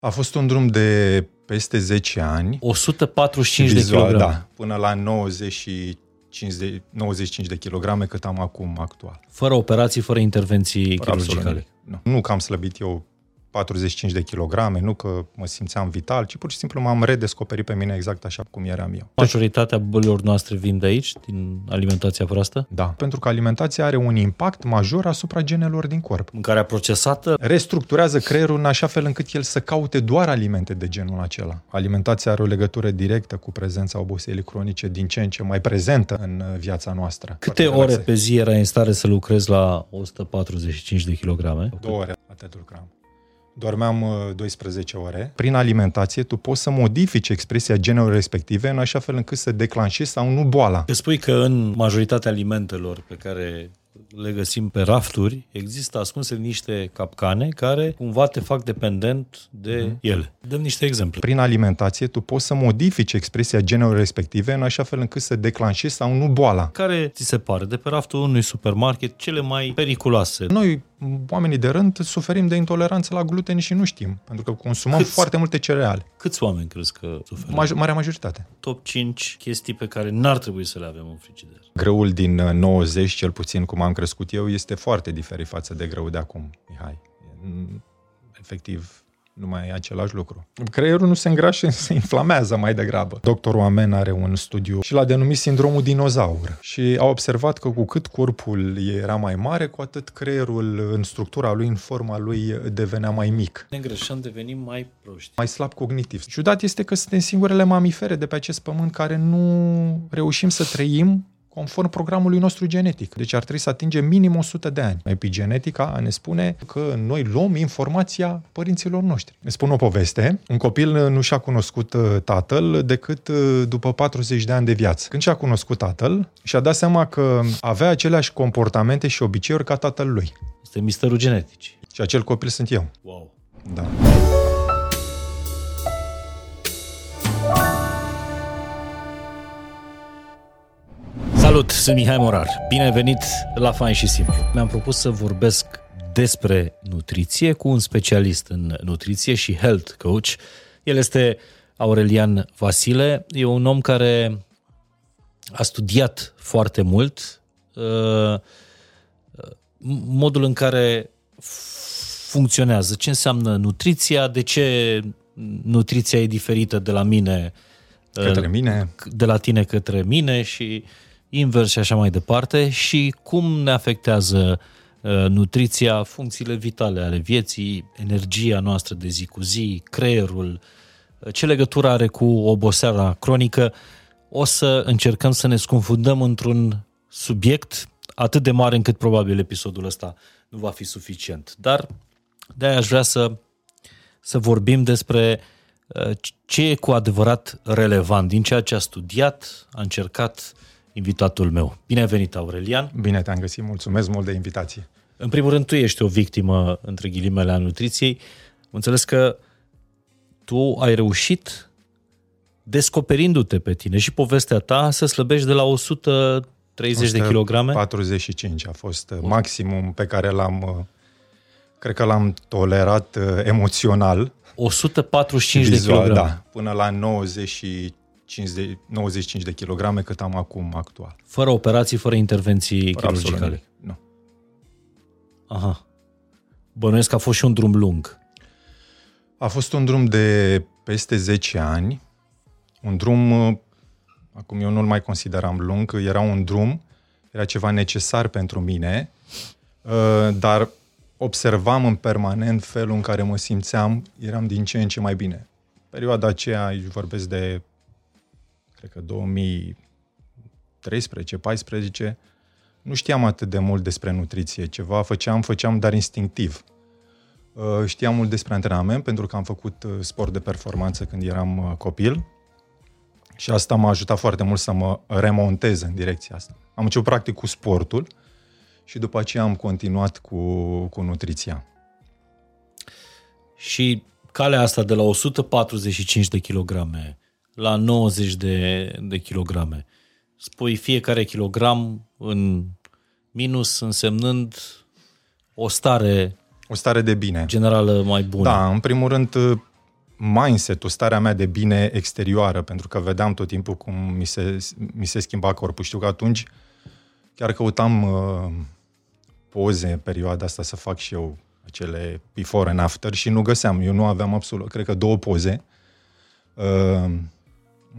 A fost un drum de peste 10 ani. 145 vizual, de kilograme. Da, până la 95 de, 95 de kilograme cât am acum actual. Fără operații, fără intervenții fără chirurgicale. Nu. nu că am slăbit eu 45 de kilograme, nu că mă simțeam vital, ci pur și simplu m-am redescoperit pe mine exact așa cum eram eu. Majoritatea bolilor noastre vin de aici, din alimentația proastă? Da, pentru că alimentația are un impact major asupra genelor din corp. Mâncarea procesată restructurează creierul în așa fel încât el să caute doar alimente de genul acela. Alimentația are o legătură directă cu prezența oboselii cronice din ce în ce mai prezentă în viața noastră. Câte Foarte ore pe zi erai în stare să lucrezi la 145 de kilograme? Două ore, atât lucram dormeam 12 uh, ore. Prin alimentație, tu poți să modifici expresia genelor respective în așa fel încât să declanșezi sau nu boala. Îți spui că în majoritatea alimentelor pe care le găsim pe rafturi, există ascunse niște capcane care cumva te fac dependent de mm. ele. Dăm niște exemple. Prin alimentație, tu poți să modifici expresia genelor respective în așa fel încât să declanșezi sau nu boala. Care ți se pare de pe raftul unui supermarket cele mai periculoase? Noi, oamenii de rând, suferim de intoleranță la gluten și nu știm, pentru că consumăm Câți, foarte multe cereale. Câți oameni crezi că suferă? Maj- marea majoritate. Top 5 chestii pe care n-ar trebui să le avem în frigider. Grăul din 90, uh, cel puțin cum am crescut eu, este foarte diferit față de grăul de acum, Mihai. Efectiv, nu mai e același lucru. Creierul nu se îngrașă, se inflamează mai degrabă. Doctorul Amen are un studiu și l-a denumit sindromul dinozaur și a observat că cu cât corpul era mai mare, cu atât creierul în structura lui, în forma lui, devenea mai mic. Ne îngrășăm, devenim mai proști. Mai slab cognitiv. Ciudat este că suntem singurele mamifere de pe acest pământ care nu reușim să trăim conform programului nostru genetic. Deci ar trebui să atingem minim 100 de ani. Epigenetica ne spune că noi luăm informația părinților noștri. Ne spun o poveste. Un copil nu și-a cunoscut uh, tatăl decât uh, după 40 de ani de viață. Când și-a cunoscut tatăl, și-a dat seama că avea aceleași comportamente și obiceiuri ca tatăl lui. Este misterul genetic. Și acel copil sunt eu. Wow. Da. Salut, sunt Mihai Morar. Bine venit la Fain și Simplu. Mi-am propus să vorbesc despre nutriție cu un specialist în nutriție și health coach. El este Aurelian Vasile. E un om care a studiat foarte mult uh, modul în care funcționează, ce înseamnă nutriția, de ce nutriția e diferită de la mine către uh, mine, de la tine către mine și uh, invers și așa mai departe și cum ne afectează uh, nutriția, funcțiile vitale ale vieții, energia noastră de zi cu zi, creierul, uh, ce legătură are cu oboseala cronică, o să încercăm să ne scufundăm într-un subiect atât de mare încât probabil episodul ăsta nu va fi suficient. Dar de-aia aș vrea să, să vorbim despre uh, ce e cu adevărat relevant din ceea ce a studiat, a încercat invitatul meu. Bine ai venit, Aurelian! Bine te-am găsit, mulțumesc mult de invitație! În primul rând, tu ești o victimă, între ghilimele, a nutriției. Înțeles că tu ai reușit, descoperindu-te pe tine și povestea ta, să slăbești de la 130 de kilograme? 45 a fost maximum pe care l-am, cred că l-am tolerat uh, emoțional. 145 vizual, de kilograme? Da, până la 90 50, 95 de kilograme cât am acum actual. Fără operații, fără intervenții fără chirurgicale? Nu. Aha. Bănuiesc că a fost și un drum lung. A fost un drum de peste 10 ani. Un drum, acum eu nu-l mai consideram lung, era un drum, era ceva necesar pentru mine, uh, dar observam în permanent felul în care mă simțeam, eram din ce în ce mai bine. Perioada aceea, aici vorbesc de cred că 2013-14, nu știam atât de mult despre nutriție. Ceva făceam, făceam, dar instinctiv. Uh, știam mult despre antrenament, pentru că am făcut uh, sport de performanță când eram uh, copil și asta m-a ajutat foarte mult să mă remontez în direcția asta. Am început practic cu sportul și după aceea am continuat cu, cu nutriția. Și calea asta de la 145 de kilograme la 90 de, de kilograme. Spui fiecare kilogram în minus însemnând o stare o stare de bine. Generală mai bună. Da, în primul rând mindset-ul, starea mea de bine exterioară, pentru că vedeam tot timpul cum mi se, mi se schimba corpul. Știu că atunci chiar căutam uh, poze în perioada asta să fac și eu acele before and after și nu găseam. Eu nu aveam absolut, cred că două poze uh,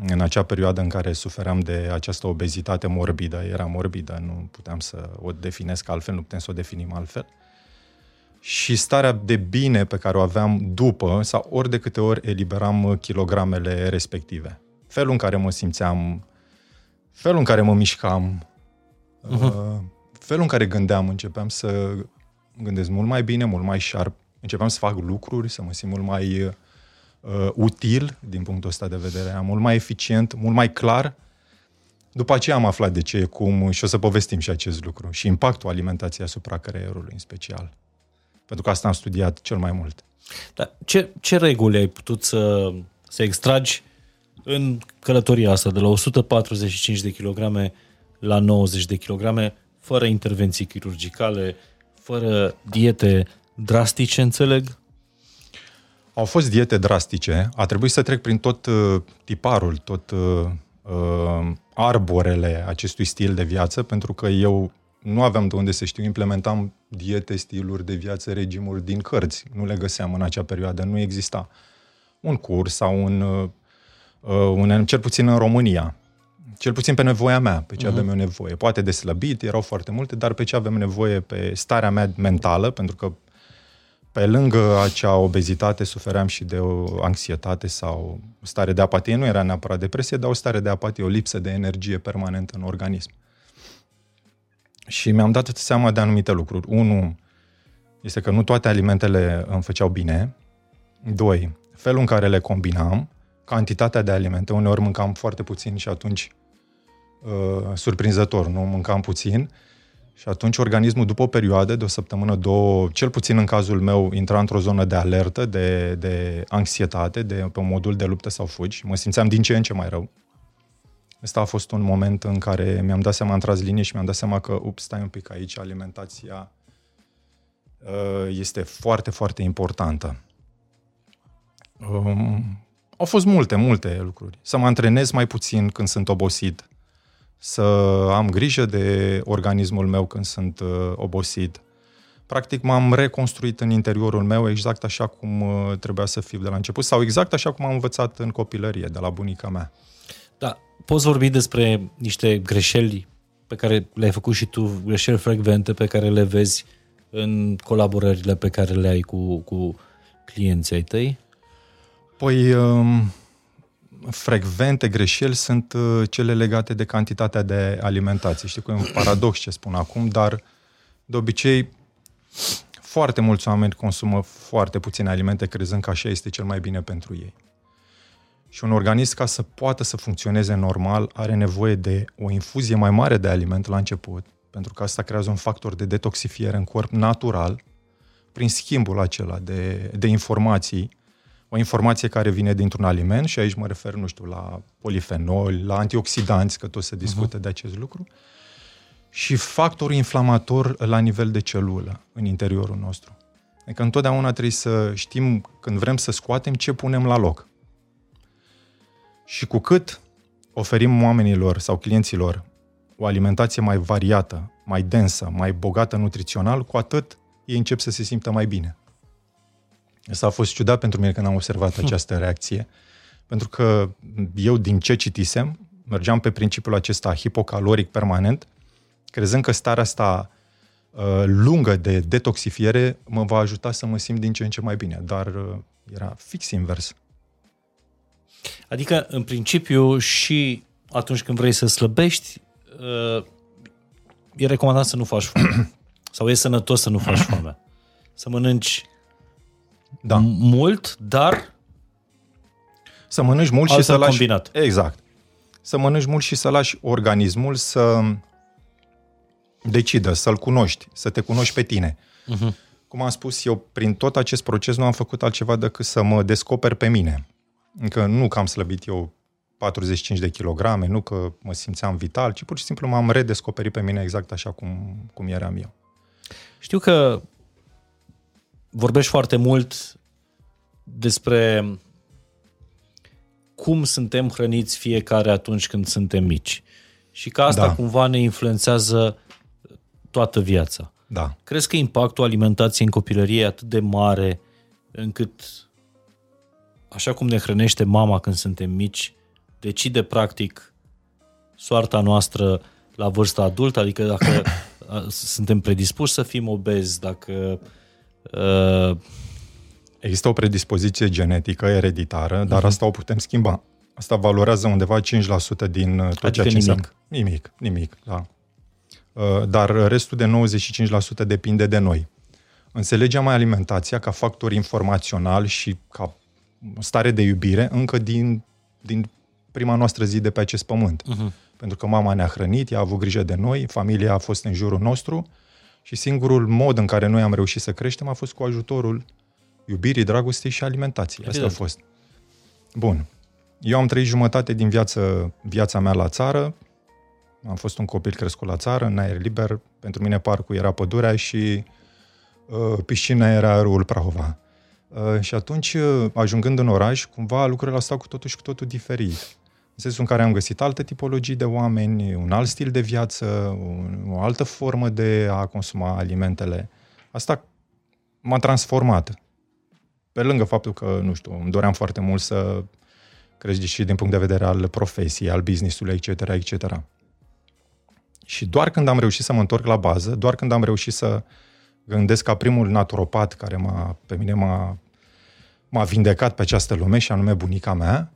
în acea perioadă în care suferam de această obezitate morbidă. Era morbidă, nu puteam să o definesc altfel, nu putem să o definim altfel. Și starea de bine pe care o aveam după, sau ori de câte ori eliberam kilogramele respective. Felul în care mă simțeam, felul în care mă mișcam, uh-huh. felul în care gândeam, începeam să gândesc mult mai bine, mult mai sharp, începeam să fac lucruri, să mă simt mult mai uh, util din punctul ăsta de vedere, mult mai eficient, mult mai clar. După aceea am aflat de ce, cum și o să povestim și acest lucru și impactul alimentației asupra creierului în special. Pentru că asta am studiat cel mai mult. Dar ce, ce reguli ai putut să, să extragi în călătoria asta de la 145 de kilograme la 90 de kilograme, fără intervenții chirurgicale, fără diete drastice, înțeleg? Au fost diete drastice. A trebuit să trec prin tot uh, tiparul, tot uh, uh, arborele acestui stil de viață, pentru că eu nu aveam de unde să știu, implementam diete, stiluri de viață, regimuri din cărți. Nu le găseam în acea perioadă, nu exista un curs sau un, uh, un cel puțin în România. Cel puțin pe nevoia mea, pe ce uh-huh. avem eu nevoie. Poate de slăbit, erau foarte multe, dar pe ce avem nevoie, pe starea mea mentală, pentru că pe lângă acea obezitate sufeream și de o anxietate sau o stare de apatie. Nu era neapărat depresie, dar o stare de apatie, o lipsă de energie permanentă în organism. Și mi-am dat seama de anumite lucruri. Unu, este că nu toate alimentele îmi făceau bine. Doi, felul în care le combinam, cantitatea de alimente. Uneori mâncam foarte puțin și atunci, uh, surprinzător, nu mâncam puțin. Și atunci organismul, după o perioadă de o săptămână, două, cel puțin în cazul meu, intra într-o zonă de alertă, de, de anxietate, de, pe un modul de luptă sau fugi. Mă simțeam din ce în ce mai rău. Ăsta a fost un moment în care mi-am dat seama, am tras linie și mi-am dat seama că, ups, stai un pic aici, alimentația uh, este foarte, foarte importantă. Um, au fost multe, multe lucruri. Să mă antrenez mai puțin când sunt obosit, să am grijă de organismul meu când sunt uh, obosit. Practic m-am reconstruit în interiorul meu exact așa cum uh, trebuia să fiu de la început sau exact așa cum am învățat în copilărie, de la bunica mea. Da, poți vorbi despre niște greșeli pe care le-ai făcut și tu, greșeli frecvente pe care le vezi în colaborările pe care le ai cu, cu clienții ai tăi? Păi, um, frecvente greșeli sunt uh, cele legate de cantitatea de alimentație. Știu că e un paradox ce spun acum, dar de obicei foarte mulți oameni consumă foarte puține alimente crezând că așa este cel mai bine pentru ei. Și un organism, ca să poată să funcționeze normal, are nevoie de o infuzie mai mare de aliment la început, pentru că asta creează un factor de detoxifiere în corp natural, prin schimbul acela de, de informații, o informație care vine dintr-un aliment, și aici mă refer, nu știu, la polifenoli, la antioxidanți, că tot se discută uh-huh. de acest lucru, și factorul inflamator la nivel de celulă în interiorul nostru. Adică întotdeauna trebuie să știm, când vrem să scoatem, ce punem la loc. Și cu cât oferim oamenilor sau clienților o alimentație mai variată, mai densă, mai bogată nutrițional, cu atât ei încep să se simtă mai bine. Asta a fost ciudat pentru mine când am observat hm. această reacție, pentru că eu, din ce citisem, mergeam pe principiul acesta hipocaloric permanent, crezând că starea asta uh, lungă de detoxifiere mă va ajuta să mă simt din ce în ce mai bine, dar uh, era fix invers. Adică, în principiu, și atunci când vrei să slăbești, uh, e recomandat să nu faci foame. Sau e sănătos să nu faci foame. Să mănânci da. mult, dar să mănânci mult și să lași... combinat. Exact. Să mănânci mult și să lași organismul să decidă, să-l cunoști, să te cunoști pe tine. Uh-huh. Cum am spus, eu prin tot acest proces nu am făcut altceva decât să mă descoper pe mine. Încă nu că am slăbit eu 45 de kilograme, nu că mă simțeam vital, ci pur și simplu m-am redescoperit pe mine exact așa cum, cum eram eu. Știu că vorbești foarte mult despre cum suntem hrăniți fiecare atunci când suntem mici. Și că asta Da. cumva ne influențează toată viața. Da. Crezi că impactul alimentației în copilărie e atât de mare încât, așa cum ne hrănește mama când suntem mici, decide practic soarta noastră la vârsta adultă, adică dacă a, suntem predispuși să fim obezi, dacă uh, Există o predispoziție genetică, ereditară, dar asta o putem schimba. Asta valorează undeva 5% din uh, tot Adică ceea ce nimic. înseamnă. Nimic, nimic, da. Uh, Dar restul de 95% depinde de noi. Înțelegem mai alimentația ca factor informațional și ca stare de iubire încă din, din prima noastră zi de pe acest pământ. uh-huh. Pentru că mama ne-a hrănit, ea a avut grijă de noi, familia a fost în jurul nostru și singurul mod în care noi am reușit să creștem a fost cu ajutorul iubirii, dragostei și alimentației. Asta a Evident. fost. Bun. Eu am trăit jumătate din viață, viața mea la țară. Am fost un copil crescut la țară, în aer liber. Pentru mine parcul era pădurea și uh, piscina era râul Prahova. Uh, și atunci, uh, ajungând în oraș, cumva lucrurile au stat cu totul și cu totul diferit. În sensul în care am găsit alte tipologii de oameni, un alt stil de viață, un, o altă formă de a consuma alimentele. Asta m-a transformat. Pe lângă faptul că, nu știu, îmi doream foarte mult să cresc și din punct de vedere al profesiei, al business-ului, etc., etc. Și doar când am reușit să mă întorc la bază, doar când am reușit să gândesc ca primul naturopat care m-a, pe mine m-a, m-a vindecat pe această lume, și anume bunica mea,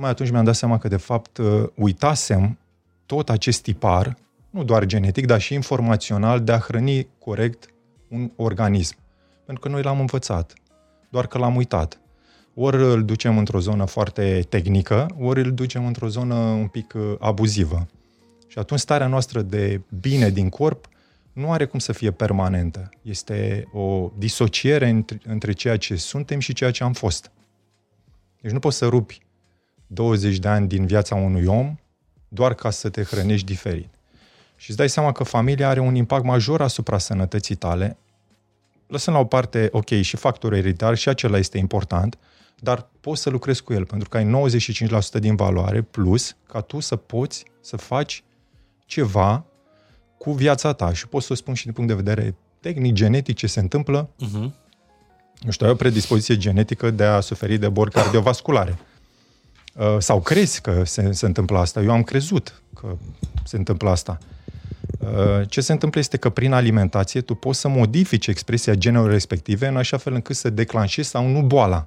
numai atunci mi-am dat seama că, de fapt, uh, uitasem tot acest tipar, nu doar genetic, dar și informațional, de a hrăni corect un organism. Pentru că noi l-am învățat, doar că l-am uitat. Ori îl ducem într-o zonă foarte tehnică, ori îl ducem într-o zonă un pic uh, abuzivă. Și atunci starea noastră de bine din corp nu are cum să fie permanentă. Este o disociere între, între ceea ce suntem și ceea ce am fost. Deci nu poți să rupi 20 de ani din viața unui om doar ca să te hrănești diferit. Și îți dai seama că familia are un impact major asupra sănătății tale, lăsând la o parte, ok, și factorul ereditar, și acela este important, dar poți să lucrezi cu el, pentru că ai 95% din valoare, plus ca tu să poți să faci ceva cu viața ta. Și pot să o spun și din punct de vedere tehnic, genetic, ce se întâmplă. Uh-huh. Nu știu, ai o predispoziție genetică de a suferi de boli cardiovasculare. Uh, Sau crezi că se, se întâmplă asta. Eu am crezut că se întâmplă asta. Uh, Ce se întâmplă este că prin alimentație tu poți să modifici expresia genelor respective în așa fel încât să declanșezi sau nu boala.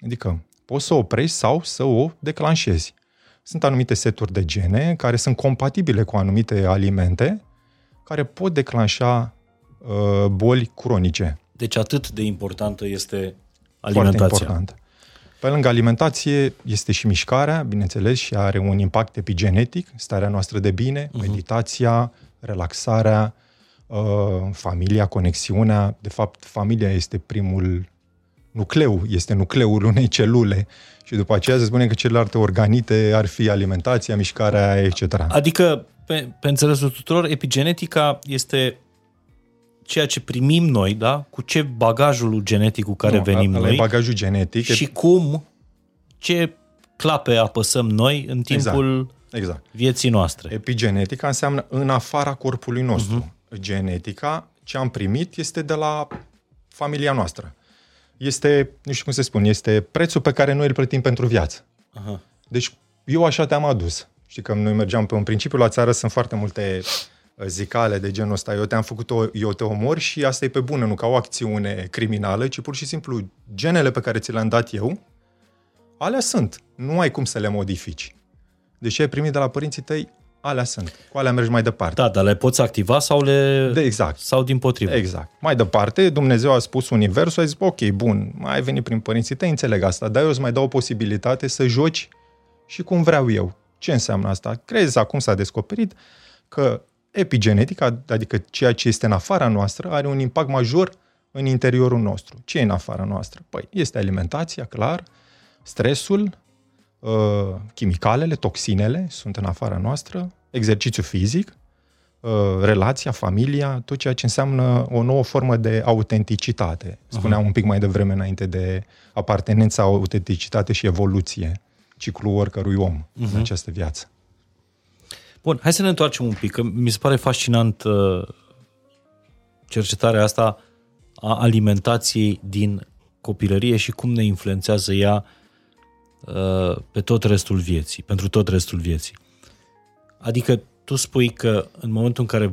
Adică poți să o oprești sau să o declanșezi. Sunt anumite seturi de gene care sunt compatibile cu anumite alimente care pot declanșa uh, boli cronice. Deci atât de importantă este Foarte alimentația. important. Pe lângă alimentație este și mișcarea, bineînțeles, și are un impact epigenetic, starea noastră de bine, uh-huh. meditația, relaxarea, uh, familia, conexiunea. De fapt, familia este primul nucleu, este nucleul unei celule și după aceea se spune că celelalte organite ar fi alimentația, mișcarea, etc. Adică, pe, pe înțelesul tuturor, epigenetica este ceea ce primim noi, da? Cu ce bagajul genetic cu care Nu, venim ăla e noi bagajul genetic. și cum, ce clape apăsăm noi în timpul Exact. vieții noastre. Epigenetica înseamnă în afara corpului nostru. Uh-huh. Genetica, ce am primit, este de la familia noastră. Este, nu știu cum se spune, este prețul pe care noi îl plătim pentru viață. Aha. Deci eu așa te-am adus. Știi că noi mergeam pe un principiu la țară, sunt foarte multe uh, zicale de genul ăsta. Eu te-am făcut, o, eu te omor și asta e pe bună, nu ca o acțiune criminală, ci pur și simplu genele pe care ți le-am dat eu, alea sunt. Nu ai cum să le modifici. Deși ai primit de la părinții tăi, alea sunt. Cu alea mergi mai departe. Da, dar le poți activa sau le... De exact. Sau din potrivă. Exact. Mai departe, Dumnezeu a spus universul, a zis, ok, bun, mai ai venit prin părinții tăi, înțeleg asta, dar eu îți mai dau o posibilitate să joci și cum vreau eu. Ce înseamnă asta? Crezi, acum s-a descoperit că epigenetica, adică ceea ce este în afara noastră, are un impact major în interiorul nostru. Ce e în afara noastră? Păi, este alimentația, clar, stresul, uh, chimicalele, toxinele sunt în afara noastră, exercițiu fizic, uh, relația, familia, tot ceea ce înseamnă o nouă formă de autenticitate. Spuneam uh-huh. un pic mai devreme înainte de apartenența, autenticitate și evoluție, ciclul oricărui om uh-huh. în această viață. Bun, hai să ne întoarcem un pic, că mi se pare fascinant uh, cercetarea asta a alimentației din copilărie și cum ne influențează ea uh, pe tot restul vieții, pentru tot restul vieții. Adică tu spui că în momentul în care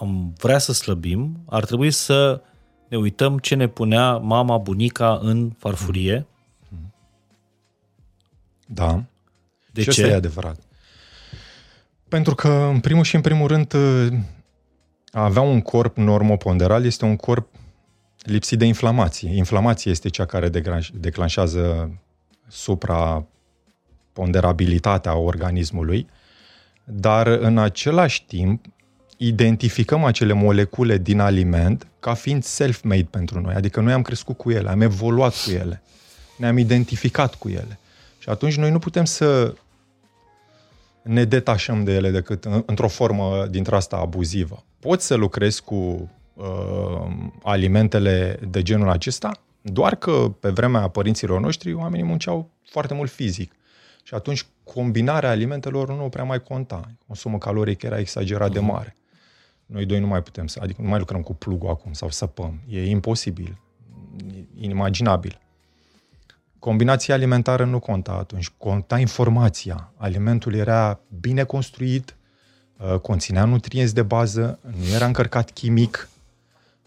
am vrea să slăbim, ar trebui să ne uităm ce ne punea mama, bunica în farfurie. Da. De și ce? asta e adevărat. Pentru că, în primul și în primul rând, a avea un corp normoponderal este un corp lipsit de inflamație. Inflamația este cea care declanșează supraponderabilitatea organismului, dar în același timp identificăm acele molecule din aliment ca fiind self-made pentru noi, adică noi am crescut cu ele, am evoluat cu ele, ne-am identificat cu ele. Și atunci noi nu putem să ne detașăm de ele decât într-o formă dintre asta abuzivă. Poți să lucrezi cu uh, alimentele de genul acesta, doar că pe vremea părinților noștri oamenii munceau foarte mult fizic. Și atunci combinarea alimentelor nu prea mai conta. Consumul caloric era exagerat uh-huh. de mhm. mare. Noi doi nu mai putem să, adică nu mai lucrăm cu plugul acum sau săpăm. E imposibil, inimaginabil. Combinația alimentară nu conta atunci, conta informația. Alimentul era bine construit, uh, conținea nutrienți de bază, nu era încărcat chimic,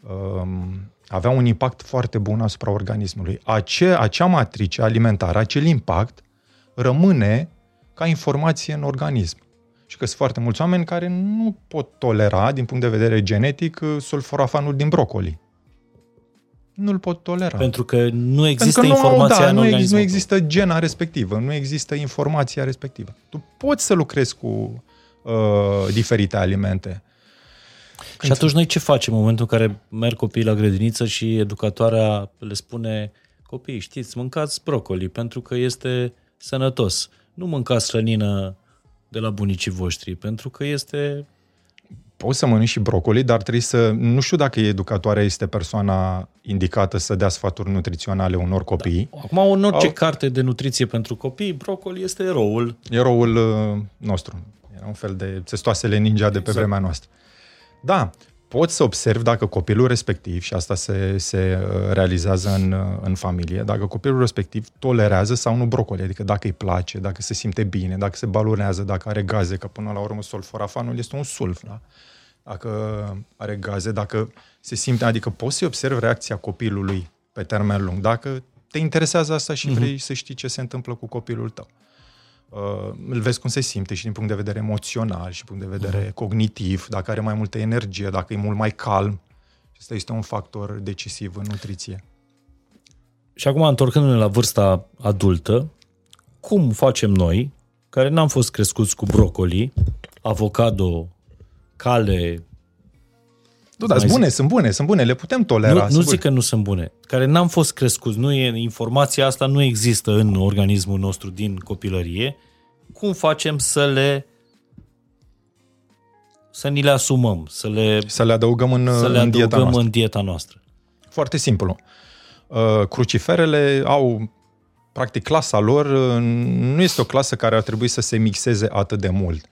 um, avea un impact foarte bun asupra organismului. Ace, acea matrice alimentară, acel impact, rămâne ca informație în organism. Și că sunt foarte mulți oameni care nu pot tolera, din punct de vedere genetic, sulforafanul din brocoli nu-l pot tolera. Pentru că nu există Pentru că nu, informația da, în nu, organism. nu există gena respectivă, nu există informația respectivă. Tu poți să lucrezi cu uh, diferite alimente. Când și atunci noi ce facem în momentul în care merg copiii la grădiniță și educatoarea le spune copiii, știți, mâncați brocoli pentru că este sănătos. Nu mâncați hrănină de la bunicii voștri, pentru că este poți să mănânci și brocoli, dar trebuie să... Nu știu dacă educatoarea este persoana indicată să dea sfaturi nutriționale unor copii. Da. Acum, în orice Au... carte de nutriție pentru copii, brocoli este eroul. Eroul uh, nostru. Era un fel de testoasele ninja de pe exact. vremea noastră. Da, poți să observi dacă copilul respectiv, și asta se, se uh, realizează în, uh, în familie, dacă copilul respectiv tolerează sau nu brocoli, adică dacă îi place, dacă se simte bine, dacă se balonează, dacă are gaze, că până la urmă sulforafanul este un sulf, da? dacă are gaze, dacă se simte, adică poți să observi reacția copilului pe termen lung, dacă te interesează asta și vrei uh-huh. să știi ce se întâmplă cu copilul tău. Uh, îl vezi cum se simte și din punct de vedere emoțional și din punct de vedere uh-huh. cognitiv, dacă are mai multă energie, dacă e mult mai calm. Asta este un factor decisiv în nutriție. Și acum, întorcându-ne la vârsta adultă, cum facem noi, care n-am fost crescuți cu brocoli, avocado, cale... Nu, dar sunt bune, sunt bune, sunt bune, le putem tolera. Nu, nu zic că nu sunt bune. Care n-am fost crescuți, nu e, informația asta nu există în organismul nostru din copilărie. Cum facem să le să ni le asumăm, să le, să le adăugăm în, să le în, dieta, noastră. în dieta noastră? Foarte simplu. Uh, cruciferele au practic clasa lor uh, nu este o clasă care ar trebui să se mixeze atât de mult.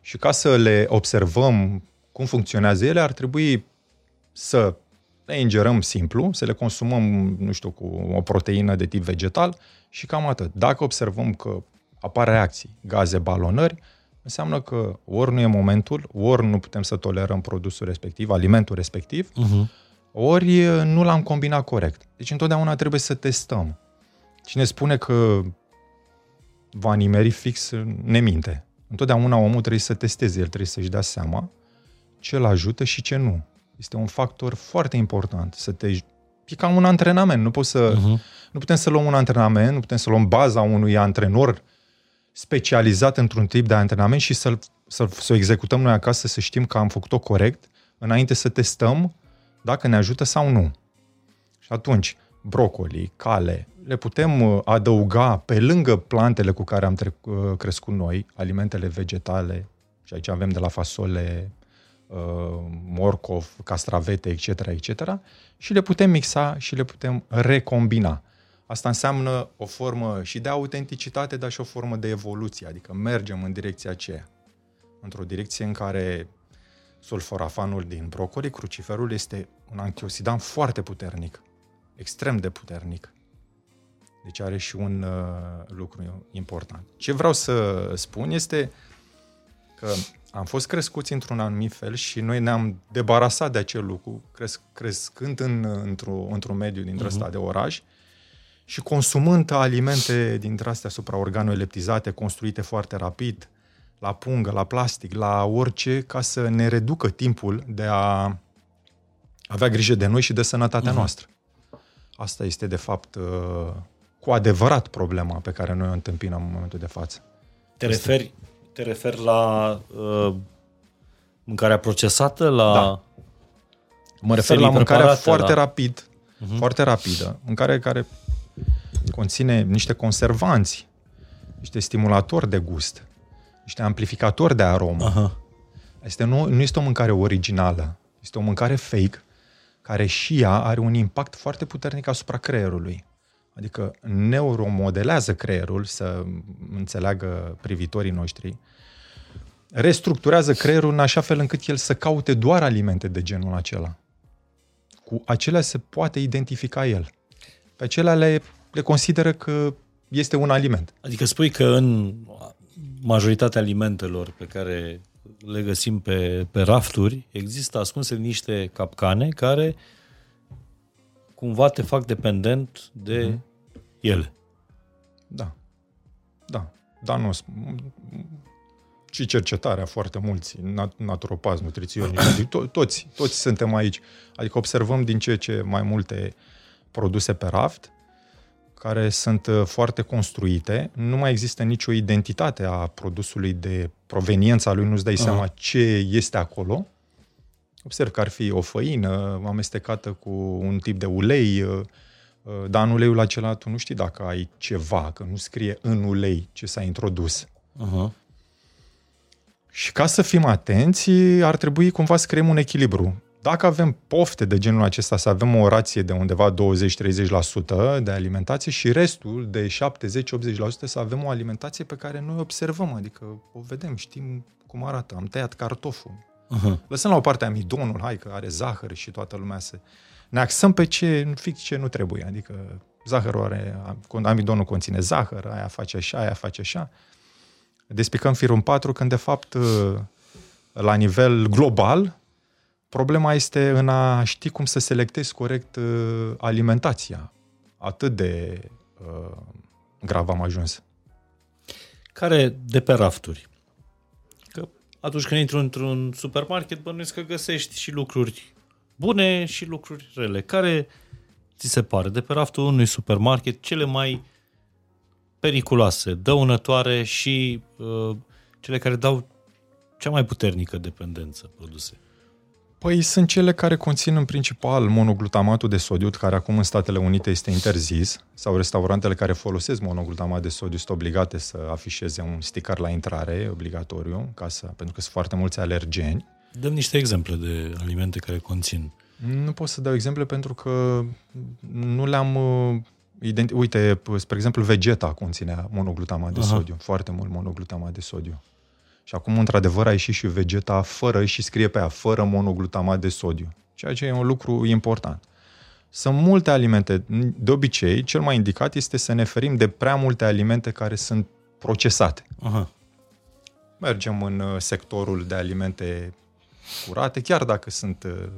Și ca să le observăm cum funcționează ele, ar trebui să le ingerăm simplu, să le consumăm, nu știu, cu o proteină de tip vegetal și cam atât. Dacă observăm că apar reacții, gaze, balonări, înseamnă că ori nu e momentul, ori nu putem să tolerăm produsul respectiv, alimentul respectiv, uh-huh. ori nu l-am combinat corect. Deci întotdeauna trebuie să testăm. Cine spune că va nimeri fix, ne minte. Întotdeauna omul trebuie să testeze, el trebuie să-și dea seama ce îl ajută și ce nu. Este un factor foarte important. Să te... E ca un antrenament. Nu, poți să, uh-huh. nu putem să luăm un antrenament, nu putem să luăm baza unui antrenor specializat într-un tip de antrenament și să-l, să, să o executăm noi acasă, să știm că am făcut-o corect, înainte să testăm dacă ne ajută sau nu. Și atunci, brocoli, cale, le putem uh, adăuga pe lângă plantele cu care am tre- uh, crescut noi, alimentele vegetale, și aici avem de la fasole, uh, morcov, castravete, etc., etc., și le putem mixa și le putem recombina. Asta înseamnă o formă și de autenticitate, dar și o formă de evoluție, adică mergem în direcția aceea. Într-o direcție în care sulforafanul din brocoli, cruciferul, este un antioxidant foarte puternic, extrem de puternic. Deci are și un uh, lucru important. Ce vreau să spun este că am fost crescuți într-un anumit fel și noi ne-am debarasat de acel lucru, cresc, crescând în, într-o, într-un mediu dintre ăsta uh-huh. de oraș și consumând alimente dintre astea supraorganoleptizate, construite foarte rapid, la pungă, la plastic, la orice, ca să ne reducă timpul de a avea grijă de noi și de sănătatea uh-huh. noastră. Asta este, de fapt, uh, cu adevărat problema pe care noi o întâmpinăm în momentul de față. Te este... referi, te referi la uh, mâncarea procesată? La da. Mă refer la mâncarea foarte la... rapid, uh-huh. foarte rapidă, mâncare care conține niște conservanți, niște stimulatori de gust, niște amplificatori de aromă. Aha. Este, nu, nu este o mâncare originală, este o mâncare fake care și ea are un impact foarte puternic asupra creierului. Adică neuromodelează creierul, să înțeleagă privitorii noștri, restructurează creierul în așa fel încât el să caute doar alimente de genul acela. Cu acelea se poate identifica el. Pe acelea le, le consideră că este un aliment. Adică spui că în majoritatea alimentelor pe care le găsim pe, pe rafturi, există ascunse niște capcane care cumva te fac dependent de mm-hmm ele. Da. Da. Da, nu. Și cercetarea foarte mulți, nat- naturopați, nutriționiști, to- toți, toți suntem aici. Adică observăm din ce ce mai multe produse pe raft, care sunt uh, foarte construite, nu mai există nicio identitate a produsului de proveniența lui, nu-ți dai uh-huh. seama ce este acolo. Observ că ar fi o făină amestecată cu un tip de ulei, uh, Uh, dar în uleiul acela tu nu știi dacă ai ceva, că nu scrie în ulei ce s-a introdus. Uh-huh. Și ca să fim atenți, ar trebui cumva să creăm un echilibru. Dacă avem pofte de genul acesta, să avem o rație de undeva 20-30% de alimentație și restul de 70-80% să avem o alimentație pe care noi observăm, adică o vedem, știm cum arată. Am tăiat cartoful. Uh-huh. Lăsăm la o parte amidonul, hai că are zahăr și toată lumea se ne axăm pe ce, fix ce nu trebuie. Adică zahărul are, amidonul conține zahăr, aia face așa, aia face așa. Despicăm firul 4 când de fapt la nivel global problema este în a ști cum să selectezi corect uh, alimentația. Atât de uh, grav am ajuns. Care de pe rafturi? Că atunci când intri într-un supermarket, bănuiesc că găsești și lucruri bune și lucruri rele. Care ți se pare de pe raftul unui supermarket cele mai periculoase, dăunătoare și uh, cele care dau cea mai puternică dependență produse? Păi sunt cele care conțin în principal monoglutamatul de sodiu, care acum în Statele Unite este interzis, sau restaurantele care folosesc monoglutamat de sodiu sunt obligate să afișeze un sticker la intrare, obligatoriu, ca să, pentru că sunt foarte mulți alergeni. Dăm niște exemple de alimente care conțin. Nu pot să dau exemple pentru că nu le-am uh, identi- Uite, spre exemplu, Vegeta conținea monoglutamat de Aha. sodiu, foarte mult monoglutamat de sodiu. Și acum, într-adevăr, a ieșit și Vegeta fără, și scrie pe ea, fără monoglutamat de sodiu. Ceea ce e un lucru important. Sunt multe alimente. De obicei, cel mai indicat este să ne ferim de prea multe alimente care sunt procesate. Aha. Mergem în uh, sectorul de alimente curate, chiar dacă sunt uh,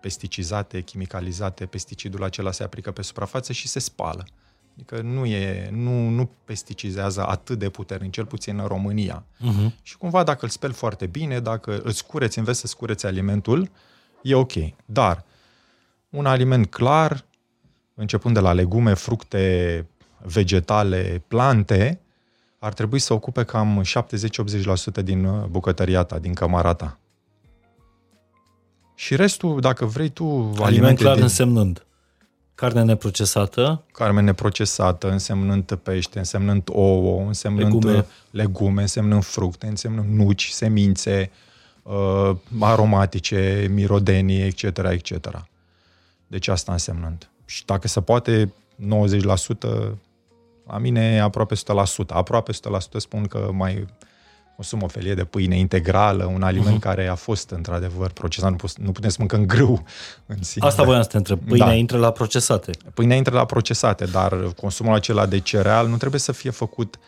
pesticizate, chimicalizate, pesticidul acela se aplică pe suprafață și se spală. Adică nu, e, nu, nu pesticizează atât de puternic, cel puțin în România. Uh-huh. Și cumva dacă îl speli foarte bine, dacă îți cureți, înveți să scureți alimentul, e ok. Dar un aliment clar, începând de la legume, fructe, vegetale, plante, ar trebui să ocupe cam 70-80% din uh, bucătăria ta, din cămara ta. Și restul, dacă vrei tu... Aliment alimente clar din... însemnând carne neprocesată. Carne neprocesată, însemnând pește, însemnând ouă, însemnând legume, legume însemnând fructe, însemnând nuci, semințe, uh, aromatice, mirodenii, etc., etc. Deci asta însemnând. Și dacă se poate, 90%, la mine e aproape 100%. Aproape 100% spun că mai consum o felie de pâine integrală, un aliment uh-huh. care a fost într-adevăr procesat. Nu, nu putem să mâncăm grâu în sine. Asta voiam să te întreb. Pâinea da. intră la procesate. Pâinea intră la procesate, dar consumul acela de cereal nu trebuie să fie făcut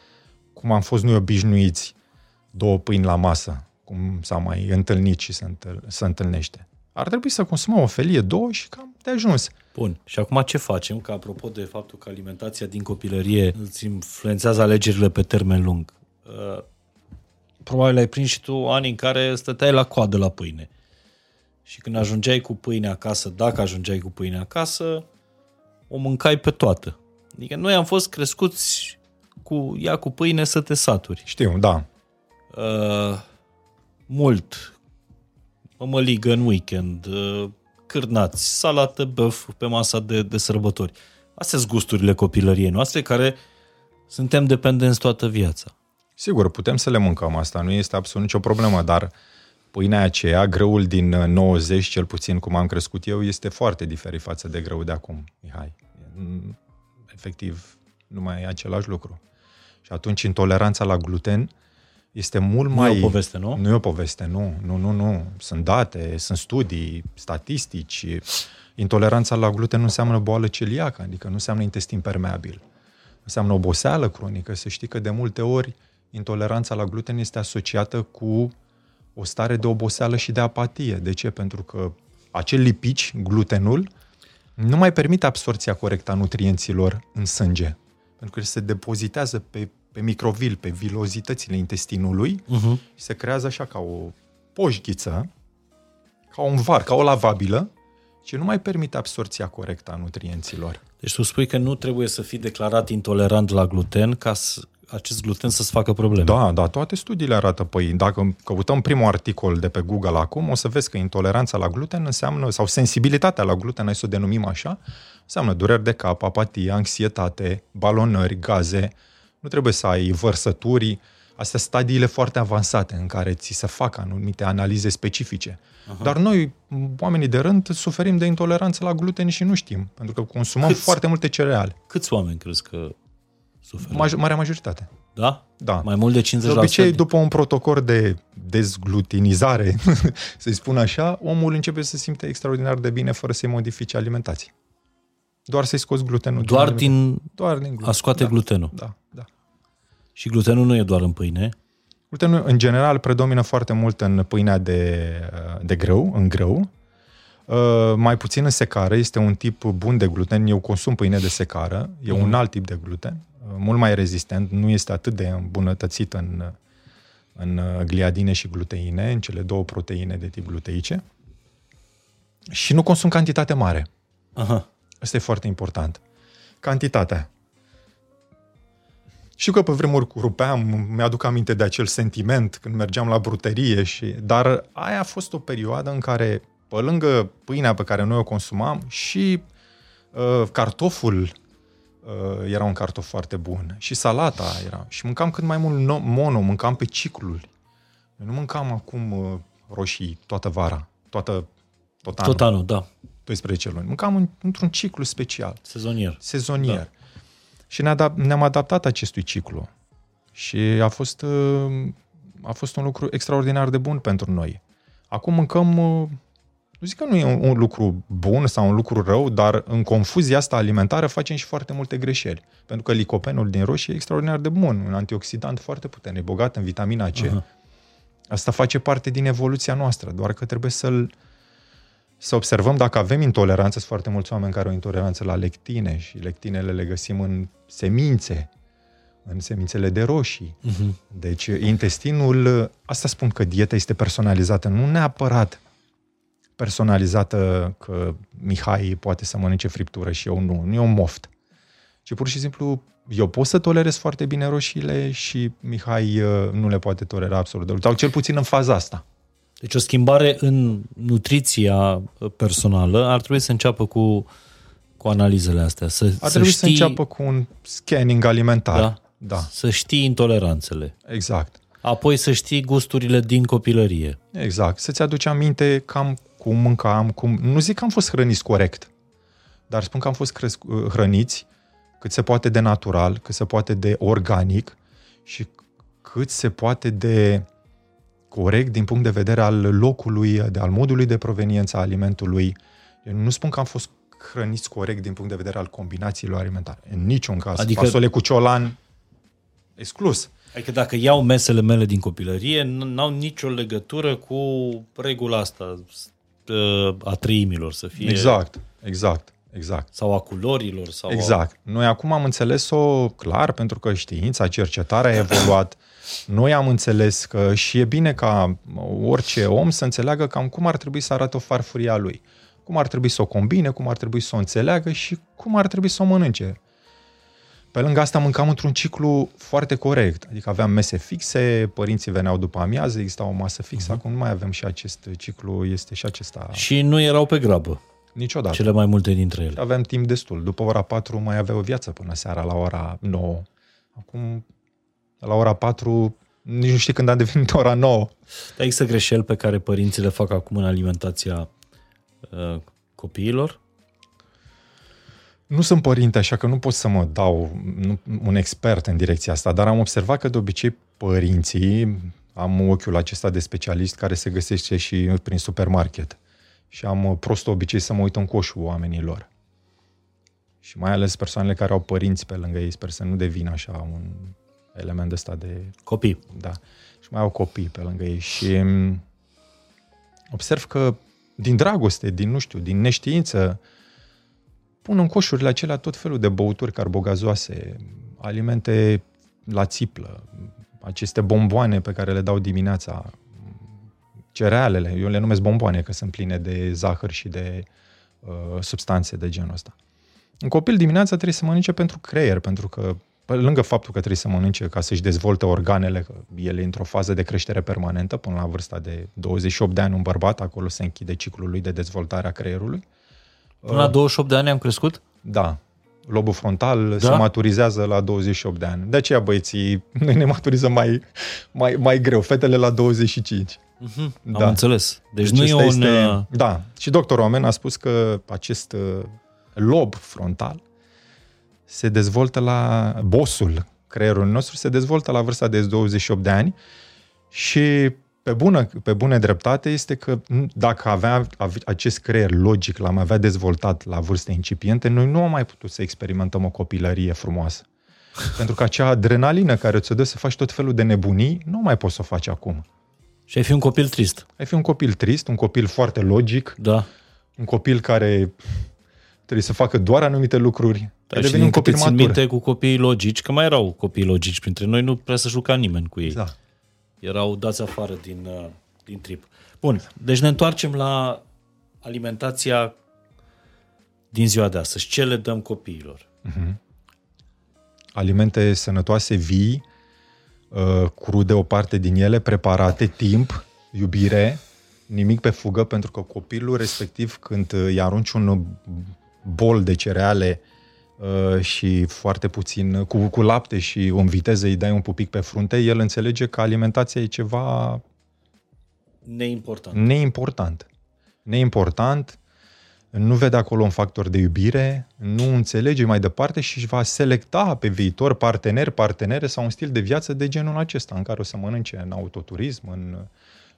cum am fost noi obișnuiți, două pâini la masă, cum s-a mai întâlnit și se, întâl- se întâlnește. Ar trebui să consumăm o felie, două și cam de ajuns. Bun. Și acum ce facem? Că apropo de faptul că alimentația din copilărie îți influențează alegerile pe termen lung. Uh, probabil ai prins și tu ani în care stăteai la coadă la pâine. Și când ajungeai cu pâine acasă, dacă ajungeai cu pâine acasă, o mâncai pe toată. Adică noi am fost crescuți cu ea cu pâine să te saturi. Știu, da. Uh, mult. Mămăligă în weekend, uh, cârnați, salată băf pe masa de, de sărbători. Astea sunt gusturile copilăriei noastre care suntem dependenți toată viața. Sigur, putem să le mâncăm asta, nu este absolut nicio problemă, dar pâinea aceea, grăul din 90, cel puțin cum am crescut eu, este foarte diferit față de grăul de acum, Mihai. Efectiv, nu mai e același lucru. Și atunci intoleranța la gluten este mult nu mai... Nu e o poveste, nu? Nu e o poveste, nu. Nu, nu, nu. Sunt date, sunt studii, statistici. Intoleranța la gluten nu înseamnă boală celiacă, adică nu înseamnă intestin permeabil. Înseamnă oboseală cronică. Să știi că de multe ori intoleranța la gluten este asociată cu o stare de oboseală și de apatie. De ce? Pentru că acel lipici, glutenul, nu mai permite absorția corectă a nutrienților în sânge. Pentru că se depozitează pe, pe microvil, pe vilozitățile intestinului uh-huh. și se creează așa ca o poșghiță, ca un var, ca o lavabilă, ce nu mai permite absorția corectă a nutrienților. Deci tu spui că nu trebuie să fii declarat intolerant la gluten ca să, acest gluten să-ți facă probleme. Da, da, toate studiile arată. Păi dacă căutăm primul articol de pe Google acum, o să vezi că intoleranța la gluten înseamnă, sau sensibilitatea la gluten, hai să o denumim așa, înseamnă dureri de cap, apatie, anxietate, balonări, gaze. Nu trebuie să ai vărsături, astea stadiile foarte avansate în care ți se fac anumite analize specifice. Aha. Dar noi, oamenii de rând, suferim de intoleranță la gluten și nu știm, pentru că consumăm câți, foarte multe cereale. Câți oameni crezi că suferă? Maj- marea majoritate. Da? Da. Mai mult de 50%? De obicei, după un protocol de dezglutinizare, să-i spun așa, omul începe să simte extraordinar de bine fără să-i modifice alimentație. Doar să-i scoți glutenul. Doar din, doar din gluten. a scoate da, glutenul. Da, da. Și glutenul nu e doar în pâine? Glutenul, în general, predomină foarte mult în pâinea de, de grâu, în grâu. Uh, mai puțin în secară, este un tip bun de gluten. Eu consum pâine de secară, e mm. un alt tip de gluten, uh, mult mai rezistent, nu este atât de îmbunătățit în, în gliadine și gluteine, în cele două proteine de tip gluteice. Și nu consum cantitate mare. Aha. Asta e foarte important. Cantitatea. Și că pe vremuri rupeam, mi-aduc aminte de acel sentiment când mergeam la bruterie, și, dar aia a fost o perioadă în care, pe lângă pâinea pe care noi o consumam, și uh, cartoful uh, era un cartof foarte bun, și salata era. Și mâncam cât mai mult mono, mâncam pe ciclul. Eu nu mâncam acum uh, roșii toată vara, toată, tot anul. Tot anul, da. 12 luni. Mâncam într-un ciclu special. Sezonier. Sezonier. Da. Și ne adap- ne-am adaptat acestui ciclu. Și a fost, uh, a fost un lucru extraordinar de bun pentru noi. Acum mâncăm, uh, nu zic că nu e un, un lucru bun sau un lucru rău, dar în confuzia asta alimentară facem și foarte multe greșeli. Pentru că licopenul din roșie e extraordinar de bun, un antioxidant foarte puternic, bogat în vitamina C. Uh-huh. Asta face parte din evoluția noastră, doar că trebuie să-l să observăm dacă avem intoleranță. Sunt foarte mulți oameni care au intoleranță la lectine și lectinele le găsim în semințe, în semințele de roșii. Uh-huh. Deci intestinul, asta spun că dieta este personalizată, nu neapărat personalizată că Mihai poate să mănânce friptură și eu nu, nu e un moft. Ci pur și simplu eu pot să tolerez foarte bine roșiile și Mihai uh, nu le poate tolera absolut deloc, sau cel puțin în faza asta. Deci o schimbare în nutriția personală ar trebui să înceapă cu, cu analizele astea. Să, ar trebui să, știi, să înceapă cu un scanning alimentar. Da? da. Să știi intoleranțele. Exact. Apoi să știi gusturile din copilărie. Exact. Să-ți aduci aminte cam cum mâncam, cum... Nu zic că am fost hrăniți corect, dar spun că am fost cresc- hrăniți cât se poate de natural, cât se poate de organic și cât se poate de corect din punct de vedere al locului, de al modului de proveniență a alimentului. Eu nu spun că am fost hrăniți corect din punct de vedere al combinațiilor alimentare. În niciun caz. Adică- Fasole cu ciolan, exclus. Adică dacă iau mesele mele din copilărie, n- n-au nicio legătură cu regula asta uh, a treimilor să fie. Exact, exact, exact. Sau a culorilor. Sau Exact. Noi acum am înțeles-o clar, pentru că știința, cercetarea a evoluat. Noi am înțeles că și e bine ca orice om să înțeleagă cam cum ar trebui să arate o farfurie a lui. Cum ar trebui să o combine, cum ar trebui să o înțeleagă și cum ar trebui să o mănânce. Pe lângă asta mâncam într-un ciclu foarte corect. Adică aveam mese fixe, părinții veneau după amiază, exista o masă fixă. Acum nu mai avem și acest ciclu, este și acesta Și nu erau pe grabă, niciodată. cele mai multe dintre ele. Aveam timp destul. După ora 4 mai avea o viață până seara la ora 9. Acum, la ora 4, nici nu știi când a devenit ora 9. Dar există greșeli pe care părinții le fac acum în alimentația uh, copiilor? Nu sunt părinte, așa că nu pot să mă dau nu, un expert în direcția asta, dar am observat că de obicei părinții, am ochiul acesta de specialist care se găsește și prin supermarket și am uh, prost obicei să mă uit în coșul oamenilor. Și mai ales persoanele care au părinți pe lângă ei, sper să nu devină așa un element ăsta de Copii. da. Și mai au copii pe lângă ei și m, observ că din dragoste, din, nu știu, din neștiință, pun în coșurile acelea tot felul de băuturi carbogazoase, alimente la țiplă, aceste bomboane pe care le dau dimineața, cerealele, eu le numesc bomboane că sunt pline de zahăr și de uh, substanțe de genul ăsta. Un copil dimineața trebuie să mănânce pentru creier, pentru că pe lângă faptul că trebuie să mănânce ca să-și dezvolte organele, că el e într-o fază de creștere permanentă până la vârsta de 28 de ani un bărbat, acolo se închide ciclul lui de dezvoltare a creierului. Până la 28 de ani am crescut? Da, lobul frontal da? se maturizează la 28 de ani. De aceea băieții, noi ne maturizăm mai, mai, mai greu, fetele la 25. Uh-huh. Da. Am înțeles. Deci, nu e ăsta un... Este, da, și doctorul Omen a spus că acest uh, lob frontal se dezvoltă la bosul creierului nostru, se dezvoltă la vârsta de 28 de ani și pe, bună, pe bună dreptate este că n- dacă avea ave- acest creier logic, l-am avea dezvoltat la vârste incipiente, noi nu am mai putut să experimentăm o copilărie frumoasă. Pentru că acea adrenalină care ți-o dă să faci tot felul de nebunii, nu mai poți să o faci acum. Și ai fi un copil trist. Ai fi un copil trist, un copil foarte logic, Da. un copil care trebuie să facă doar anumite lucruri. Da, Ai și devenit din un câte copil țin matur. minte cu copiii logici, că mai erau copii logici printre noi, nu prea să juca nimeni cu ei. Da. Erau dați afară din, uh, din trip. Bun, deci ne întoarcem la alimentația din ziua de astăzi. Ce le dăm copiilor? Alimente sănătoase, vii, uh, crude o parte din ele, preparate, timp, iubire, nimic pe fugă, pentru că copilul respectiv când uh, îi arunci un bol de cereale uh, și foarte puțin, cu, cu lapte și în viteză îi dai un pupic pe frunte, el înțelege că alimentația e ceva Neimportant. neimportant. Neimportant, nu vede acolo un factor de iubire, nu înțelege mai departe și își va selecta pe viitor parteneri, partenere sau un stil de viață de genul acesta, în care o să mănânce în autoturism, în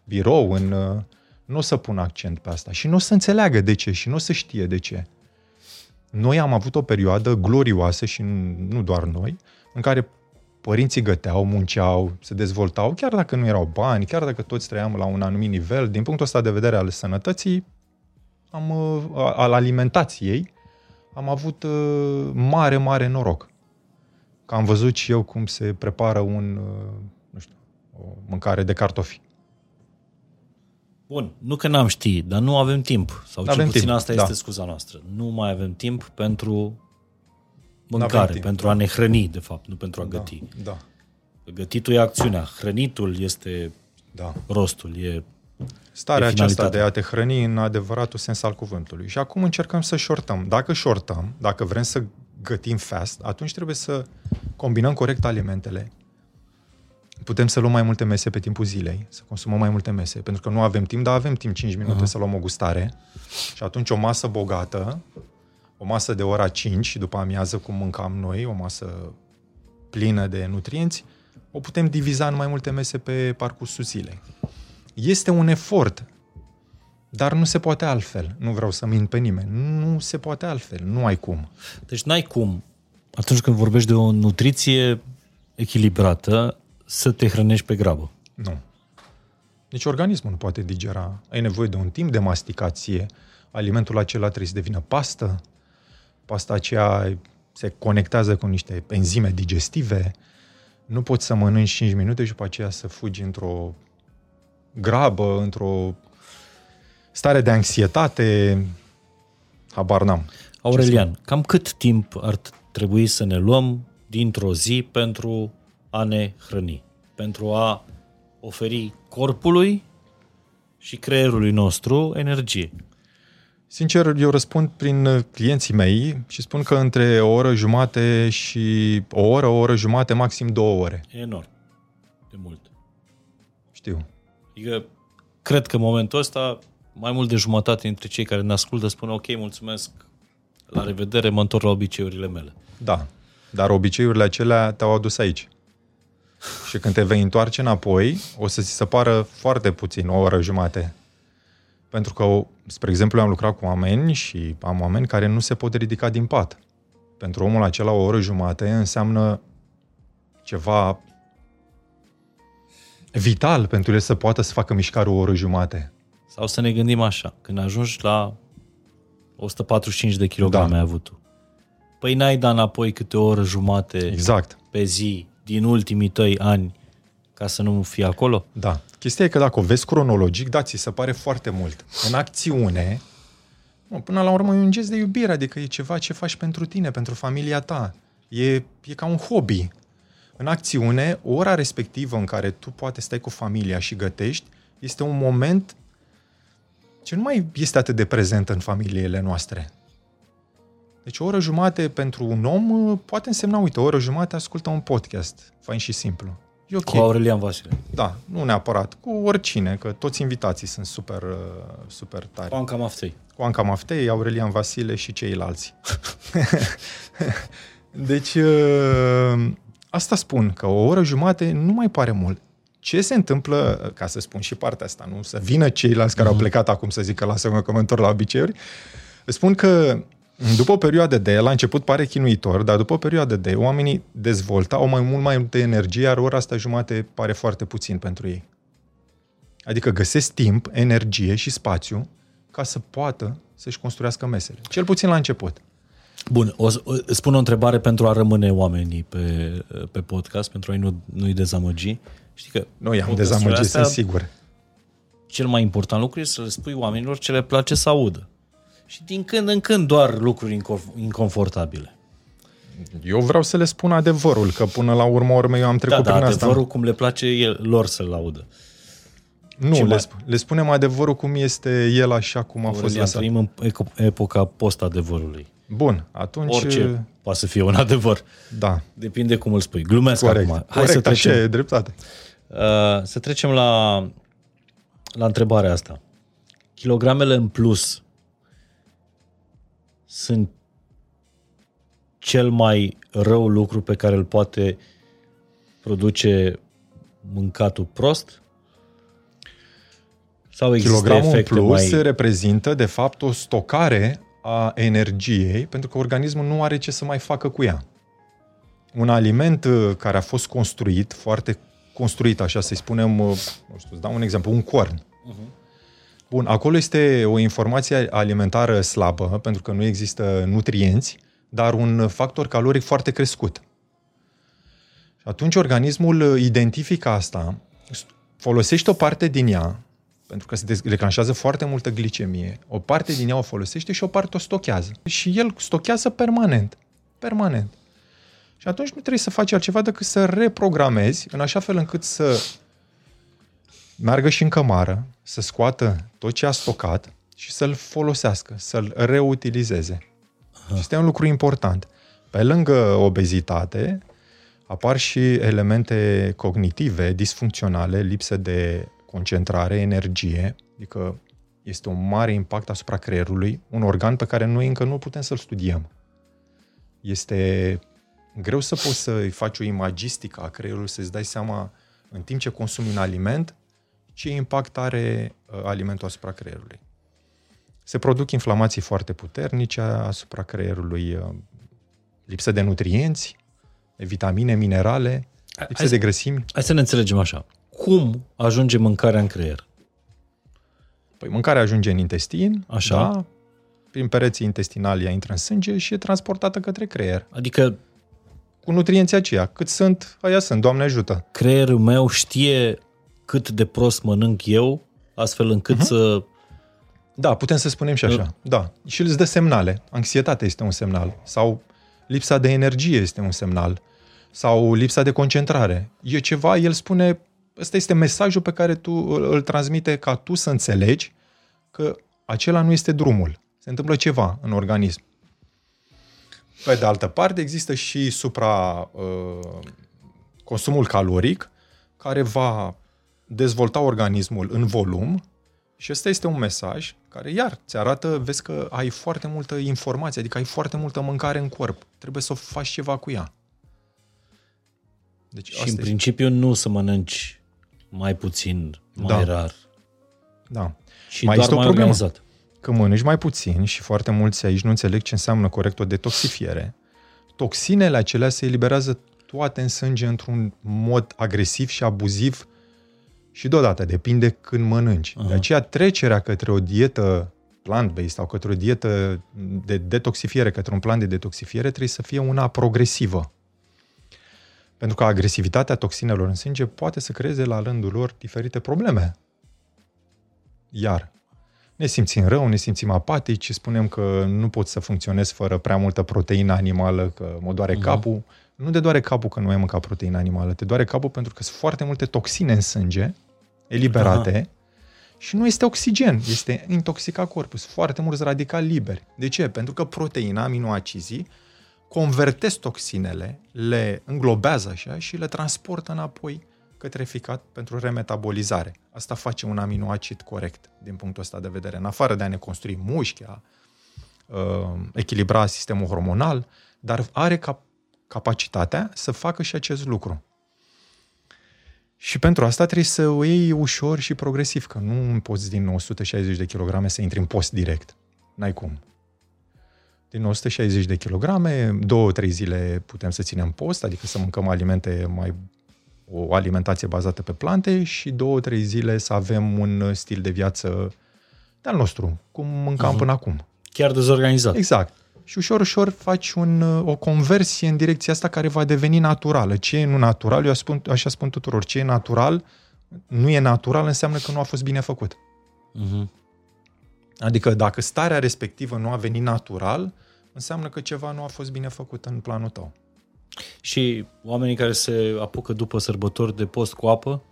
birou, în... Nu o să pun accent pe asta și nu o să înțeleagă de ce și nu o să știe de ce. Noi am avut o perioadă glorioasă și nu doar noi, în care părinții găteau, munceau, se dezvoltau, chiar dacă nu erau bani, chiar dacă toți trăiam la un anumit nivel, din punctul ăsta de vedere al sănătății, am, uh, al alimentației, am avut uh, mare, mare noroc. Că am văzut și eu cum se prepară un, uh, nu știu, o mâncare de cartofi. Bun, nu că n-am ști, dar nu avem timp. Sau cel N-avem puțin timp, asta da. este scuza noastră. Nu mai avem timp pentru N-avem mâncare, timp, pentru a ne hrăni, de fapt, nu pentru a Da, găti. da, Gătitul e acțiunea, hrănitul este da. rostul, e Starea E aceasta finalitatea. de a te hrăni în adevăratul sens al cuvântului. Și acum încercăm să șortăm. Dacă șortăm, dacă vrem să gătim fast, atunci trebuie să combinăm corect alimentele. Putem să luăm mai multe mese pe timpul zilei, să consumăm mai multe mese, pentru că nu avem timp, dar avem timp 5 minute uh-huh. să luăm o gustare și atunci o masă bogată, o masă de ora 5 după amiază cum mâncam noi, o masă plină de nutrienți, o putem diviza în mai multe mese pe parcursul zilei. Este un efort, dar nu se poate altfel. Nu vreau să mint pe nimeni. Nu se poate altfel. Nu ai cum. Deci n-ai cum, atunci când vorbești de o nutriție echilibrată, să te hrănești pe grabă. Nu. Nici organismul nu poate digera. Ai nevoie de un timp de masticație. Alimentul acela trebuie să devină pastă. Pasta aceea se conectează cu niște enzime digestive. Nu poți să mănânci 5 minute și după aceea să fugi într-o grabă, într-o stare de anxietate. Habar n-am. Aurelian, cam cât timp ar trebui să ne luăm dintr-o zi pentru a ne hrăni, pentru a oferi corpului și creierului nostru energie. Sincer, eu răspund prin clienții mei și spun că între o oră jumate și o oră, o oră jumate, maxim două ore. E enorm. De mult. Știu. Adică, cred că în momentul ăsta, mai mult de jumătate dintre cei care ne ascultă spun ok, mulțumesc, la revedere, mă întorc la obiceiurile mele. Da, dar obiceiurile acelea te-au adus aici. Și când te vei întoarce înapoi, o să ți se pară foarte puțin, o oră jumate. Pentru că, spre exemplu, am lucrat cu oameni și am oameni care nu se pot ridica din pat. Pentru omul acela o oră jumate înseamnă ceva vital pentru el să poată să facă mișcare o oră jumate. Sau să ne gândim așa, când ajungi la 145 de kilograme da. ai avut tu. Păi n-ai dat înapoi câte o oră jumate exact. pe zi din ultimii tăi ani ca să nu fii acolo? Da. Chestia e că dacă o vezi cronologic, da, ți se pare foarte mult. În acțiune, până la urmă e un gest de iubire, adică e ceva ce faci pentru tine, pentru familia ta. E, e ca un hobby. În acțiune, ora respectivă în care tu poate stai cu familia și gătești, este un moment ce nu mai este atât de prezent în familiile noastre. Deci o oră jumate pentru un om uh, poate însemna, uite, o oră jumate ascultă un podcast, fain și simplu. E okay. Cu Aurelian Vasile. Da, nu neapărat, cu oricine, că toți invitații sunt super, uh, super tari. Cu Anca Maftei. Cu Anca Maftei, Aurelian Vasile și ceilalți. deci, uh, asta spun, că o oră jumate nu mai pare mult. Ce se întâmplă, ca să spun și partea asta, nu? Să vină ceilalți care mm-hmm. au mhm. plecat acum să zică lasă-mă că mă întorc la obiceiuri, spun că după o perioadă de, la început pare chinuitor, dar după o perioadă de, oamenii dezvoltau mai mult mai multă energie, iar ora asta jumate pare foarte puțin pentru ei. Adică găsesc timp, energie și spațiu ca să poată să-și construiască mesele. Cel puțin la început. Bun, o, o, spun o întrebare pentru a rămâne oamenii pe, pe podcast, pentru a nu, nu-i dezamăgi. Știi că nu i-am dezamăgit, sunt sigur. Cel mai important lucru este să le spui oamenilor ce le place să audă și din când în când doar lucruri inconfortabile. Eu vreau să le spun adevărul, că până la urmă urmă eu am trecut da, da, prin asta. adevărul cum le place el, lor să-l audă. Nu, le, mai... sp- le spunem adevărul cum este el așa cum a Aurelian, fost lăsat. Trăim în epoca post-adevărului. Bun, atunci... Orice poate să fie un adevăr. Da. Depinde cum îl spui. Glumesc Corect. acum. Hai Corect, să trecem, așa e, dreptate. Uh, să trecem la, la întrebarea asta. Kilogramele în plus sunt cel mai rău lucru pe care îl poate produce mâncatul prost? Sau există Kilogramul efecte plus mai... se reprezintă, de fapt, o stocare a energiei, pentru că organismul nu are ce să mai facă cu ea. Un aliment uh, care a fost construit, foarte construit, așa să-i spunem, uh, nu știu, îți dau un exemplu, un corn. Uh-huh Bun, acolo este o informație alimentară slabă, pentru că nu există nutrienți, dar un factor caloric foarte crescut. Și atunci organismul identifică asta, folosește o parte din ea, pentru că se declanșează foarte multă glicemie, o parte din ea o folosește și o parte o stochează. Și el stochează permanent. Permanent. Și atunci nu trebuie să faci altceva decât să reprogramezi în așa fel încât să meargă și în cămară, să scoată tot ce a stocat și să-l folosească, să-l reutilizeze. Aha. Este un lucru important. Pe lângă obezitate, apar și elemente cognitive, disfuncționale, lipsă de concentrare, energie, adică este un mare impact asupra creierului, un organ pe care noi încă nu putem să-l studiem. Este greu să poți să faci o imagistică a creierului, să-ți dai seama în timp ce consumi un aliment, ce impact are uh, alimentul asupra creierului. Se produc inflamații foarte puternice asupra creierului, uh, lipsă de nutrienți, de vitamine, minerale, lipsă hai, de grăsimi. Hai să ne înțelegem așa. Cum ajunge mâncarea în creier? Păi mâncarea ajunge în intestin, așa. Da, prin pereții intestinali ea intră în sânge și e transportată către creier. Adică cu nutrienții aceia. Cât sunt, aia sunt, Doamne ajută. Creierul meu știe cât de prost mănânc eu, astfel încât uh-huh. să... Da, putem să spunem și așa. Uh. Da. Și îți dă semnale. Anxietatea este un semnal. Sau lipsa de energie este un semnal. Sau lipsa de concentrare. E ceva, el spune, ăsta este mesajul pe care tu îl, îl transmite ca tu să înțelegi că acela nu este drumul. Se întâmplă ceva în organism. Pe de altă parte, există și supra uh, consumul caloric, care va dezvolta organismul în volum și ăsta este un mesaj care, iar, ți arată, vezi că ai foarte multă informație, adică ai foarte multă mâncare în corp. Trebuie să faci ceva cu ea. Deci, și în este. principiu nu să mănânci mai puțin, mai da. rar. Da. Și mai doar este o mai problemă. organizat că mănânci mai puțin și foarte mulți aici nu înțeleg ce înseamnă corect o detoxifiere, toxinele acelea se eliberează toate în sânge într-un mod agresiv și abuziv și deodată, depinde când mănânci. Uh-huh. De aceea trecerea către o dietă plant-based sau către o dietă de detoxifiere, către un plan de detoxifiere, trebuie să fie una progresivă. Pentru că agresivitatea toxinelor în sânge poate să creeze la rândul lor diferite probleme. Iar ne simțim rău, ne simțim apatici, spunem că nu pot să funcționez fără prea multă proteină animală, că mă doare uh-huh. capul. Nu te doare capul că nu ai mâncat proteină animală, te doare capul pentru că sunt foarte multe toxine în sânge eliberate uh-huh. și nu este oxigen, este intoxicat corpul. Sunt foarte mulți radicali liberi. De ce? Pentru că proteina, aminoacizii, convertesc toxinele, le înglobează așa și le transportă înapoi către ficat pentru remetabolizare. Asta face un aminoacid corect din punctul ăsta de vedere. În afară de a ne construi mușchia, uh, echilibra sistemul hormonal, dar are cap- capacitatea să facă și acest lucru. Și pentru asta trebuie să o iei ușor și progresiv, că nu poți din 160 de kilograme să intri în post direct. N-ai cum. Din 160 de kilograme, două, trei zile putem să ținem post, adică să mâncăm alimente mai o alimentație bazată pe plante și două, trei zile să avem un stil de viață de-al nostru, cum mâncam uh-huh. până acum. Chiar dezorganizat. Exact. Și ușor, ușor faci un, o conversie în direcția asta care va deveni naturală. Ce e nu natural, eu spun, așa spun tuturor, ce e natural, nu e natural, înseamnă că nu a fost bine făcut. Uh-huh. Adică dacă starea respectivă nu a venit natural, înseamnă că ceva nu a fost bine făcut în planul tău. Și oamenii care se apucă după sărbători de post cu apă?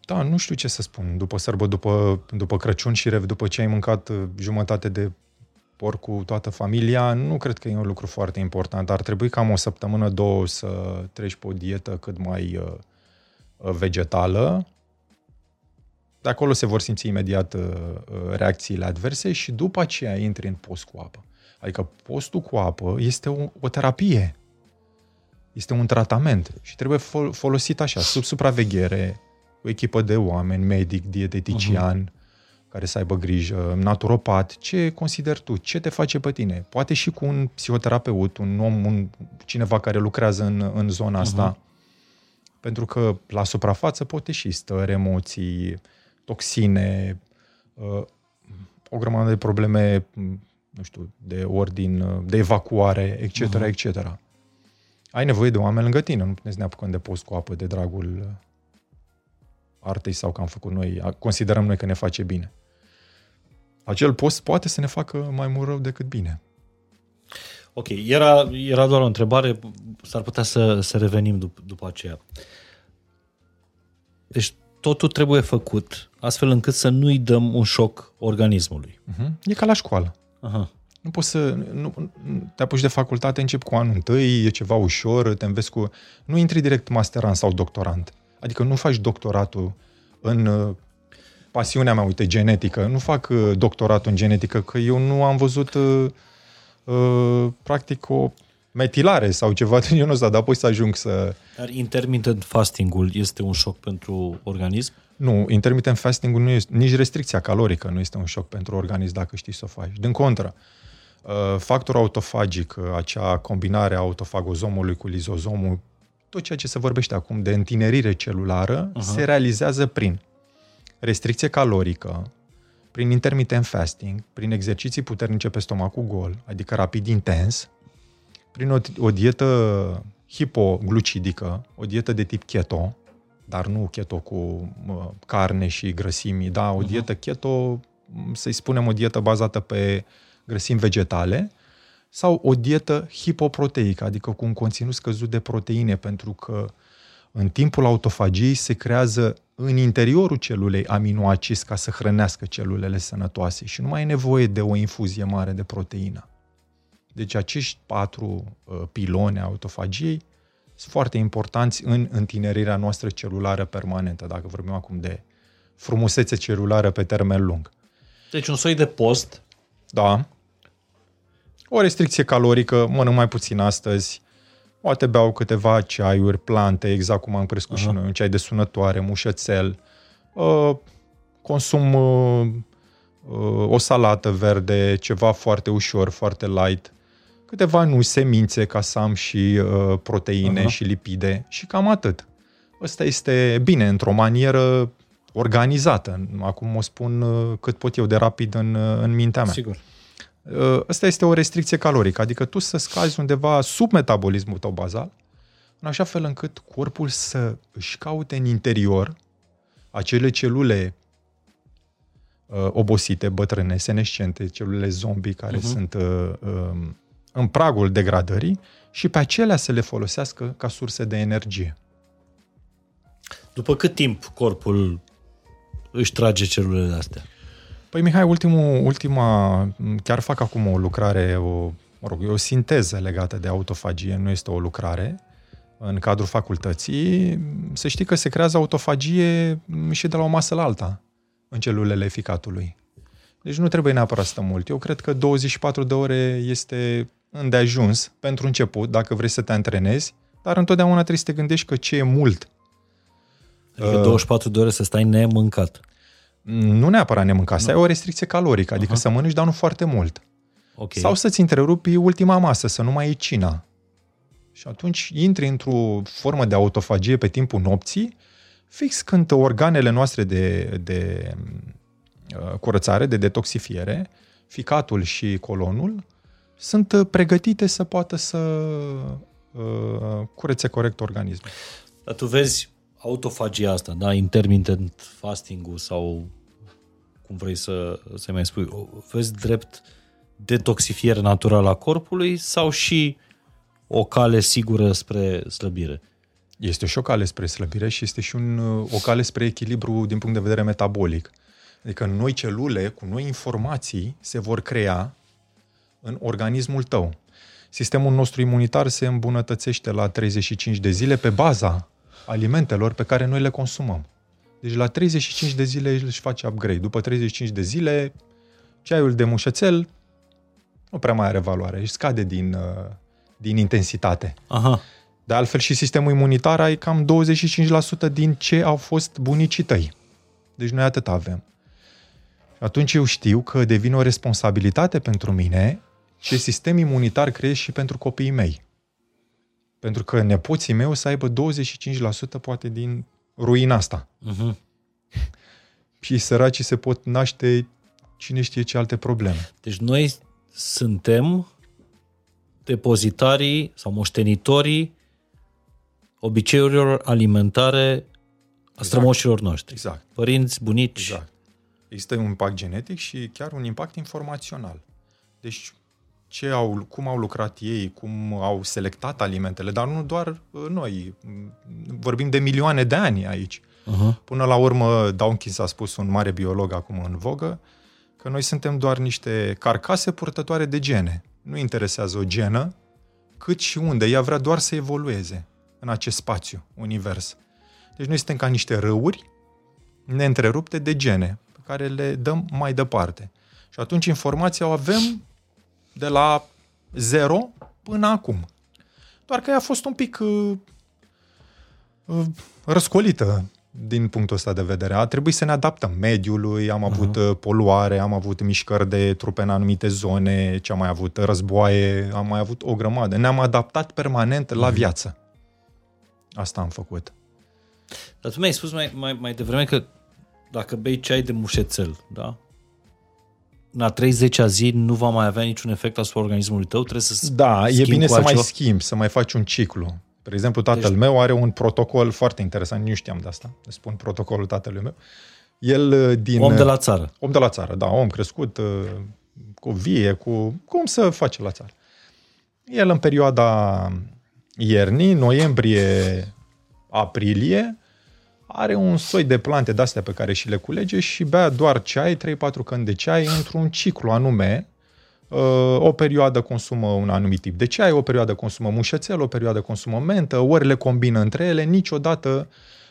Da, nu știu ce să spun. După sărbă, după, după Crăciun și rev, după ce ai mâncat uh, jumătate de porc cu toată familia, nu cred că e un lucru foarte important. Ar trebui cam o săptămână, două să treci pe o dietă cât mai uh, uh vegetală. De acolo se vor simți imediat uh, uh, reacțiile adverse și după aceea intri în post cu apă. Adică postul cu apă este o, o terapie. Este un tratament și trebuie fol- folosit așa, sub supraveghere, cu echipă de oameni, medic, dietetician, uh-huh. Care să aibă grijă, naturopat, ce consideri tu, ce te face pe tine. Poate și cu un psihoterapeut, un om, un, cineva care lucrează în, în zona asta. Uh-huh. Pentru că la suprafață poate și stări, emoții, toxine, uh, o grămadă de probleme nu știu, de ordin, de evacuare, etc., uh-huh. etc. Ai nevoie de oameni lângă tine, nu putem să ne apucăm de post cu apă de dragul artei sau că am făcut noi, considerăm noi că ne face bine. Acel post poate să ne facă mai mult rău decât bine. Ok, era, era doar o întrebare, s-ar putea să, să revenim dup- după aceea. Deci totul trebuie făcut astfel încât să nu-i dăm un șoc organismului. Uh-huh. E ca la școală. Aha. Nu poți să... Nu, te apuci de facultate, începi cu anul întâi, e ceva ușor, te înveți cu... Nu intri direct masterant sau doctorant. Adică nu faci doctoratul în uh, pasiunea mea, uite, genetică. Nu fac uh, doctoratul în genetică, că eu nu am văzut uh, uh, practic o metilare sau ceva de genul ăsta, dar apoi să ajung să... Dar intermittent fasting-ul este un șoc pentru organism? Nu, intermittent fasting-ul nu este, nici restricția calorică nu este un șoc pentru organism dacă știi să o faci. Din contră, uh, factorul autofagic, uh, acea combinare a autofagozomului cu lizozomul, tot ceea ce se vorbește acum de întinerire celulară, uh-huh. se realizează prin restricție calorică, prin intermittent fasting, prin exerciții puternice pe stomacul gol, adică rapid intens, prin o, o dietă hipoglucidică, o dietă de tip keto, dar nu keto cu carne și grăsimi, da, o mhm. dietă keto, să-i spunem o dietă bazată pe grăsimi vegetale, sau o dietă hipoproteică, adică cu un conținut scăzut de proteine, pentru că în timpul autofagiei se creează în interiorul celulei aminoacizi ca să hrănească celulele sănătoase și nu mai e nevoie de o infuzie mare de proteină. Deci acești patru uh, piloni a autofagiei sunt foarte importanți în întinerirea noastră celulară permanentă, dacă vorbim acum de frumusețe celulară pe termen lung. Deci un soi de post. Da. O restricție calorică, mănânc mai puțin astăzi, poate beau câteva ceaiuri, plante, exact cum am crescut uh-huh. și noi, un ceai de sunătoare, mușățel, uh, consum uh, uh, o salată verde, ceva foarte ușor, foarte light, câteva nu semințe ca să am și uh, proteine uh-huh. și lipide și cam atât. Ăsta este bine, într-o manieră organizată. Acum o spun uh, cât pot eu de rapid în, uh, în mintea mea. Sigur. Uh, asta este o restricție calorică, adică tu să scazi undeva sub metabolismul tău bazal, în așa fel încât corpul să își caute în interior acele celule uh, obosite, bătrâne, senescente, celule zombie care uh-huh. sunt uh, uh, în pragul degradării și pe acelea să le folosească ca surse de energie. După cât timp corpul își trage celulele astea? Păi Mihai, ultimul, ultima, chiar fac acum o lucrare, o, mă rog, e o sinteză legată de autofagie, nu este o lucrare, în cadrul facultății. Să știi că se creează autofagie și de la o masă la alta în celulele ficatului. Deci nu trebuie neapărat să mult. Eu cred că 24 de ore este îndeajuns pentru început, dacă vrei să te antrenezi, dar întotdeauna trebuie să te gândești că ce e mult. Adică 24 de ore să stai nemâncat. Nu neapărat nemâncat, să ai o restricție calorică, adică uh-huh. să mănânci, dar nu foarte mult. Okay. Sau să-ți întrerupi ultima masă, să nu mai iei cina. Și atunci intri într-o formă de autofagie pe timpul nopții, fix când organele noastre de, de uh, curățare, de detoxifiere, ficatul și colonul, sunt uh, pregătite să poată să uh, curețe corect organismul. Dar tu vezi autofagia asta, da, intermittent fasting-ul sau cum vrei să, să mai spui, vezi drept detoxifiere naturală a corpului sau și o cale sigură spre slăbire? Este și o cale spre slăbire și este și un, o cale spre echilibru din punct de vedere metabolic. Adică noi celule cu noi informații se vor crea în organismul tău. Sistemul nostru imunitar se îmbunătățește la 35 de zile pe baza alimentelor pe care noi le consumăm. Deci la 35 de zile își face upgrade. După 35 de zile, ceaiul de mușățel nu prea mai are valoare, își scade din, uh, din intensitate. Aha. De altfel și sistemul imunitar ai cam 25% din ce au fost bunicii tăi. Deci noi atât avem. Atunci eu știu că devine o responsabilitate pentru mine ce sistem imunitar creez și pentru copiii mei. Pentru că nepoții mei o să aibă 25% poate din ruina asta. Uh-huh. Și săracii se pot naște cine știe ce alte probleme. Deci noi suntem depozitarii sau moștenitorii obiceiurilor alimentare a exact. strămoșilor noștri. Exact. Părinți, bunici. Exact. Există un impact genetic și chiar un impact informațional. Deci ce au, cum au lucrat ei, cum au selectat alimentele, dar nu doar uh, noi. Vorbim de milioane de ani aici. Uh-huh. Până la urmă, Dawkins a spus, un mare biolog acum în vogă, că noi suntem doar niște carcase purtătoare de gene. Nu interesează o genă, cât și unde. Ea vrea doar să evolueze în acest spațiu, univers. Deci noi suntem ca niște râuri neîntrerupte de gene pe care le dăm mai departe. Și atunci informația o avem de la zero până acum. Doar că ea a fost un pic uh, uh, răscolită din punctul ăsta de vedere. A trebuit să ne adaptăm mediului, am avut uh-huh. poluare, am avut mișcări de trupe în anumite zone, ce am mai avut, războaie, am mai avut o grămadă. Ne-am adaptat permanent la uh-huh. viață. Asta am făcut. Dar tu mi-ai spus mai, mai, mai devreme că dacă bei ceai de mușețel, da? În a 30-a zi nu va mai avea niciun efect asupra organismului tău, trebuie să Da, e bine să altceva. mai schimbi, să mai faci un ciclu. De exemplu, tatăl deci... meu are un protocol foarte interesant, nu știam de asta, spun protocolul tatălui meu. El uh, din... Om de la țară. Om de la țară, da, om crescut uh, cu vie, cu cum să face la țară. El în perioada iernii, noiembrie, aprilie, are un soi de plante de-astea pe care și le culege și bea doar ceai, 3-4 căni de ceai, într-un ciclu anume. Uh, o perioadă consumă un anumit tip de ceai, o perioadă consumă mușețel, o perioadă consumă mentă, ori le combină între ele, niciodată...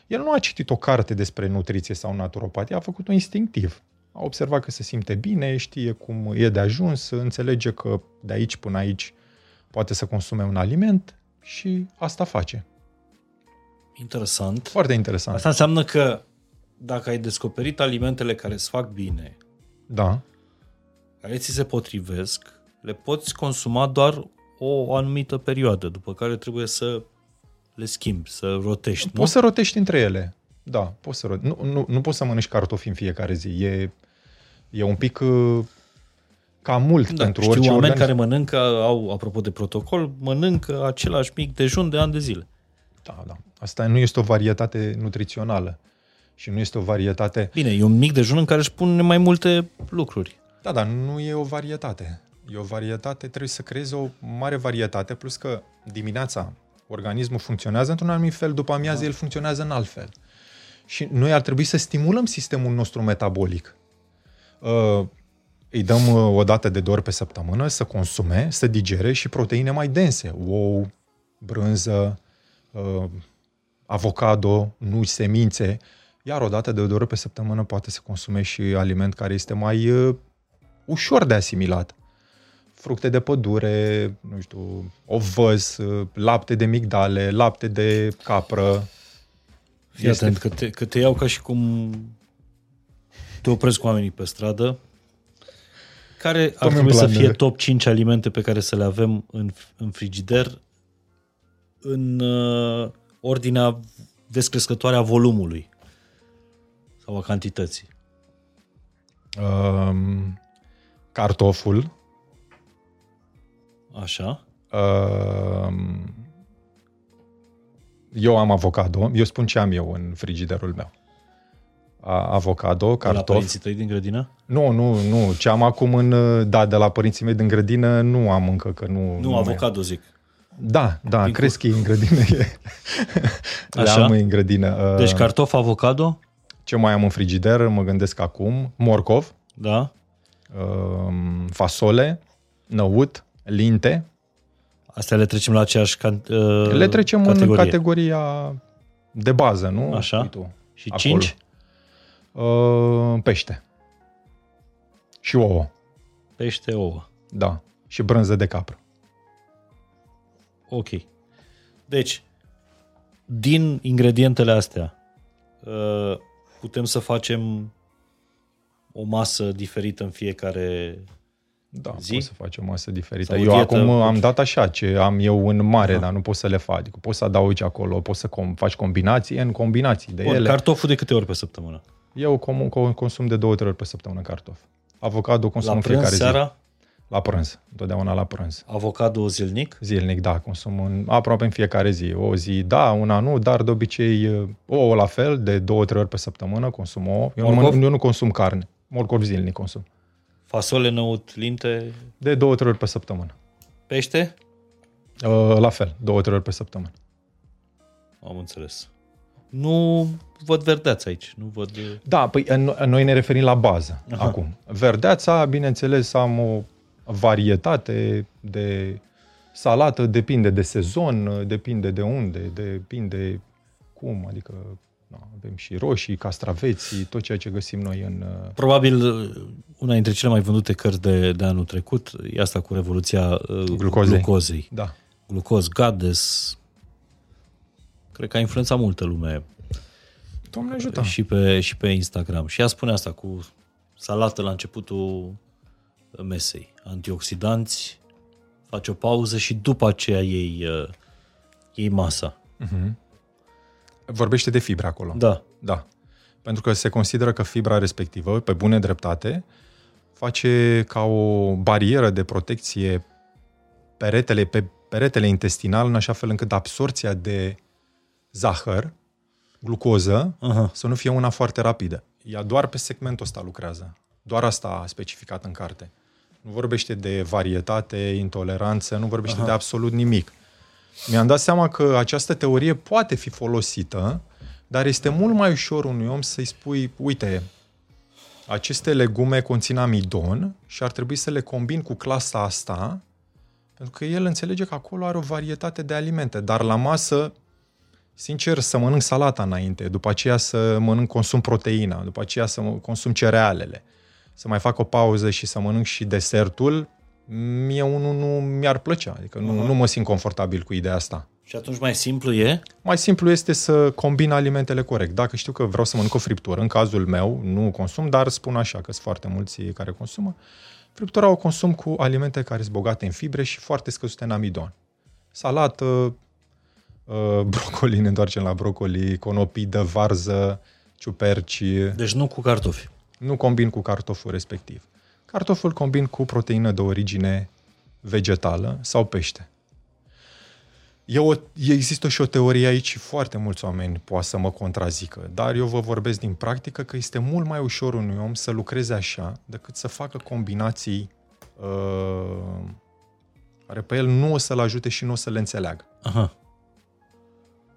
El nu a citit o carte despre nutriție sau naturopatie, a făcut-o instinctiv. A observat că se simte bine, știe cum e de ajuns, înțelege că de aici până aici poate să consume un aliment și asta face. Interesant. Foarte interesant. Asta înseamnă că dacă ai descoperit alimentele care îți fac bine, da. care ți se potrivesc, le poți consuma doar o anumită perioadă, după care trebuie să le schimbi, să rotești. Poți nu? să rotești între ele. Da, poți să rotești. Nu, nu, nu poți să mănânci cartofi în fiecare zi. E, e un pic uh, cam mult da, pentru știu orice oameni organism. care mănâncă, au, apropo de protocol, mănâncă același mic dejun de ani de zile. Da, da. Asta nu este o varietate nutrițională și nu este o varietate... Bine, e un mic dejun în care își pun mai multe lucruri. Da, dar nu e o varietate. E o varietate, trebuie să creezi o mare varietate, plus că dimineața organismul funcționează într-un anumit fel, după amiază da. el funcționează în alt fel. Și noi ar trebui să stimulăm sistemul nostru metabolic. Uh, îi dăm uh, o dată de două ori pe săptămână să consume, să digere și proteine mai dense. Ou, brânză, uh, avocado, nuci, semințe, iar o dată de o ori pe săptămână poate să consume și aliment care este mai uh, ușor de asimilat. Fructe de pădure, nu știu, ovăz, uh, lapte de migdale, lapte de capră. Fii este... atent, că te, că te iau ca și cum te opresc cu oamenii pe stradă. Care ar trebui să fie top 5 alimente pe care să le avem în, în frigider în uh, ordinea descrescătoare a volumului sau a cantității? Um, cartoful. Așa. Um, eu am avocado. Eu spun ce am eu în frigiderul meu. Avocado, cartof. De la părinții tăi din grădină? Nu, nu, nu. Ce am acum în... Da, de la părinții mei din grădină nu am încă, că nu... Nu, nu avocado zic. Da, da, Din cresc în grădină. Le am în grădină. Deci uh, cartof, avocado? Ce mai am în frigider, mă gândesc acum. Morcov. Da. Um, fasole, năut, linte. Astea le trecem la aceeași can- uh, Le trecem categorie. în categoria de bază, nu? Așa. Tu, Și acolo. cinci? Uh, pește. Și ouă. Pește, ouă. Da. Și brânză de capră. Ok. Deci, din ingredientele astea, uh, putem să facem o masă diferită în fiecare da, zi? poți să faci o masă diferită. Sau eu dietă, acum am dat așa ce am eu în mare, da. dar nu pot să le fac. Adică poți să adaugi acolo, poți să com- faci combinații în combinații de Bun, ele. Cartoful de câte ori pe săptămână? Eu com- consum de două, trei ori pe săptămână cartof. Avocado consum La în fiecare seara? zi. La prânz, întotdeauna la prânz. Avocado zilnic? Zilnic, da, consum în, aproape în fiecare zi. O zi, da, una nu, dar de obicei ouă la fel, de două, trei ori pe săptămână consum ouă. Eu, nu, eu nu consum carne, morcov zilnic consum. Fasole, năut, linte? De două, trei ori pe săptămână. Pește? Uh, la fel, două, trei ori pe săptămână. Am înțeles. nu văd verdeață aici. Nu văd... Da, păi noi ne referim la bază Aha. acum. Verdeața, bineînțeles, am o varietate de salată, depinde de sezon, depinde de unde, depinde cum, adică da, avem și roșii, castraveții, tot ceea ce găsim noi în... Uh, Probabil una dintre cele mai vândute cărți de, de anul trecut e asta cu revoluția uh, glucozei. glucozei. Da. Glucoz, Gades. Cred că a influențat multă lume. Doamne ajută. Și pe, și pe Instagram. Și ea spune asta cu salată la începutul mesei. Antioxidanți, faci o pauză și după aceea iei, uh, iei masa. Uh-huh. Vorbește de fibra acolo. Da. Da. Pentru că se consideră că fibra respectivă, pe bune dreptate, face ca o barieră de protecție peretele, pe peretele intestinal, în așa fel încât absorția de zahăr, glucoză, uh-huh. să nu fie una foarte rapidă. Ea doar pe segmentul ăsta lucrează. Doar asta a specificat în carte. Nu vorbește de varietate, intoleranță, nu vorbește uh-huh. de absolut nimic. Mi-am dat seama că această teorie poate fi folosită, dar este mult mai ușor unui om să-i spui, uite, aceste legume conțin amidon și ar trebui să le combin cu clasa asta, pentru că el înțelege că acolo are o varietate de alimente, dar la masă, sincer, să mănânc salata înainte, după aceea să mănânc, consum proteina, după aceea să consum cerealele, să mai fac o pauză și să mănânc și desertul, mie unul nu mi-ar plăcea. Adică nu, uh-huh. nu mă simt confortabil cu ideea asta. Și atunci mai simplu e? Mai simplu este să combin alimentele corect. Dacă știu că vreau să mănânc o friptură, în cazul meu nu consum, dar spun așa că sunt foarte mulți care consumă, friptura o consum cu alimente care sunt bogate în fibre și foarte scăzute în amidon. Salată, uh, brocoli, ne întoarcem la brocoli, conopidă, varză, ciuperci. Deci nu cu cartofi. Nu combin cu cartoful respectiv. Cartoful combin cu proteină de origine vegetală sau pește. E o, există și o teorie aici și foarte mulți oameni poate să mă contrazică, dar eu vă vorbesc din practică că este mult mai ușor unui om să lucreze așa decât să facă combinații uh, care pe el nu o să-l ajute și nu o să le înțeleagă. Aha.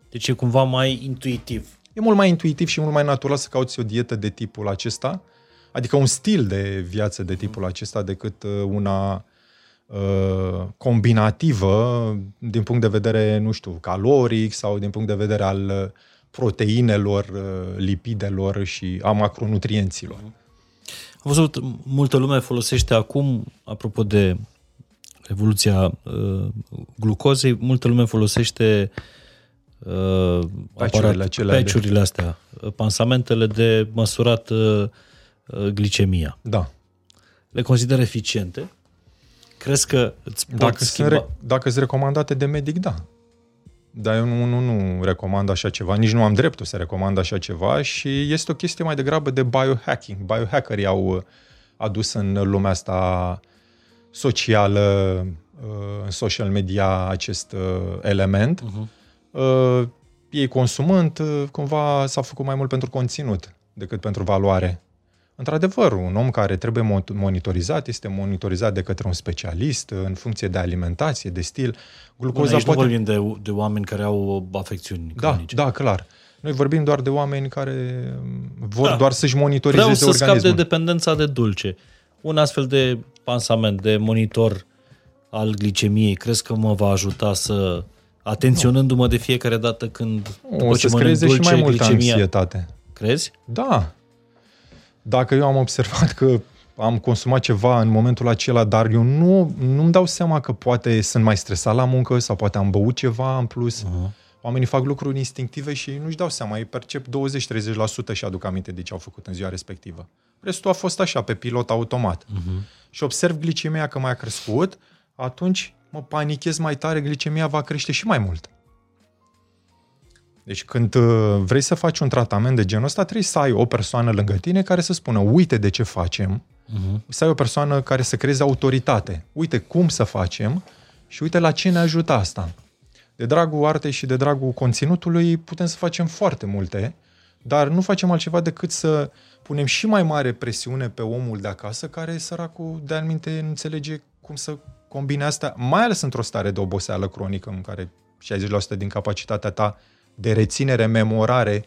Deci e cumva mai intuitiv. E mult mai intuitiv și mult mai natural să cauți o dietă de tipul acesta Adică un stil de viață de tipul acesta decât uh, una uh, combinativă din punct de vedere, nu știu, caloric sau din punct de vedere al uh, proteinelor, lipidelor și a macronutrienților. Am văzut, multă lume folosește acum, apropo de evoluția uh, glucozei, multă lume folosește uh, aparat, peciurile astea, pansamentele de măsurat uh, Uh, glicemia. Da. Le consider eficiente? Crezi că îți pot dacă schimba? Sunt re- dacă sunt recomandate de medic, da. Dar eu nu, nu, nu recomand așa ceva, nici nu am dreptul să recomand așa ceva și este o chestie mai degrabă de biohacking. Biohackerii au uh, adus în lumea asta socială, uh, în social media, acest element. Uh-huh. Ei consumând, cumva s-a făcut mai mult pentru conținut decât pentru valoare. Într-adevăr, un om care trebuie monitorizat este monitorizat de către un specialist în funcție de alimentație, de stil. Glucoza Bun, aici poate... nu vorbim de, de oameni care au afecțiuni da, cronice. Da, clar. Noi vorbim doar de oameni care vor da. doar să-și monitorizeze Vreau să organismul. scap de dependența de dulce. Un astfel de pansament, de monitor al glicemiei, crezi că mă va ajuta să atenționându-mă de fiecare dată când după o ce să dulce, și mai multă glicemia... anxietate. Crezi? Da, dacă eu am observat că am consumat ceva în momentul acela, dar eu nu, nu-mi dau seama că poate sunt mai stresat la muncă sau poate am băut ceva în plus. Uh-huh. Oamenii fac lucruri instinctive și nu-și dau seama, ei percep 20-30% și aduc aminte de ce au făcut în ziua respectivă. Restul a fost așa, pe pilot automat. Uh-huh. Și observ glicemia că mai a crescut, atunci mă panichez mai tare, glicemia va crește și mai mult. Deci când uh, vrei să faci un tratament de genul ăsta, trebuie să ai o persoană lângă tine care să spună, uite de ce facem, uh-huh. să ai o persoană care să creeze autoritate, uite cum să facem și uite la ce ne ajută asta. De dragul artei și de dragul conținutului putem să facem foarte multe, dar nu facem altceva decât să punem și mai mare presiune pe omul de acasă, care săracul de anumite înțelege cum să combine asta, mai ales într-o stare de oboseală cronică în care 60% din capacitatea ta de reținere, memorare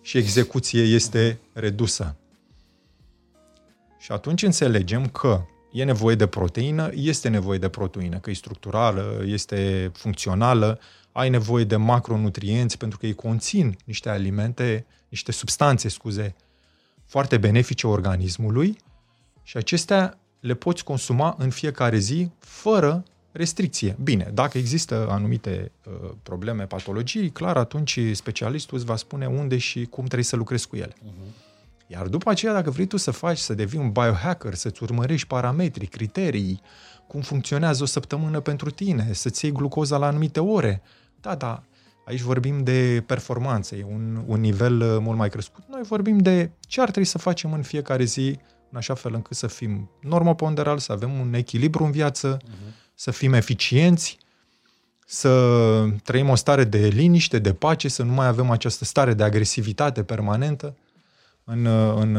și execuție este redusă. Și atunci înțelegem că e nevoie de proteină, este nevoie de proteină, că e structurală, este funcțională, ai nevoie de macronutrienți pentru că ei conțin niște alimente, niște substanțe, scuze, foarte benefice organismului și acestea le poți consuma în fiecare zi fără restricție. Bine, dacă există anumite uh, probleme, patologii, clar, atunci specialistul îți va spune unde și cum trebuie să lucrezi cu ele. Uh-huh. Iar după aceea, dacă vrei tu să faci, să devii un biohacker, să-ți urmărești parametrii, criterii, cum funcționează o săptămână pentru tine, să-ți iei glucoza la anumite ore, da, da, aici vorbim de performanță, e un, un nivel uh, mult mai crescut. Noi vorbim de ce ar trebui să facem în fiecare zi, în așa fel încât să fim normoponderal, să avem un echilibru în viață, uh-huh. să fim eficienți, să trăim o stare de liniște, de pace, să nu mai avem această stare de agresivitate permanentă în, în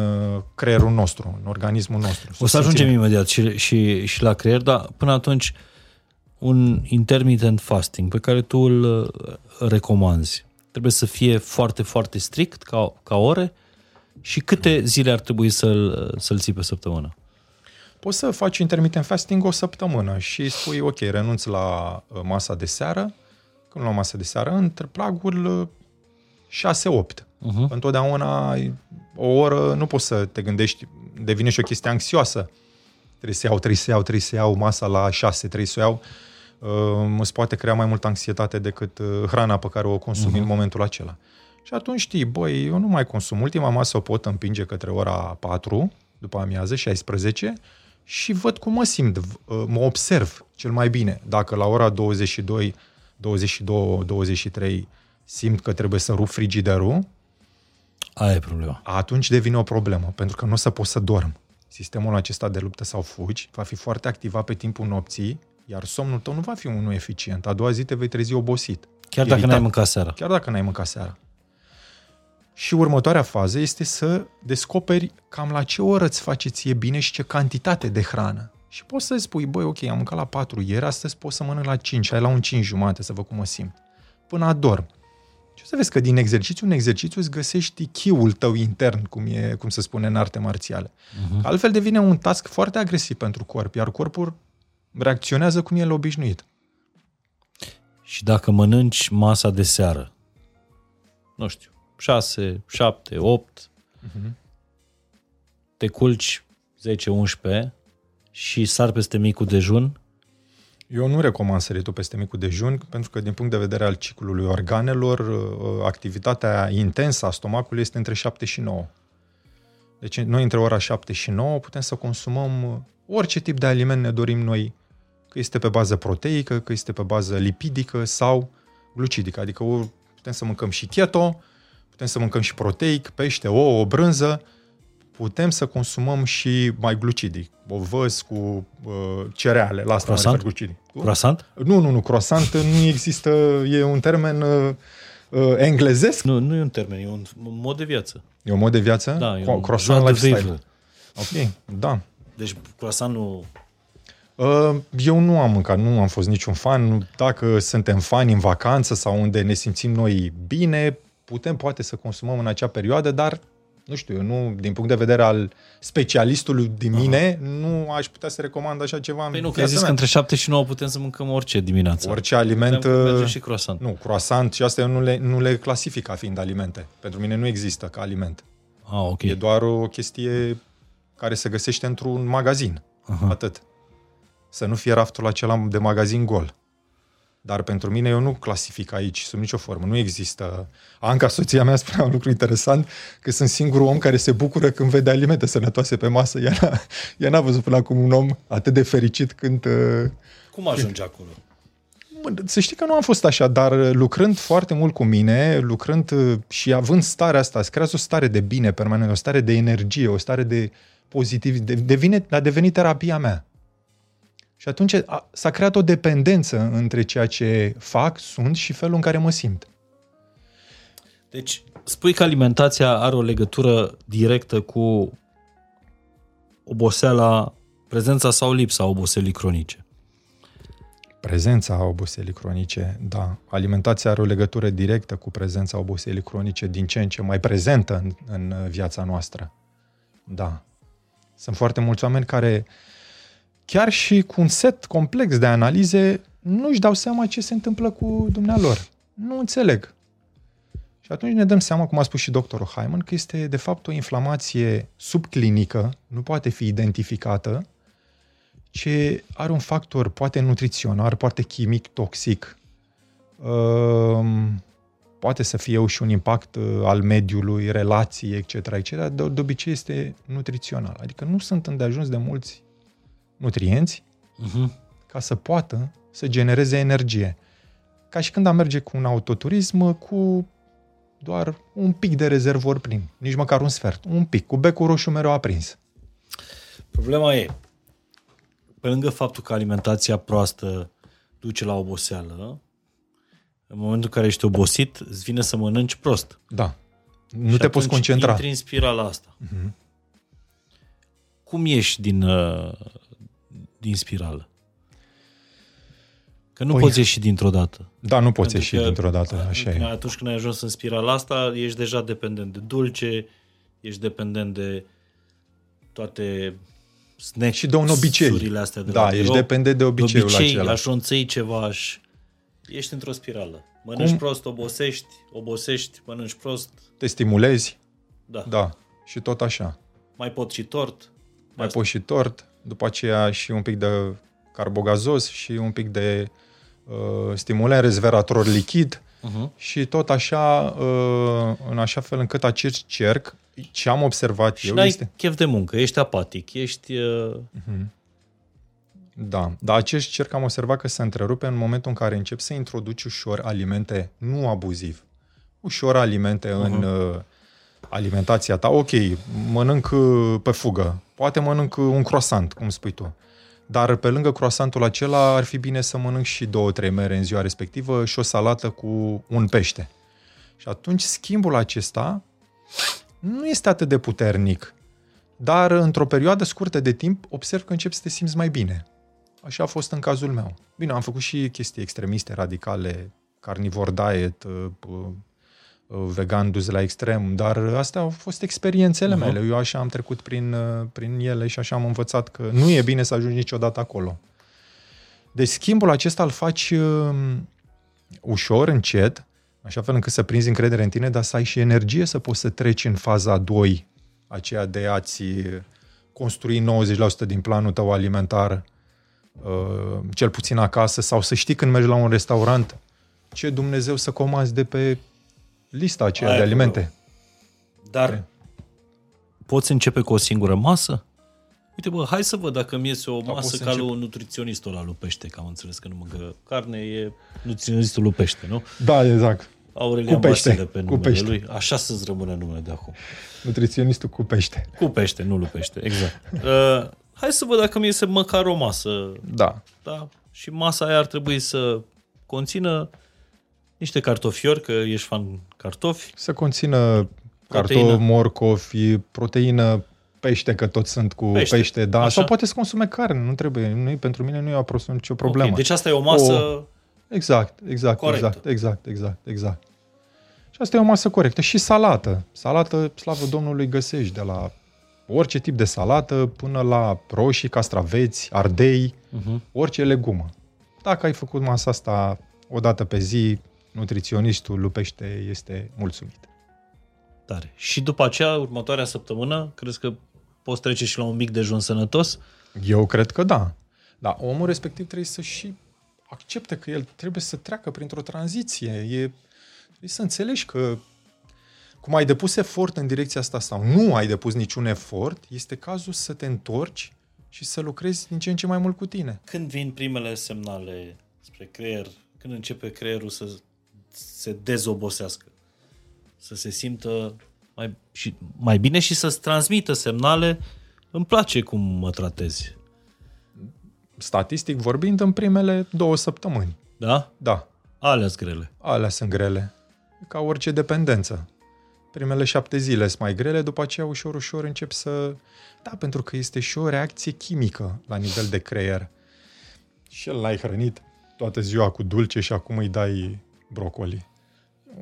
creierul nostru, în organismul nostru. O să ajungem imediat și, și, și la creier, dar până atunci un intermittent fasting pe care tu îl uh, recomanzi trebuie să fie foarte, foarte strict ca, ca ore și câte zile ar trebui să-l, să-l ții pe săptămână? Poți să faci intermittent fasting o săptămână și spui, ok, renunț la uh, masa de seară, când la masa de seară, între plagul 6-8. Uh-huh. Întotdeauna o oră nu poți să te gândești, devine și o chestie anxioasă. Trebuie să iau, trebuie să iau, trebuie să iau masa la 6, trebuie să iau. Uh, îți poate crea mai multă anxietate decât uh, hrana pe care o consumi uh-huh. în momentul acela. Și atunci știi, băi, eu nu mai consum. Ultima masă o pot împinge către ora 4, după amiază, 16, și văd cum mă simt, uh, mă observ cel mai bine. Dacă la ora 22, 22, 23 simt că trebuie să rup frigiderul, Aia e problema. Atunci devine o problemă, pentru că nu o să poți să dorm. Sistemul acesta de luptă sau fugi va fi foarte activat pe timpul nopții, iar somnul tău nu va fi unul eficient. A doua zi te vei trezi obosit. Chiar iritat. dacă n-ai mâncat seara. Chiar dacă n-ai mâncat seara. Și următoarea fază este să descoperi cam la ce oră îți face ție bine și ce cantitate de hrană. Și poți să spui, băi, ok, am mâncat la 4 ieri, astăzi pot să mănânc la 5, hai la un 5 jumate să văd cum mă simt. Până adorm. Și o să vezi că din exercițiu în exercițiu îți găsești chiul tău intern, cum, e, cum se spune în arte marțiale. Uh-huh. Altfel devine un task foarte agresiv pentru corp, iar corpul reacționează cum e el obișnuit. Și dacă mănânci masa de seară, nu știu, 6, 7, 8, uh-huh. te culci 10-11 și sar peste micul dejun, eu nu recomand săritul peste micul dejun, pentru că din punct de vedere al ciclului organelor, uh, activitatea intensă a stomacului este între 7 și 9. Deci noi între ora 7 și 9 putem să consumăm uh, orice tip de aliment ne dorim noi, că este pe bază proteică, că este pe bază lipidică sau glucidică. Adică putem să mâncăm și keto, putem să mâncăm și proteic, pește, ouă, o brânză, putem să consumăm și mai glucidic. Ovăz cu uh, cereale, la asta croissant? mă refer glucidic. Croissant? Nu, nu, nu, croissant nu există, e un termen uh, uh, englezesc. Nu, nu e un termen, e un mod de viață. E un mod de viață? Da, e un croissant lifestyle. Ok, da. Deci croissant nu... Uh, eu nu am mâncat, nu am fost niciun fan. Dacă suntem fani în vacanță sau unde ne simțim noi bine, putem poate să consumăm în acea perioadă, dar nu știu, eu nu, din punct de vedere al specialistului din mine, Aha. nu aș putea să recomand așa ceva. Păi nu, că ai zis că între 7 și 9 putem să mâncăm orice dimineață. Orice aliment. Putem și croissant. Nu, croissant și astea eu nu le, nu le clasific ca fiind alimente. Pentru mine nu există ca aliment. Ah, ok. E doar o chestie care se găsește într-un magazin. Aha. Atât. Să nu fie raftul acela de magazin gol. Dar pentru mine eu nu clasific aici sub nicio formă. Nu există... Anca, soția mea, spunea un lucru interesant, că sunt singurul om care se bucură când vede alimente sănătoase pe masă. Ea n-a, ea n-a văzut până acum un om atât de fericit când... Uh, Cum ajunge acolo? Să știi că nu am fost așa, dar lucrând foarte mult cu mine, lucrând uh, și având starea asta, îți creează o stare de bine permanent, o stare de energie, o stare de pozitiv, devine, a devenit terapia mea. Și atunci a, s-a creat o dependență între ceea ce fac, sunt și felul în care mă simt. Deci, spui că alimentația are o legătură directă cu oboseala, prezența sau lipsa oboselii cronice. Prezența oboselii cronice, da. Alimentația are o legătură directă cu prezența oboselii cronice din ce în ce mai prezentă în, în viața noastră. Da. Sunt foarte mulți oameni care, chiar și cu un set complex de analize, nu își dau seama ce se întâmplă cu dumnealor. Nu înțeleg. Și atunci ne dăm seama, cum a spus și doctorul Hyman, că este de fapt o inflamație subclinică, nu poate fi identificată, ce are un factor poate nutrițional, poate chimic, toxic, um, poate să fie și un impact uh, al mediului, relații, etc., etc., de, de obicei este nutrițional. Adică nu sunt îndeajuns de mulți nutrienți uh-huh. ca să poată să genereze energie. Ca și când am merge cu un autoturism cu doar un pic de rezervor plin, nici măcar un sfert, un pic, cu becul roșu mereu aprins. Problema e, pe lângă faptul că alimentația proastă duce la oboseală, în momentul în care ești obosit, îți vine să mănânci prost. Da. Nu și te poți concentra. intri în spirala asta. Uh-huh. Cum ieși din, uh, din spirală? Că nu păi, poți ieși dintr-o dată. Da, nu poți ieși dintr-o dată, așa e. Atunci când ai ajuns în spirala asta, ești deja dependent de dulce, ești dependent de toate snack și de un obicei. Astea de da, ești dependent de obiceiul de obicei, acela. aș ceva, aș... ești într-o spirală. Mănânci Cum? prost, obosești, obosești, mănânci prost. Te stimulezi. Da. Da. Și tot așa. Mai pot și tort. Mai asta. pot și tort. După aceea și un pic de carbogazos și un pic de uh, stimulant resveratrol lichid uh-huh. și tot așa, uh, în așa fel încât acest cerc, ce am observat și eu n-ai este... chef de muncă, ești apatic, ești... Uh... Uh-huh. Da, dar acest cerc am observat că se întrerupe în momentul în care încep să introduci ușor alimente, nu abuziv, ușor alimente uh-huh. în uh, alimentația ta. Ok, mănânc uh, pe fugă, poate mănânc un croissant, cum spui tu. Dar pe lângă croasantul acela ar fi bine să mănânc și două, trei mere în ziua respectivă și o salată cu un pește. Și atunci schimbul acesta nu este atât de puternic, dar într-o perioadă scurtă de timp observ că încep să te simți mai bine. Așa a fost în cazul meu. Bine, am făcut și chestii extremiste, radicale, carnivore diet, uh, uh, vegan dus la extrem, dar astea au fost experiențele uh-huh. mele. Eu așa am trecut prin, uh, prin ele și așa am învățat că nu e bine să ajungi niciodată acolo. Deci schimbul acesta îl faci uh, ușor, încet, așa fel încât să prinzi încredere în tine, dar să ai și energie să poți să treci în faza 2, aceea de a-ți construi 90% din planul tău alimentar, uh, cel puțin acasă, sau să știi când mergi la un restaurant ce Dumnezeu să comanzi de pe lista aceea Aia de alimente. Dar Aia. poți începe cu o singură masă? Uite, bă, hai să văd dacă mi iese o da, masă ca lui un nutriționistul la lupește, că am înțeles că nu mâncă carne, e nutriționistul lupește, nu? Da, exact. Aurelian cu pește, pe numele cu pește. lui. Așa să-ți rămână numele de acum. Nutriționistul cu pește. Cu pește, nu lupește, exact. Uh, hai să văd dacă mi iese măcar o masă. Da. Da. Și masa aia ar trebui să conțină niște cartofiori, că ești fan cartofi. Să conțină cartofi, morcovi, proteină, pește, că toți sunt cu pește, pește da. Așa? Sau poate să consume carne, nu trebuie. Nu, pentru mine nu e o, nicio problemă. Okay, deci asta e o masă o... Exact, exact, corectă. exact, exact, exact, exact. Și asta e o masă corectă. Și salată. Salată, slavă Domnului, găsești de la orice tip de salată până la roșii, castraveți, ardei, uh-huh. orice legumă. Dacă ai făcut masa asta o dată pe zi, nutriționistul lupește este mulțumit. Tare. Și după aceea, următoarea săptămână, crezi că poți trece și la un mic dejun sănătos? Eu cred că da. Dar omul respectiv trebuie să și accepte că el trebuie să treacă printr-o tranziție. E, trebuie să înțelegi că cum ai depus efort în direcția asta sau nu ai depus niciun efort, este cazul să te întorci și să lucrezi din ce în ce mai mult cu tine. Când vin primele semnale spre creier, când începe creierul să se dezobosească, să se simtă mai, și, mai bine și să-ți transmită semnale îmi place cum mă tratezi. Statistic vorbind, în primele două săptămâni. Da? Da. Alea sunt grele. Alea sunt grele. Ca orice dependență. Primele șapte zile sunt mai grele, după aceea ușor, ușor încep să... Da, pentru că este și o reacție chimică la nivel de creier. Și el l-ai hrănit toată ziua cu dulce și acum îi dai brocoli.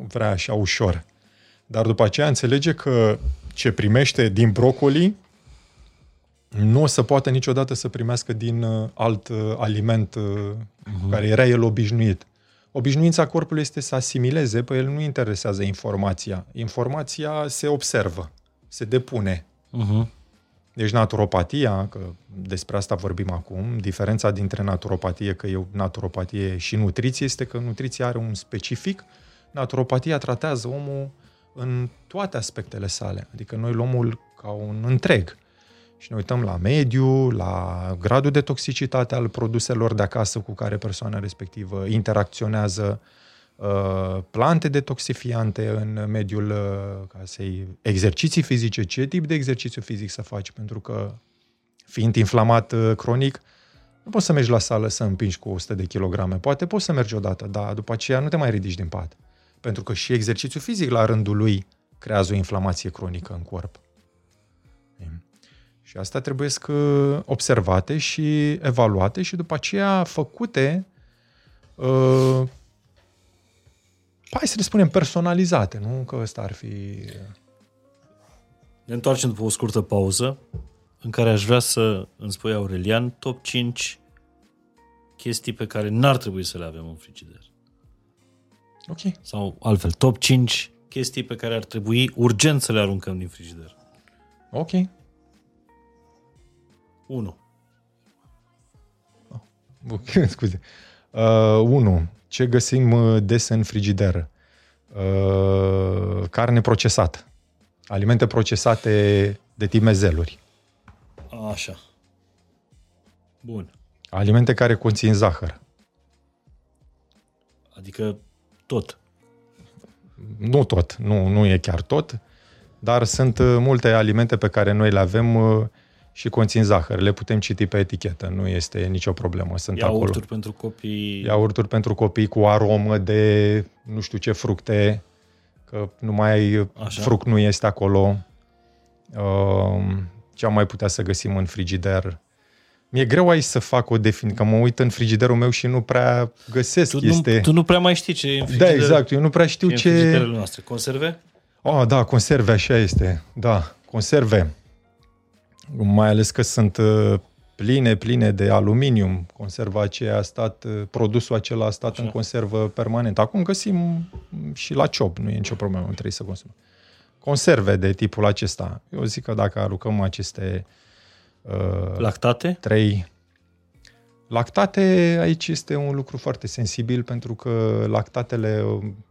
Vrea așa ușor. Dar după aceea înțelege că ce primește din brocoli nu o să poată niciodată să primească din uh, alt uh, aliment uh, uh-huh. cu care era el obișnuit. Obișnuința corpului este să asimileze, pe el nu interesează informația. Informația se observă, se depune. Uh-huh. Deci naturopatia, că despre asta vorbim acum, diferența dintre naturopatie, că e naturopatie și nutriție, este că nutriția are un specific, naturopatia tratează omul în toate aspectele sale. Adică noi luăm omul ca un întreg. Și ne uităm la mediu, la gradul de toxicitate al produselor de acasă cu care persoana respectivă interacționează, uh, plante detoxifiante în mediul uh, casei, exerciții fizice, ce tip de exercițiu fizic să faci, pentru că fiind inflamat uh, cronic, nu poți să mergi la sală să împingi cu 100 de kilograme. Poate poți să mergi odată, dar după aceea nu te mai ridici din pat. Pentru că și exercițiul fizic la rândul lui creează o inflamație cronică în corp. Și asta trebuie să observate și evaluate și după aceea făcute, uh, hai să le spunem personalizate, nu? Că ăsta ar fi... Ne întoarcem după o scurtă pauză în care aș vrea să îmi spui, Aurelian, top 5 chestii pe care n-ar trebui să le avem în frigider. Ok. Sau altfel, top 5 chestii pe care ar trebui urgent să le aruncăm din frigider. Ok. 1. Oh, scuze. 1. Uh, ce găsim uh, des în frigider? Uh, carne procesată. Alimente procesate de tip mezeluri. Așa. Bun. Alimente care conțin zahăr. Adică tot. Nu tot, nu, nu e chiar tot, dar sunt uh, multe alimente pe care noi le avem uh, și conțin zahăr. Le putem citi pe etichetă, nu este nicio problemă. Sunt Iaurturi acolo. pentru copii. Iaurturi pentru copii cu aromă de nu știu ce fructe, că nu mai Așa. fruct nu este acolo. Uh, ce am mai putea să găsim în frigider? Mi-e greu aici să fac o definiție, că mă uit în frigiderul meu și nu prea găsesc. Tu, este... nu, tu nu prea mai știi ce e în frigider. Da, exact. Eu nu prea știu ce... ce... În noastre. Conserve? Oh, da, conserve, așa este. Da, conserve. Mai ales că sunt uh, pline, pline de aluminium. Conserva aceea a stat, uh, produsul acela a stat așa. în conservă permanent. Acum găsim și la ciop, nu e nicio problemă, nu trebuie să consumăm. Conserve de tipul acesta. Eu zic că dacă aruncăm aceste Uh, lactate? Trei. Lactate, aici este un lucru foarte sensibil pentru că lactatele um,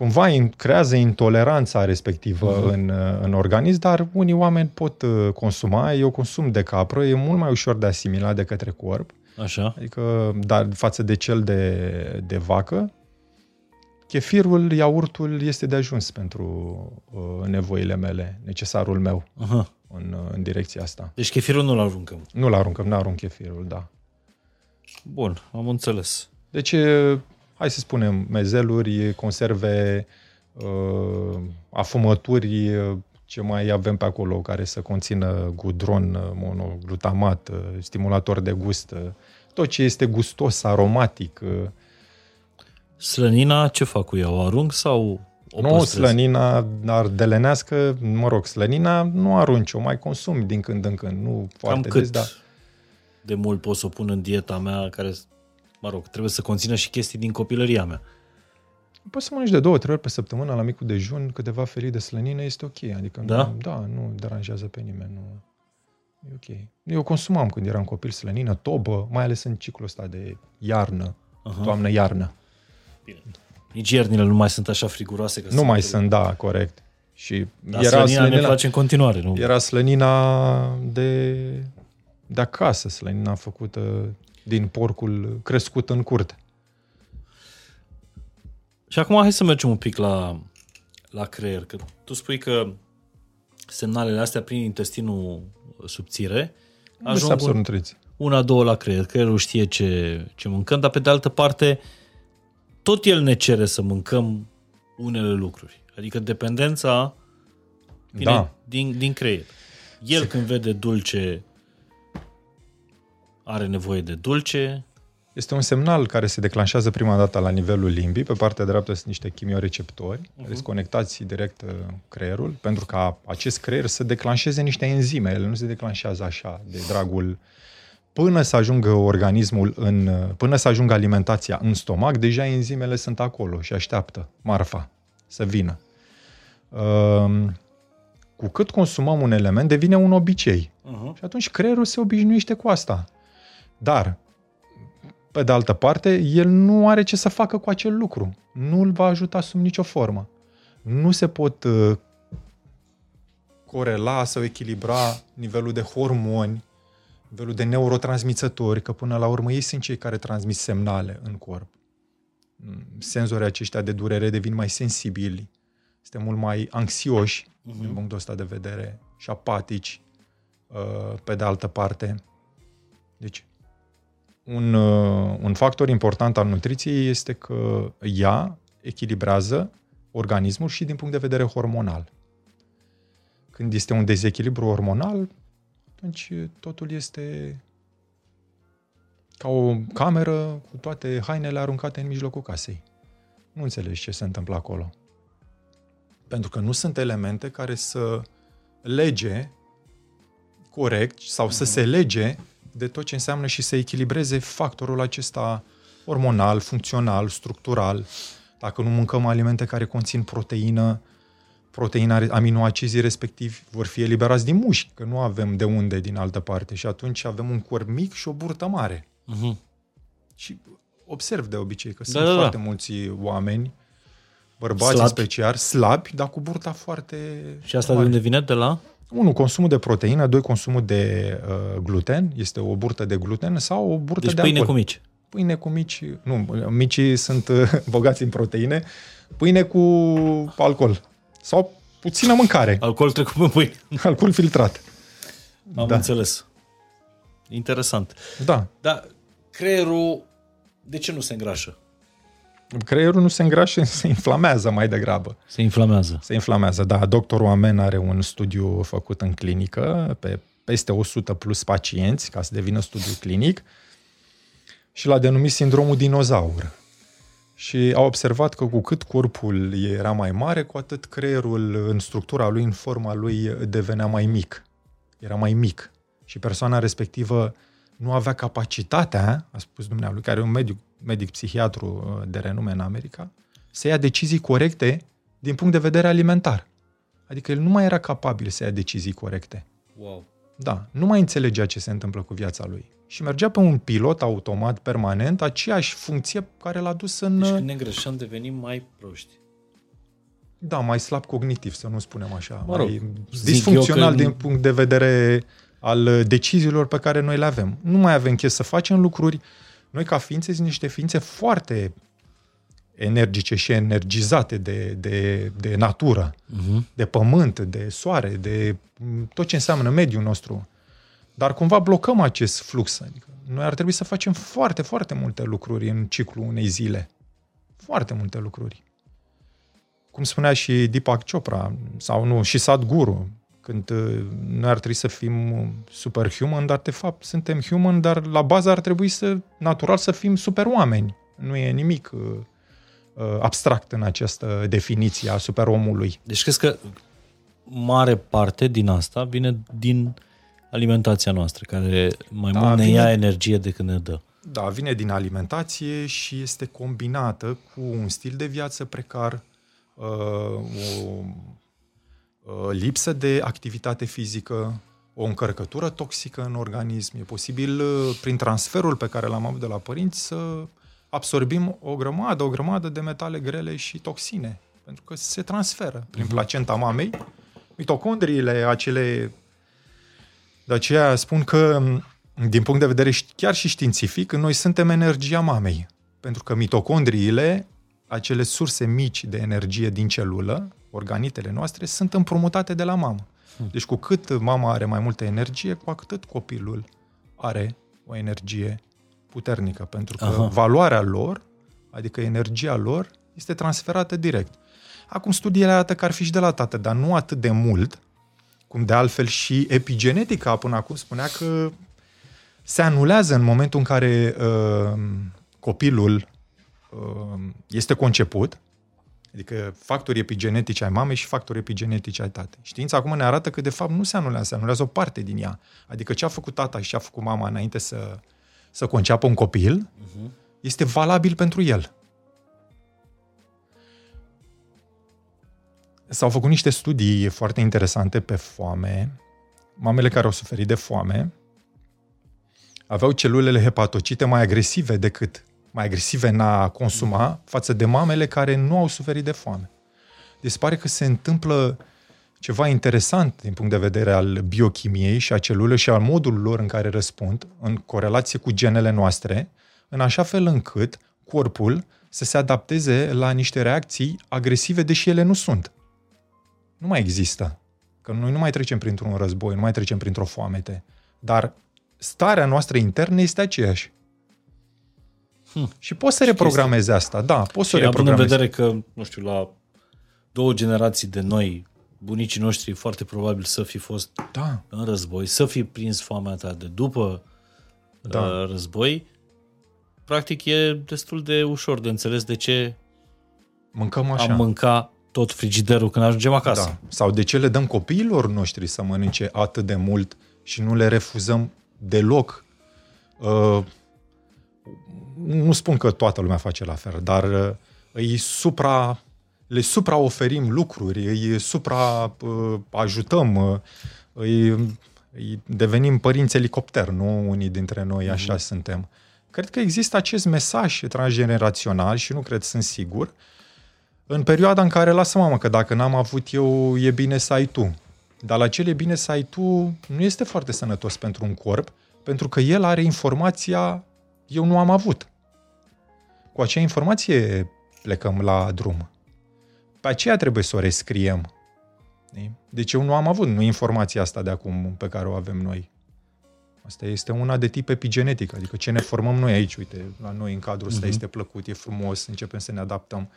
cumva creează intoleranța respectivă uh-huh. în, uh, în organism, dar unii oameni pot uh, consuma. Eu consum de capră, e mult mai ușor de asimilat de către corp. Așa. Adică, dar față de cel de, de vacă, chefirul, iaurtul este de ajuns pentru uh, nevoile mele, necesarul meu. Uh-huh în, în direcția asta. Deci chefirul nu-l aruncăm? Nu-l aruncăm, nu arunc chefirul, da. Bun, am înțeles. Deci, hai să spunem, mezeluri, conserve, afumături, ce mai avem pe acolo care să conțină gudron, monoglutamat, stimulator de gust, tot ce este gustos, aromatic. Slănina, ce fac cu ea? O arunc sau o nu, păstrezi. slănina ardelenească, mă rog, slănina nu arunci, o mai consumi din când în când, nu foarte Cam des, dar... de mult pot să o pun în dieta mea, care, mă rog, trebuie să conțină și chestii din copilăria mea. Poți să mănânci de două, trei ori pe săptămână la micul dejun, câteva felii de slănină, este ok. Adică da? Nu, da, nu deranjează pe nimeni. Nu. E ok. Eu consumam când eram copil slănină, tobă, mai ales în ciclul ăsta de iarnă, uh-huh. toamnă-iarnă. Bine. Nici iernile nu mai sunt așa friguroase. Că nu mai sunt, da, corect. Și Dar era slănina, slănina ne place în continuare, nu? Era slănina de, de acasă, slănina făcută din porcul crescut în curte. Și acum hai să mergem un pic la, la creier, că tu spui că semnalele astea prin intestinul subțire ajung un, una, două la creier. Creierul știe ce, ce mâncăm, dar pe de altă parte uh, tot el ne cere să mâncăm unele lucruri. Adică dependența vine da. din, din creier. El când vede dulce are nevoie de dulce, Este un semnal care se declanșează prima dată la nivelul limbii. Pe partea dreaptă sunt niște chimioreceptori uh-huh. care sunt conectați direct uh, creierul, pentru ca acest creier să declanșeze niște enzime. Ele nu se declanșează așa, de dragul până să ajungă organismul în, uh, până să ajungă alimentația în stomac, deja enzimele sunt acolo și așteaptă marfa să vină. Um, cu cât consumăm un element, devine un obicei. Uh-huh. Și atunci creierul se obișnuiește cu asta. Dar, pe de altă parte, el nu are ce să facă cu acel lucru. Nu îl va ajuta sub nicio formă. Nu se pot uh, corela sau echilibra nivelul de hormoni, nivelul de neurotransmițători, că până la urmă ei sunt cei care transmit semnale în corp. Mm, senzorii aceștia de durere devin mai sensibili, suntem mult mai anxioși uh-huh. din punctul ăsta de vedere și apatici uh, pe de altă parte. Deci, un, uh, un factor important al nutriției este că ea echilibrează organismul și din punct de vedere hormonal. Când este un dezechilibru hormonal, atunci totul este ca o cameră cu toate hainele aruncate în mijlocul casei. Nu înțelegi ce se întâmplă acolo. Pentru că nu sunt elemente care să lege corect sau mm-hmm. să mhm. se lege de tot ce înseamnă și să echilibreze factorul acesta hormonal, funcțional, structural. Dacă nu mâncăm alimente care conțin proteină, proteina, aminoacizii respectivi vor fi eliberați din mușchi, că nu avem de unde din altă parte și atunci avem un corp mic și o burtă mare. Uh-huh. Și observ de obicei că da, sunt da, da. foarte mulți oameni bărbați slabi. special, slabi, dar cu burta foarte Și asta mare. de unde vine? De la? Unu, consumul de proteină, doi, consumul de uh, gluten, este o burtă de gluten sau o burtă deci de pâine alcool. cu mici. Pâine cu mici, nu, micii sunt uh, bogați în proteine, pâine cu alcool sau puțină mâncare. Alcool trecut în pâine. Alcool filtrat. Am da. înțeles. Interesant. Da. Dar creierul, de ce nu se îngrașă? Creierul nu se îngrașă, se inflamează mai degrabă. Se inflamează. Se inflamează, da. Doctorul Amen are un studiu făcut în clinică pe peste 100 plus pacienți, ca să devină studiu clinic, și l-a denumit sindromul dinozaur. Și a observat că cu cât corpul era mai mare, cu atât creierul în structura lui, în forma lui, devenea mai mic. Era mai mic. Și persoana respectivă nu avea capacitatea, a spus dumnealui, care e un medic, medic psihiatru uh, de renume în America, să ia decizii corecte din punct de vedere alimentar. Adică el nu mai era capabil să ia decizii corecte. Wow. Da, nu mai înțelegea ce se întâmplă cu viața lui. Și mergea pe un pilot automat permanent, aceeași funcție care l-a dus în... Deci când ne greșăm devenim mai proști. Da, mai slab cognitiv, să nu spunem așa. Mă rog, mai disfuncțional din punct de vedere al uh, deciziilor pe care noi le avem. Nu mai avem chef să facem lucruri. Noi, ca ființe, sunt niște ființe foarte energice și energizate de, de, de natură, uh-huh. de pământ, de soare, de mm, tot ce înseamnă mediul nostru. Dar cumva blocăm acest flux. Adică noi ar trebui să facem foarte, foarte multe lucruri în ciclul unei zile. Foarte multe lucruri. Cum spunea și Deepak Chopra, sau nu, și Sadhguru, când uh, noi ar trebui să fim superhuman, dar de fapt suntem human, dar la bază ar trebui să, natural, să fim super oameni. Nu e nimic uh, uh, abstract în această definiție a superomului. Deci crezi că mare parte din asta vine din alimentația noastră, care mai da, mult ne vine, ia energie decât ne dă. Da, vine din alimentație și este combinată cu un stil de viață precar, uh, o Uh, lipsă de activitate fizică, o încărcătură toxică în organism. E posibil, uh, prin transferul pe care l-am avut de la părinți, să absorbim o grămadă, o grămadă de metale grele și toxine. Pentru că se transferă prin uh-huh. placenta mamei. Mitocondriile, acele... De aceea spun că, din punct de vedere chiar și științific, noi suntem energia mamei. Pentru că mitocondriile, acele surse mici de energie din celulă, organitele noastre, sunt împrumutate de la mamă. Hmm. Deci cu cât mama are mai multă energie, cu atât copilul are o energie puternică, pentru că Aha. valoarea lor, adică energia lor, este transferată direct. Acum studiile arată că ar fi și de la tată, dar nu atât de mult, cum de altfel și epigenetica până acum spunea că se anulează în momentul în care uh, copilul uh, este conceput, adică factorii epigenetici ai mamei și factorii epigenetici ai tatei. Știința acum ne arată că de fapt nu se anulează, se anulează o parte din ea. Adică ce a făcut tata și ce a făcut mama înainte să, să conceapă un copil, uh-huh. este valabil pentru el. S-au făcut niște studii foarte interesante pe foame. Mamele care au suferit de foame aveau celulele hepatocite mai agresive decât mai agresive în a consuma față de mamele care nu au suferit de foame. Deci pare că se întâmplă ceva interesant din punct de vedere al biochimiei și a celulelor și al modului lor în care răspund în corelație cu genele noastre, în așa fel încât corpul să se adapteze la niște reacții agresive, deși ele nu sunt. Nu mai există. Că noi nu mai trecem printr-un război, nu mai trecem printr-o foamete. Dar starea noastră internă este aceeași. Hm. Și poți să reprogramezi asta, da, poți să reprogramezi. în vedere că, nu știu, la două generații de noi, bunicii noștri foarte probabil să fi fost da. în război, să fi prins foamea ta de după da. Uh, război, practic e destul de ușor de înțeles de ce Mâncăm așa. am mânca tot frigiderul când ajungem acasă. Da. Sau de ce le dăm copiilor noștri să mănânce atât de mult și nu le refuzăm deloc. Uh, nu spun că toată lumea face la fel, dar uh, îi supra, le supraoferim lucruri, îi supra uh, ajutăm, uh, îi, îi devenim părinți elicopter, nu unii dintre noi așa mm-hmm. suntem. Cred că există acest mesaj transgenerațional și nu cred, sunt sigur, în perioada în care, lasă mamă, că dacă n-am avut eu, e bine să ai tu. Dar la cel e bine să ai tu nu este foarte sănătos pentru un corp, pentru că el are informația eu nu am avut. Cu acea informație plecăm la drum. Pe aceea trebuie să o rescriem. Deci eu nu am avut nu informația asta de acum pe care o avem noi. Asta este una de tip epigenetic, adică ce ne formăm noi aici, uite, la noi în cadrul ăsta uh-huh. este plăcut, e frumos, începem să ne adaptăm.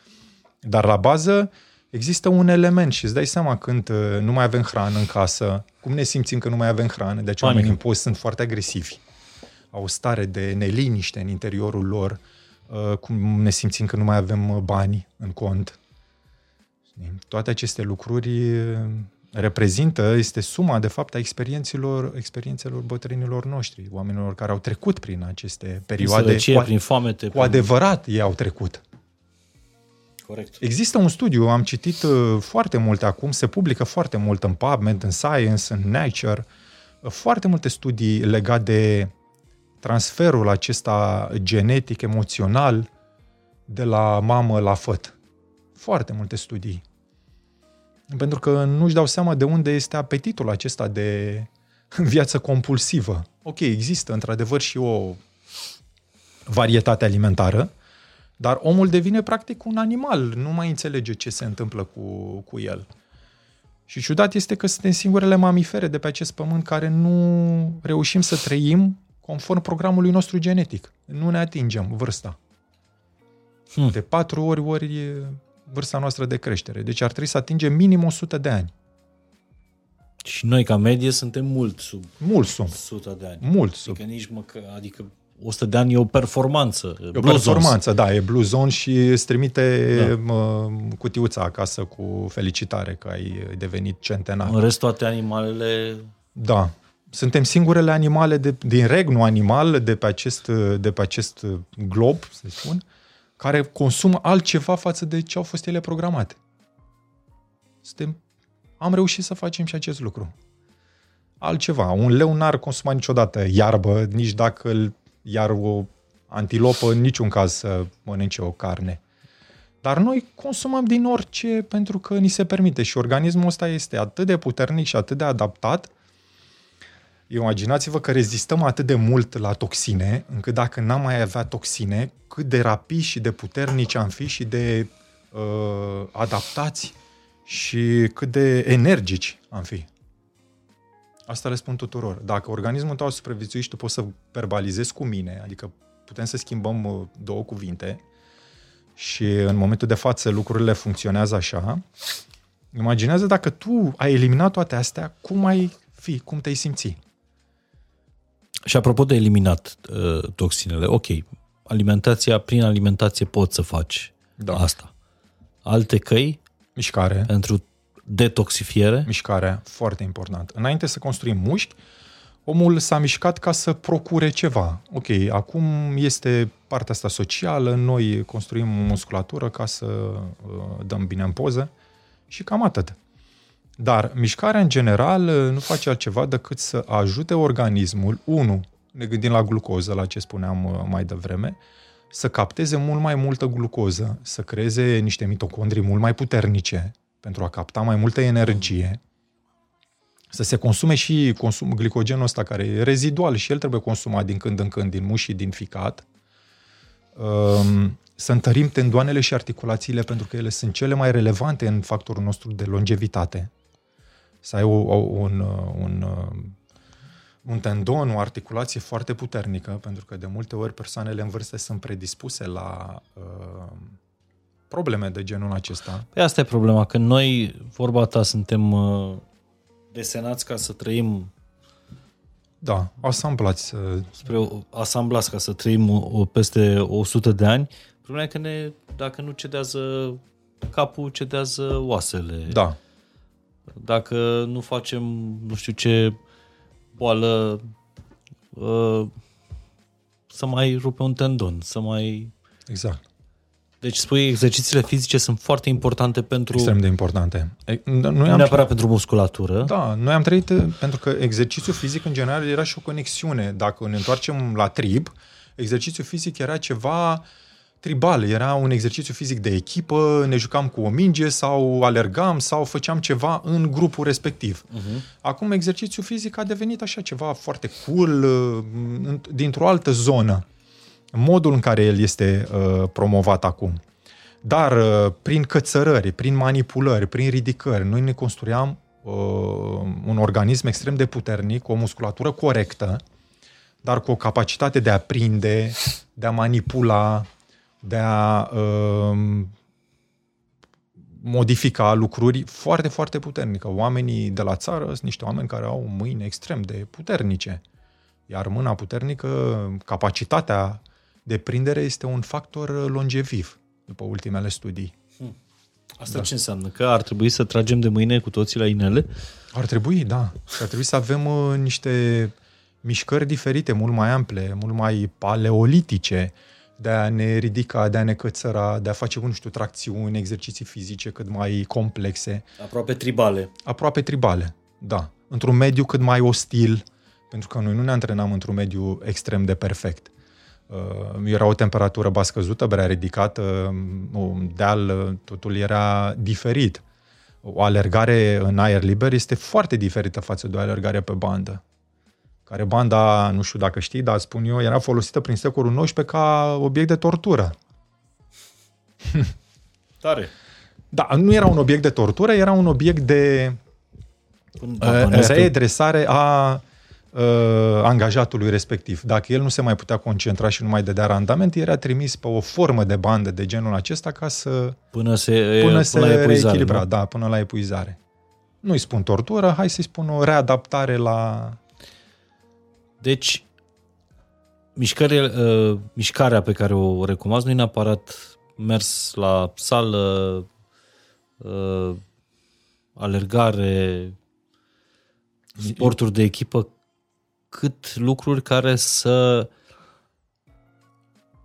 Dar la bază există un element și îți dai seama când uh, nu mai avem hrană în casă, cum ne simțim că nu mai avem hrană, deci oamenii în post sunt foarte agresivi au o stare de neliniște în interiorul lor, uh, cum ne simțim că nu mai avem uh, bani în cont. Toate aceste lucruri uh, reprezintă, este suma, de fapt, a experiențelor, experiențelor bătrânilor noștri, oamenilor care au trecut prin aceste perioade. Sărăcie, cu, prin foamete. Cu adevărat ei au trecut. Corect. Există un studiu, am citit foarte multe acum, se publică foarte mult în PubMed, în Science, în Nature, foarte multe studii legate de transferul acesta genetic, emoțional, de la mamă la făt. Foarte multe studii. Pentru că nu-și dau seama de unde este apetitul acesta de viață compulsivă. Ok, există într-adevăr și o varietate alimentară, dar omul devine practic un animal, nu mai înțelege ce se întâmplă cu, cu el. Și ciudat este că suntem singurele mamifere de pe acest pământ care nu reușim să trăim conform programului nostru genetic. Nu ne atingem vârsta. Hmm. De patru ori ori vârsta noastră de creștere. Deci ar trebui să atingem minim 100 de ani. Și noi, ca medie, suntem mult sub mult sub 100 de ani. Mult sub. Adică nici măcar, adică 100 de ani e o performanță. E o performanță, da, e blue zone și îți trimite da. cutiuța acasă cu felicitare că ai devenit centenar. În rest, toate animalele... Da, suntem singurele animale de, din regnul animal de pe, acest, de pe acest glob, să spun, care consumă altceva față de ce au fost ele programate. Suntem, am reușit să facem și acest lucru. Altceva. Un leu n-ar consuma niciodată iarbă, nici dacă iar o antilopă în niciun caz să mănânce o carne. Dar noi consumăm din orice pentru că ni se permite și organismul ăsta este atât de puternic și atât de adaptat Imaginați-vă că rezistăm atât de mult la toxine, încât dacă n-am mai avea toxine, cât de rapizi și de puternici am fi și de uh, adaptați și cât de energici am fi. Asta le spun tuturor. Dacă organismul tău a supraviețuit și tu poți să verbalizezi cu mine, adică putem să schimbăm uh, două cuvinte și în momentul de față lucrurile funcționează așa, imaginează dacă tu ai eliminat toate astea, cum ai fi, cum te-ai simți? Și apropo de eliminat uh, toxinele, ok, alimentația, prin alimentație poți să faci Da. asta. Alte căi Mișcare. pentru detoxifiere? Mișcarea, foarte important. Înainte să construim mușchi, omul s-a mișcat ca să procure ceva. Ok, acum este partea asta socială, noi construim musculatură ca să uh, dăm bine în poză și cam atât. Dar mișcarea în general uh, nu face altceva decât să ajute organismul, unu, ne gândim la glucoză, la ce spuneam uh, mai devreme, să capteze mult mai multă glucoză, să creeze niște mitocondrii mult mai puternice pentru a capta mai multă energie, să se consume și consum, glicogenul ăsta care e rezidual și el trebuie consumat din când în când din mușchi și din ficat, Um, să întărim tendoanele și articulațiile pentru că ele sunt cele mai relevante în factorul nostru de longevitate. Să ai o, o, un, uh, un, uh, un tendon, o articulație foarte puternică, pentru că de multe ori persoanele în vârstă sunt predispuse la uh, probleme de genul acesta. Păi asta e problema, că noi, vorba ta, suntem uh, desenați ca să trăim Da, asamblați. Uh, spre o, asamblați ca să trăim o, o, peste 100 de ani. Problema e că ne, dacă nu cedează capul, cedează oasele. da, Dacă nu facem nu știu ce boală uh, să mai rupe un tendon, să mai... exact. Deci spui, exercițiile fizice sunt foarte importante pentru... Extrem de importante. E, Noi nu am neapărat pentru musculatură. Da, noi am trăit, uh, pentru că exercițiul fizic în general era și o conexiune. Dacă ne întoarcem la trib, exercițiul fizic era ceva tribal, era un exercițiu fizic de echipă, ne jucam cu o minge sau alergam sau făceam ceva în grupul respectiv. Uh-huh. Acum exercițiul fizic a devenit așa ceva foarte cool, uh, în- dintr-o altă zonă. Modul în care el este uh, promovat acum. Dar uh, prin cățărări, prin manipulări, prin ridicări, noi ne construiam uh, un organism extrem de puternic, cu o musculatură corectă, dar cu o capacitate de a prinde, de a manipula, de a uh, modifica lucruri foarte, foarte puternică. Oamenii de la țară sunt niște oameni care au mâini extrem de puternice. Iar mâna puternică, capacitatea de prindere este un factor longeviv, după ultimele studii. Asta da. ce înseamnă? Că ar trebui să tragem de mâine cu toții la inele? Ar trebui, da. Și ar trebui să avem uh, niște mișcări diferite, mult mai ample, mult mai paleolitice, de a ne ridica, de a ne cățăra, de a face, nu știu, tracțiuni, exerciții fizice cât mai complexe, Aproape tribale. aproape tribale, da. Într-un mediu cât mai ostil, pentru că noi nu ne antrenam într-un mediu extrem de perfect. Uh, Era o temperatură ba scăzută, brea ridicată, un deal, uh, totul era diferit. O alergare în aer liber este foarte diferită față de o alergare pe bandă. Care banda, nu știu dacă știi, dar spun eu, era folosită prin secolul XIX ca obiect de tortură. Tare. Da, nu era un obiect de tortură, era un obiect de Până, uh, da, până este- redresare a uh, angajatului respectiv. Dacă el nu se mai putea concentra și nu mai dădea randament, era trimis pe o formă de bandă de genul acesta ca să până se, până până se la epuizare, reechilibra, nu? da, până la epuizare. Nu-i spun tortură, hai să-i spun o readaptare la... Deci, mișcare, uh, mișcarea pe care o recomand nu e neapărat mers la sală, uh, alergare, sporturi de echipă, cât lucruri care să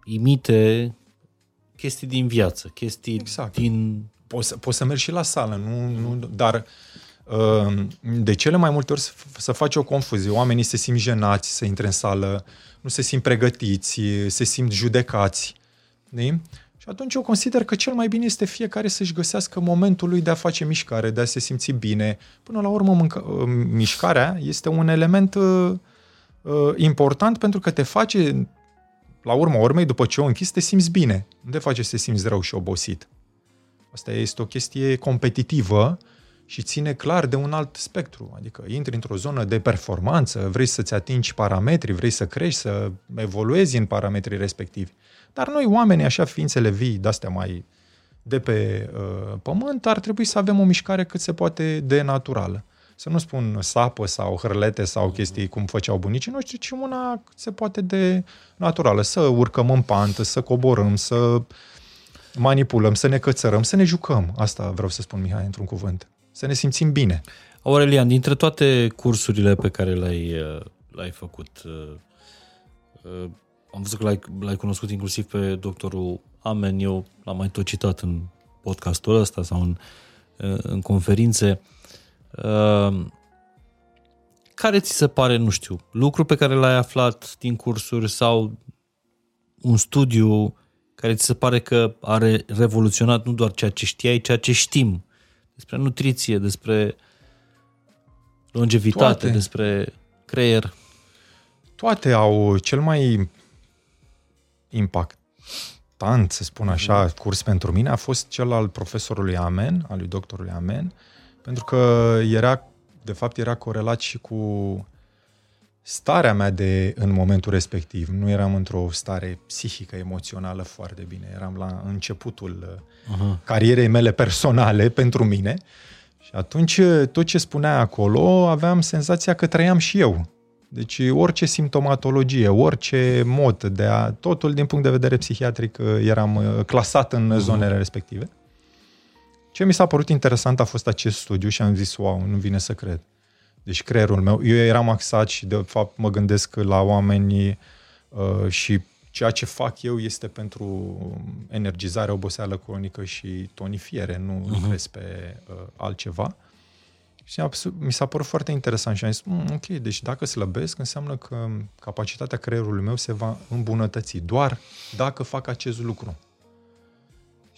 imite chestii din viață, chestii Exact. din... Poți, să- poți să mergi și la sală, nu, nu, dar uh, de cele mai multe ori se, f- se face o confuzie. Oamenii se simt jenați să intre în sală, nu se simt pregătiți, se simt judecați. Știi? Și atunci eu consider că cel mai bine este fiecare să-și găsească momentul lui de a face mișcare, de a se simți bine. Până la urmă, mânca, uh, mișcarea este un element uh, uh, important pentru că te face, la urma urmei, după ce o închizi, te simți bine. Nu te face să te simți rău și obosit. Asta este o chestie competitivă și ține clar de un alt spectru. Adică intri într-o zonă de performanță, vrei să-ți atingi parametri, vrei să crești, să evoluezi în parametrii respectivi. Dar noi, oamenii, așa ființele vii, de-astea mai de pe uh, pământ, ar trebui să avem o mișcare cât se poate de naturală. să nu spun sapă sau hârlete sau chestii cum făceau bunicii noștri, ci una se poate de naturală. Să urcăm în pantă, să coborâm, să manipulăm, să ne cățărăm, să ne jucăm. Asta vreau să spun, Mihai, într-un cuvânt. Să ne simțim bine. Aurelian, dintre toate cursurile pe care le-ai, uh, le-ai făcut, uh, uh, am văzut că l-ai, l-ai cunoscut inclusiv pe doctorul Amen, eu l-am mai tot citat în podcastul ăsta sau în, în conferințe. Care ți se pare, nu știu, lucru pe care l-ai aflat din cursuri sau un studiu care ți se pare că are revoluționat nu doar ceea ce știai, ceea ce știm despre nutriție, despre longevitate, Toate. despre creier? Toate au cel mai impactant, să spun așa, mm. curs pentru mine a fost cel al profesorului Amen, al lui doctorului Amen, pentru că era, de fapt, era corelat și cu starea mea de în momentul respectiv. Nu eram într-o stare psihică, emoțională foarte bine. Eram la începutul uh-huh. carierei mele personale pentru mine și atunci tot ce spunea acolo aveam senzația că trăiam și eu. Deci orice simptomatologie, orice mod de a... Totul din punct de vedere psihiatric eram clasat în uh-huh. zonele respective. Ce mi s-a părut interesant a fost acest studiu și am zis, wow, nu vine să cred. Deci creierul meu, eu eram axat și de fapt mă gândesc la oameni uh, și ceea ce fac eu este pentru energizare, oboseală cronică și tonifiere, nu uh-huh. lucrez pe uh, altceva. Și mi s-a părut foarte interesant și am zis, mm, ok, deci dacă slăbesc, înseamnă că capacitatea creierului meu se va îmbunătăți, doar dacă fac acest lucru.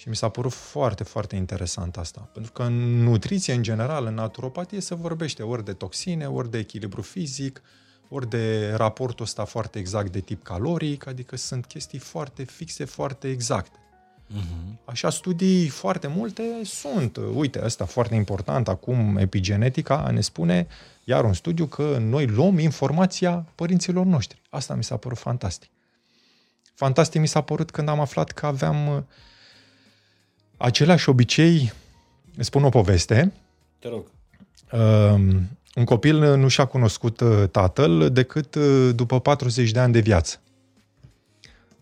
Și mi s-a părut foarte, foarte interesant asta. Pentru că în nutriție, în general, în naturopatie, se vorbește ori de toxine, ori de echilibru fizic, ori de raportul ăsta foarte exact de tip caloric, adică sunt chestii foarte fixe, foarte exacte. Uh-huh. Așa studii foarte multe sunt. Uite, ăsta foarte important, acum epigenetica ne spune iar un studiu că noi luăm informația părinților noștri. Asta mi s-a părut fantastic. Fantastic mi s-a părut când am aflat că aveam același obicei, spun o poveste. Te rog. Uh, un copil nu și-a cunoscut uh, tatăl decât uh, după 40 de ani de viață.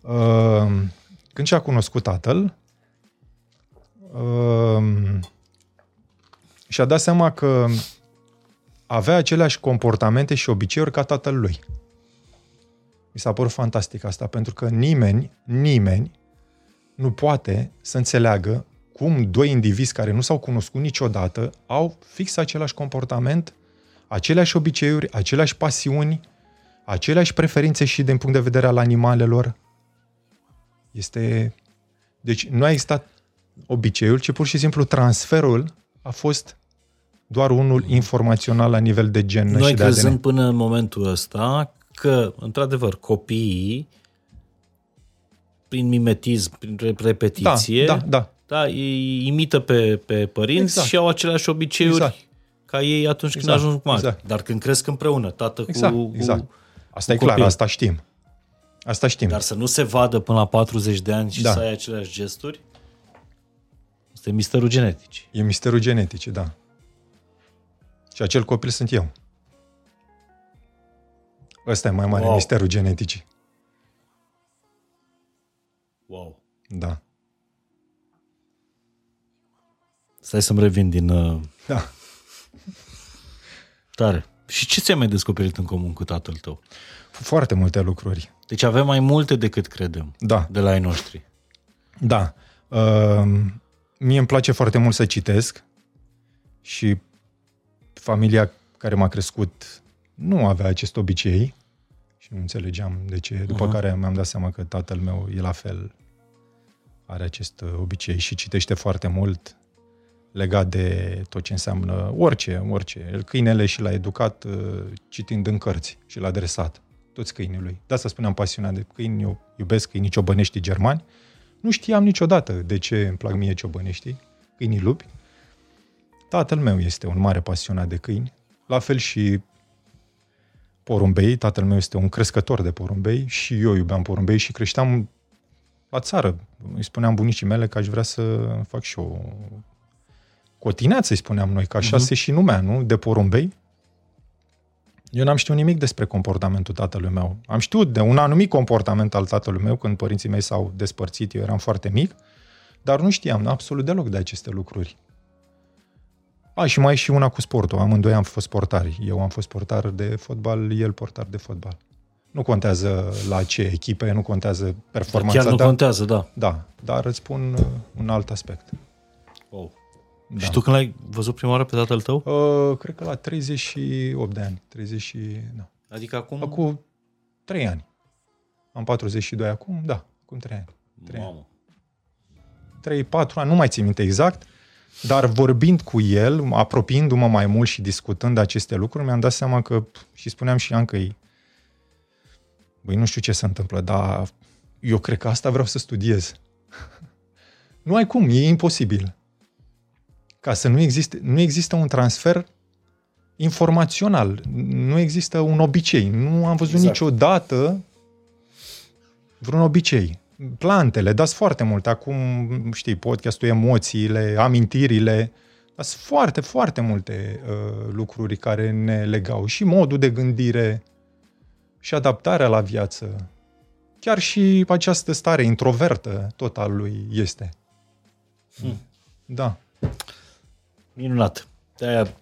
Uh, când și-a cunoscut tatăl, uh, și-a dat seama că avea aceleași comportamente și obiceiuri ca tatăl lui. Mi s-a părut fantastic asta, pentru că nimeni, nimeni nu poate să înțeleagă cum doi indivizi care nu s-au cunoscut niciodată au fix același comportament, aceleași obiceiuri, aceleași pasiuni, aceleași preferințe și din punct de vedere al animalelor. Este... Deci nu a existat obiceiul, ci pur și simplu transferul a fost doar unul informațional la nivel de gen Noi și de crezând ADN. până în momentul ăsta că, într-adevăr, copiii prin mimetism, prin repetiție, da, da, da. Da, ei imită pe, pe părinți exact. și au aceleași obiceiuri exact. ca ei atunci când exact. ajung mari. Exact. Dar când cresc împreună, tată exact. cu, exact. Asta cu e clar, asta știm. Asta știm. Dar să nu se vadă până la 40 de ani și da. să ai aceleași gesturi, asta e misterul genetic. E misterul genetic, da. Și acel copil sunt eu. Ăsta e mai mare wow. misterul genetic. Wow. Da. Stai să-mi revin din... Uh... Da. Tare. Și ce ți-ai mai descoperit în comun cu tatăl tău? Foarte multe lucruri. Deci avem mai multe decât credem. Da. De la ai noștri. Da. Uh, mie îmi place foarte mult să citesc și familia care m-a crescut nu avea acest obicei și nu înțelegeam de ce. După uh-huh. care mi-am dat seama că tatăl meu e la fel, are acest obicei și citește foarte mult legat de tot ce înseamnă orice, orice. Câinele și l-a educat uh, citind în cărți și l-a adresat toți câinii lui. De asta spuneam pasionat de câini, eu iubesc câinii ciobănești germani. Nu știam niciodată de ce îmi plac mie ciobăneștii, câinii lupi. Tatăl meu este un mare pasionat de câini, la fel și porumbei. Tatăl meu este un crescător de porumbei și eu iubeam porumbei și creșteam la țară. Îi spuneam bunicii mele că aș vrea să fac și eu Cotineață, îi spuneam noi, că așa uh-huh. se și numea, nu? De porumbei. Eu n-am știut nimic despre comportamentul tatălui meu. Am știut de un anumit comportament al tatălui meu când părinții mei s-au despărțit, eu eram foarte mic, dar nu știam absolut deloc de aceste lucruri. A, și mai e și una cu sportul. Amândoi am fost portari. Eu am fost portar de fotbal, el portar de fotbal. Nu contează la ce echipe, nu contează performanța. Chiar nu dar, contează, da. Da, dar îți spun uh, un alt aspect. Wow. Da. Și tu când l-ai văzut prima oară pe tatăl tău? Uh, cred că la 38 de ani. 30 și... Da. Adică acum... Acum 3 ani. Am 42 acum, da, acum 3 ani. 3 Mamă. ani. 3-4 ani, nu mai țin minte exact, dar vorbind cu el, apropiindu-mă mai mult și discutând aceste lucruri, mi-am dat seama că, și spuneam și Ancăi, băi, nu știu ce se întâmplă, dar eu cred că asta vreau să studiez. nu ai cum, e imposibil. Ca să nu existe, nu există un transfer informațional, nu există un obicei. Nu am văzut exact. niciodată vreun obicei. Plantele, dați foarte mult. Acum, știi, podcastul, emoțiile, amintirile, dați foarte, foarte multe uh, lucruri care ne legau. Și modul de gândire, și adaptarea la viață. Chiar și această stare introvertă tot al lui este. Hmm. Da. Minunat. De-aia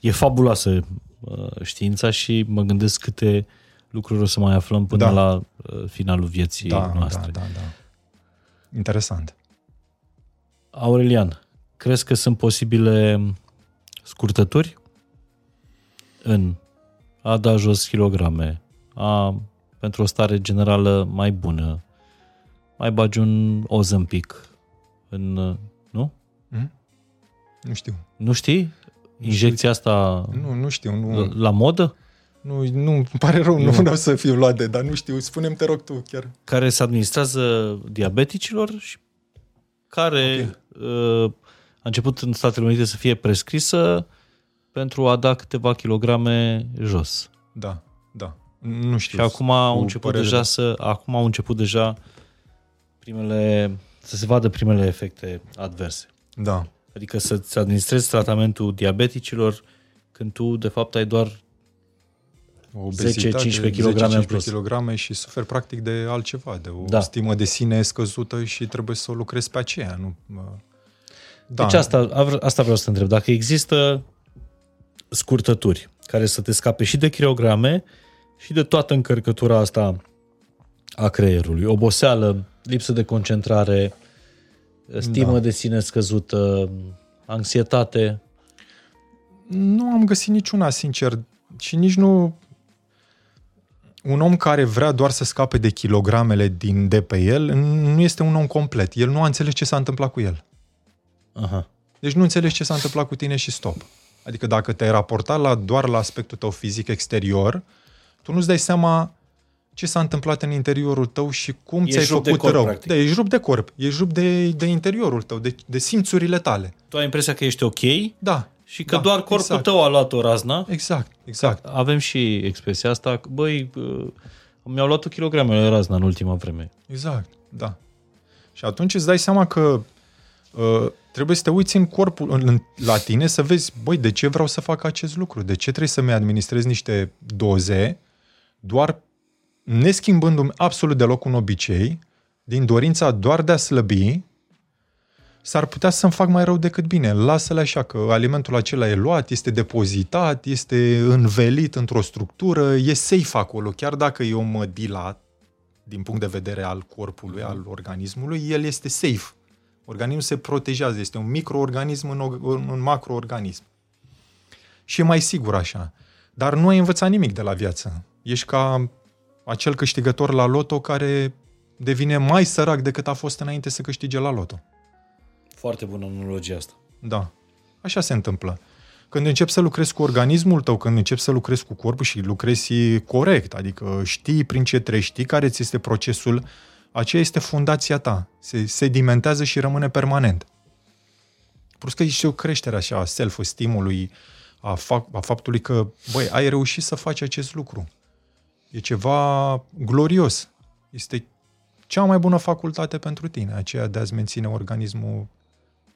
e fabuloasă uh, știința și mă gândesc câte lucruri o să mai aflăm până Da. la uh, finalul vieții Da, noastre. da, da, da. Interesant. Aurelian, crezi că sunt posibile scurtături în a da jos kilograme, a, pentru o stare generală mai bună, mai bagi un Ozempic în, uh, nu? Mm? Nu știu. Nu știi? Injecția asta Nu, nu știu. Nu, la, la modă? Nu, nu, îmi pare rău, nu vreau să fiu luat de, dar nu știu. Spune-mi, te rog tu, chiar. care se administrează diabeticilor și care uh, a început în Statele Unite să fie prescrisă pentru a da câteva kilograme jos. Da, da. Nu știu. Și acum au cu început părere deja de- să acum au început deja primele să se vadă primele efecte adverse. Da. Adică să-ți administrezi tratamentul diabeticilor când tu de fapt ai doar 10-15 kilograme în plus. kilograme și suferi practic de altceva, de o Da. stimă de sine scăzută și trebuie să o lucrezi pe aceea. Nu? Da. Deci asta, asta vreau să te întreb. Dacă există scurtături care să te scape și de kilograme și de toată încărcătura asta a creierului. Oboseală, lipsă de concentrare, stimă Da. de sine scăzută, anxietate. Nu am găsit niciuna, sincer. Și nici nu... Un om care vrea doar să scape de kilogramele din, de pe el, nu este un om complet. El nu a înțeles ce s-a întâmplat cu el. Aha. Deci nu înțelegi ce s-a întâmplat cu tine și stop. Adică dacă te-ai raportat la, doar la aspectul tău fizic exterior, tu nu-ți dai seama ce s-a întâmplat în interiorul tău și cum Ești ți-ai rupt de făcut corp, rău. practic. Da, ești rupt de corp, ești rupt de, de interiorul tău, de, de simțurile tale. Tu ai impresia că ești ok Da. și că da, doar corpul exact. tău a luat o razna. Exact, exact. Avem și expresia asta, că, băi, uh, mi-au luat kilogramele razna în ultima vreme. Exact, da. Și atunci îți dai seama că uh, trebuie să te uiți în corpul, în, în, la tine, să vezi, băi, de ce vreau să fac acest lucru? De ce trebuie să-mi administrez niște doze doar neschimbându-mi absolut deloc un obicei, din dorința doar de a slăbi, s-ar putea să-mi fac mai rău decât bine. Lasă-le așa că alimentul acela e luat, este depozitat, este învelit într-o structură, e safe acolo, chiar dacă eu mă dilat din punct de vedere al corpului, al organismului, el este safe. Organismul se protejează, este un microorganism în, o- în un macroorganism. Și e mai sigur așa. Dar nu ai învățat nimic de la viață. Ești ca acel câștigător la loto care devine mai sărac decât a fost înainte să câștige la loto. Foarte bună analogia asta. Da. Așa se întâmplă. Când începi să lucrezi cu organismul tău, când începi să lucrezi cu corpul și lucrezi corect, adică știi prin ce treci, știi care ți este procesul, aceea este fundația ta. Se sedimentează și rămâne permanent. Plus că e și o creștere așa a self-esteem-ului, a, fa- a faptului că, băi, ai reușit să faci acest lucru. E ceva glorios. Este cea mai bună facultate pentru tine, aceea de a-ți menține organismul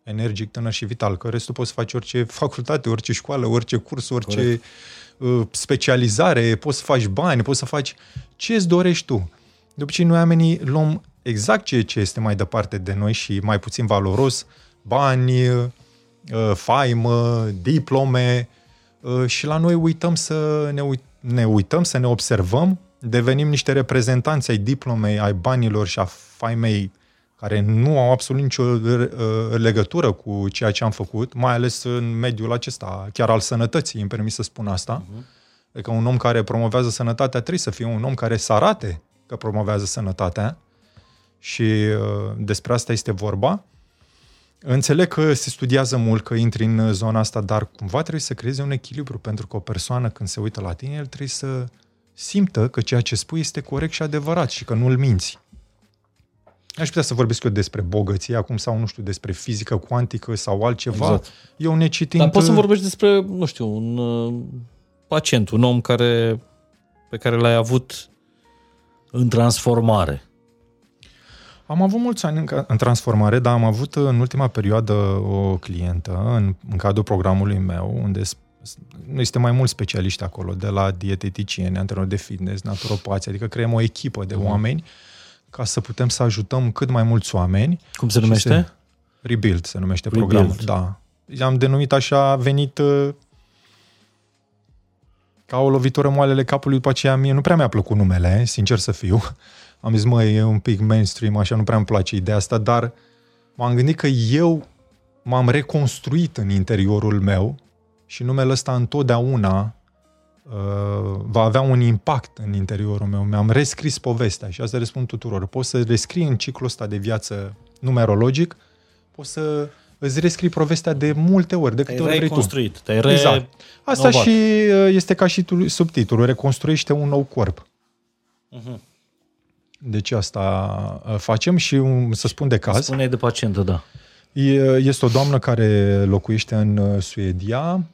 energic, tânăr și vital, că restul poți să faci orice facultate, orice școală, orice curs, orice Corect. Uh, specializare, poți să faci bani, poți să faci ce îți dorești tu. De obicei, noi oamenii luăm exact ceea ce este mai departe de noi și mai puțin valoros, bani, uh, faimă, diplome uh, și la noi uităm să ne, uit- ne uităm, să ne observăm, devenim niște reprezentanți ai diplomei, ai banilor și a faimei care nu au absolut nicio uh, legătură cu ceea ce am făcut, mai ales în mediul acesta, chiar al sănătății, îmi permis să spun asta. Uh-huh. Adică un om care promovează sănătatea trebuie să fie un om care să arate că promovează sănătatea și uh, despre asta este vorba. Înțeleg că se studiază mult, că intri în zona asta, dar cumva trebuie să creeze un echilibru, pentru că o persoană când se uită la tine, el trebuie să simtă că ceea ce spui este corect și adevărat și că nu-l minți. Aș putea să vorbesc eu despre bogăție acum sau, nu știu, despre fizică cuantică sau altceva. Exact. Eu necitind... Dar poți să vorbești despre, nu știu, un uh, pacient, un om care, pe care l-ai avut în transformare. Am avut mulți ani în, în transformare, dar am avut în ultima perioadă o clientă în, în cadrul programului meu, unde noi suntem mai mulți specialiști acolo, de la dieteticieni, antrenori de fitness, naturopați, adică creăm o echipă de mm. Oameni ca să putem să ajutăm cât mai mulți oameni. Cum se numește? Se, Rebuild se numește Rebuild. programul, da. Am denumit așa, a venit uh, ca o lovitură moalele capului, după aceea mie nu prea mi-a plăcut numele, sincer să fiu. Am zis, măi, e un pic mainstream, așa nu prea îmi place ideea asta, dar m-am gândit că eu m-am reconstruit în interiorul meu și numele ăsta întotdeauna uh, va avea un impact în interiorul meu. Mi-am rescris povestea și asta răspund tuturor. Poți să rescrii în ciclul ăsta de viață numerologic, poți să îți rescrii povestea de multe ori, de câte ori vrei tu. Te-ai re... Exact. Asta și uh, este ca și subtitlul, reconstruiește un nou corp. Uh-huh. Deci asta uh, facem și să spun de caz. Spune de pacientă, da. Este o doamnă care locuiește în uh, Suedia,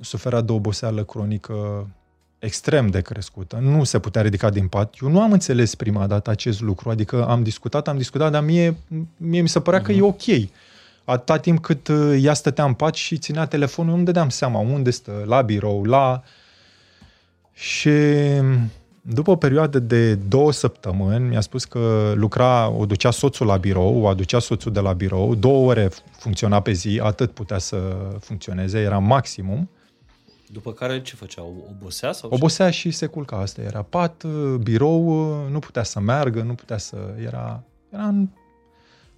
suferea de oboseală cronică extrem de crescută, nu se putea ridica din pat. Eu nu am înțeles prima dată acest lucru, adică am discutat, am discutat, dar mie, mie mi se părea uh-huh. că e ok. Atâta timp cât uh, ea stătea în pat și ținea telefonul, nu dădeam seama unde stă, la birou, la... Și după o perioadă de două săptămâni, mi-a spus că lucra, o ducea soțul la birou, o aducea soțul de la birou, două ore funcționa pe zi, atât putea să funcționeze, era maximum. După care ce făcea? Obosea? Sau Obosea și se culca. Asta era pat, birou, nu putea să meargă, nu putea să... Era, era în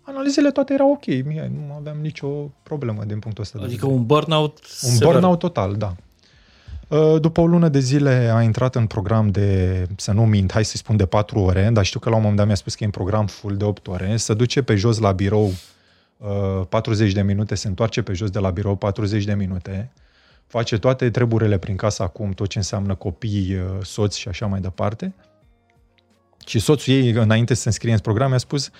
analizele toate erau ok, mie nu aveam nicio problemă din punctul ăsta. Adică un burnout Un sever. burnout total, da. Uh, după o lună de zile a intrat în program de, să nu mint, hai să-i spun de 4 ore, dar știu că la un moment dat mi-a spus că e în program full de 8 ore, să duce pe jos la birou 40 uh, de minute, se întoarce pe jos de la birou 40 de minute, face toate treburile prin casă acum, tot ce înseamnă copii, uh, soți și așa mai departe. Și soțul ei, înainte să se înscrie în program, mi-a spus,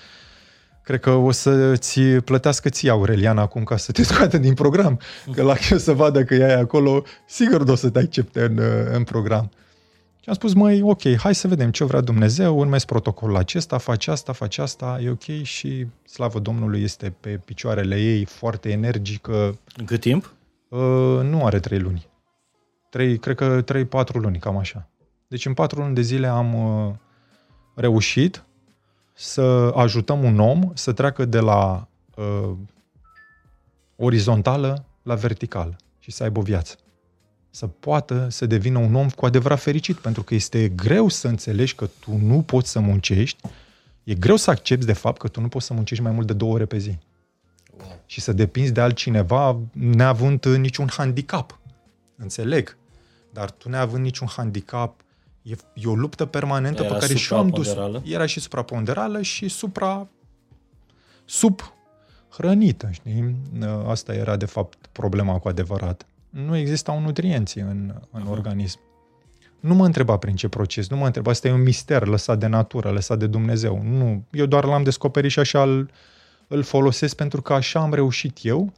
Cred că o să-ți plătească ție, Aureliana, acum ca să te scoată din program. Că la eu să vadă că e acolo, sigur o să te accepte în, în program. Și am spus, măi, ok, hai să vedem ce vrea Dumnezeu, urmezi protocolul acesta, faci asta, faci asta, e ok și slavă Domnului este pe picioarele ei, foarte energică. În cât timp? Uh, nu are trei luni. Trei, cred că trei, patru luni, cam așa. Deci în patru luni de zile am uh, reușit să ajutăm un om să treacă de la uh, orizontală la verticală și să aibă o viață. Să poată să devină un om cu adevărat fericit, pentru că este greu să înțelegi că tu nu poți să muncești, e greu să accepti de fapt că tu nu poți să muncești mai mult de două ore pe zi. Wow. Și să depinzi de altcineva neavând niciun handicap. Înțeleg. Dar tu neavând niciun handicap, E, e o luptă permanentă Era pe care și eu am dus. Era și supraponderală și supra sub hrănită, știi? Asta era de fapt problema cu adevărat. Nu existau nutrienții în, în uh-huh. organism. Nu mă întreba prin ce proces, nu mă întreba, asta e un mister lăsat de natură, lăsat de Dumnezeu. Nu, eu doar l-am descoperit și așa îl, îl folosesc pentru că așa am reușit eu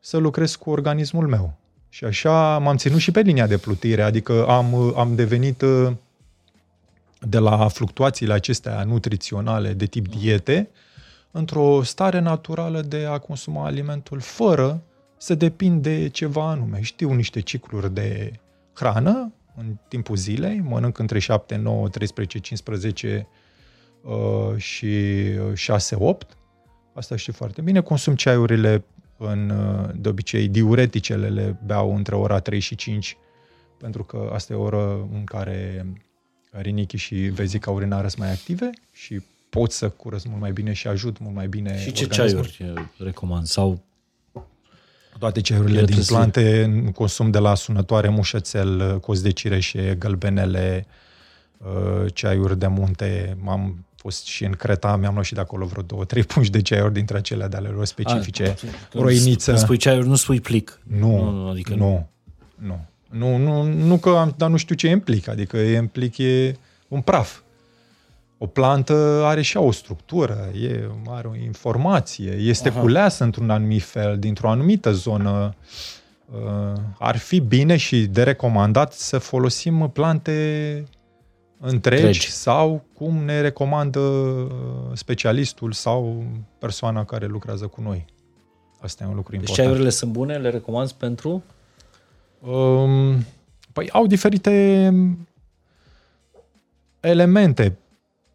să lucrez cu organismul meu. Și așa m-am ținut și pe linia de plutire, adică am, am devenit uh, de la fluctuațiile acestea nutriționale de tip diete, într-o stare naturală de a consuma alimentul fără să depind de ceva anume. Știu niște cicluri de hrană în timpul zilei, mănânc între 7, 9, 13, 15 uh, și 6, 8. Asta știu foarte bine. Consum ceaiurile în, uh, de obicei, diureticele le beau între ora 3 și 5, pentru că asta e o oră în care rinichii și vezica urinară sunt mai active și pot să curăț mult mai bine și ajut mult mai bine Și ce ceaiuri recomand? Sau toate ceaiurile din plante, consum de la sunătoare, mușățel, cos de cireșe, gălbenele, uh, ceaiuri de munte. M-am fost și în Creta, mi-am luat și de acolo vreo două, trei pungi de ceaiuri dintre acelea de ale lor specifice. A, roiniță. Când spui ceaiuri, nu spui plic. Nu, nu, adică nu. Nu, nu, nu, nu că am, dar nu știu ce implică. Adică implic e un praf. O plantă are și o structură, e, are o informație, este Aha. culeasă într-un anumit fel, dintr-o anumită zonă. Uh, ar fi bine și de recomandat să folosim plante întregi Tregi. sau cum ne recomandă uh, specialistul sau persoana care lucrează cu noi. Asta e un lucru deci important. Deci ceaiurile sunt bune? Le recomanzi pentru? Um, păi au diferite elemente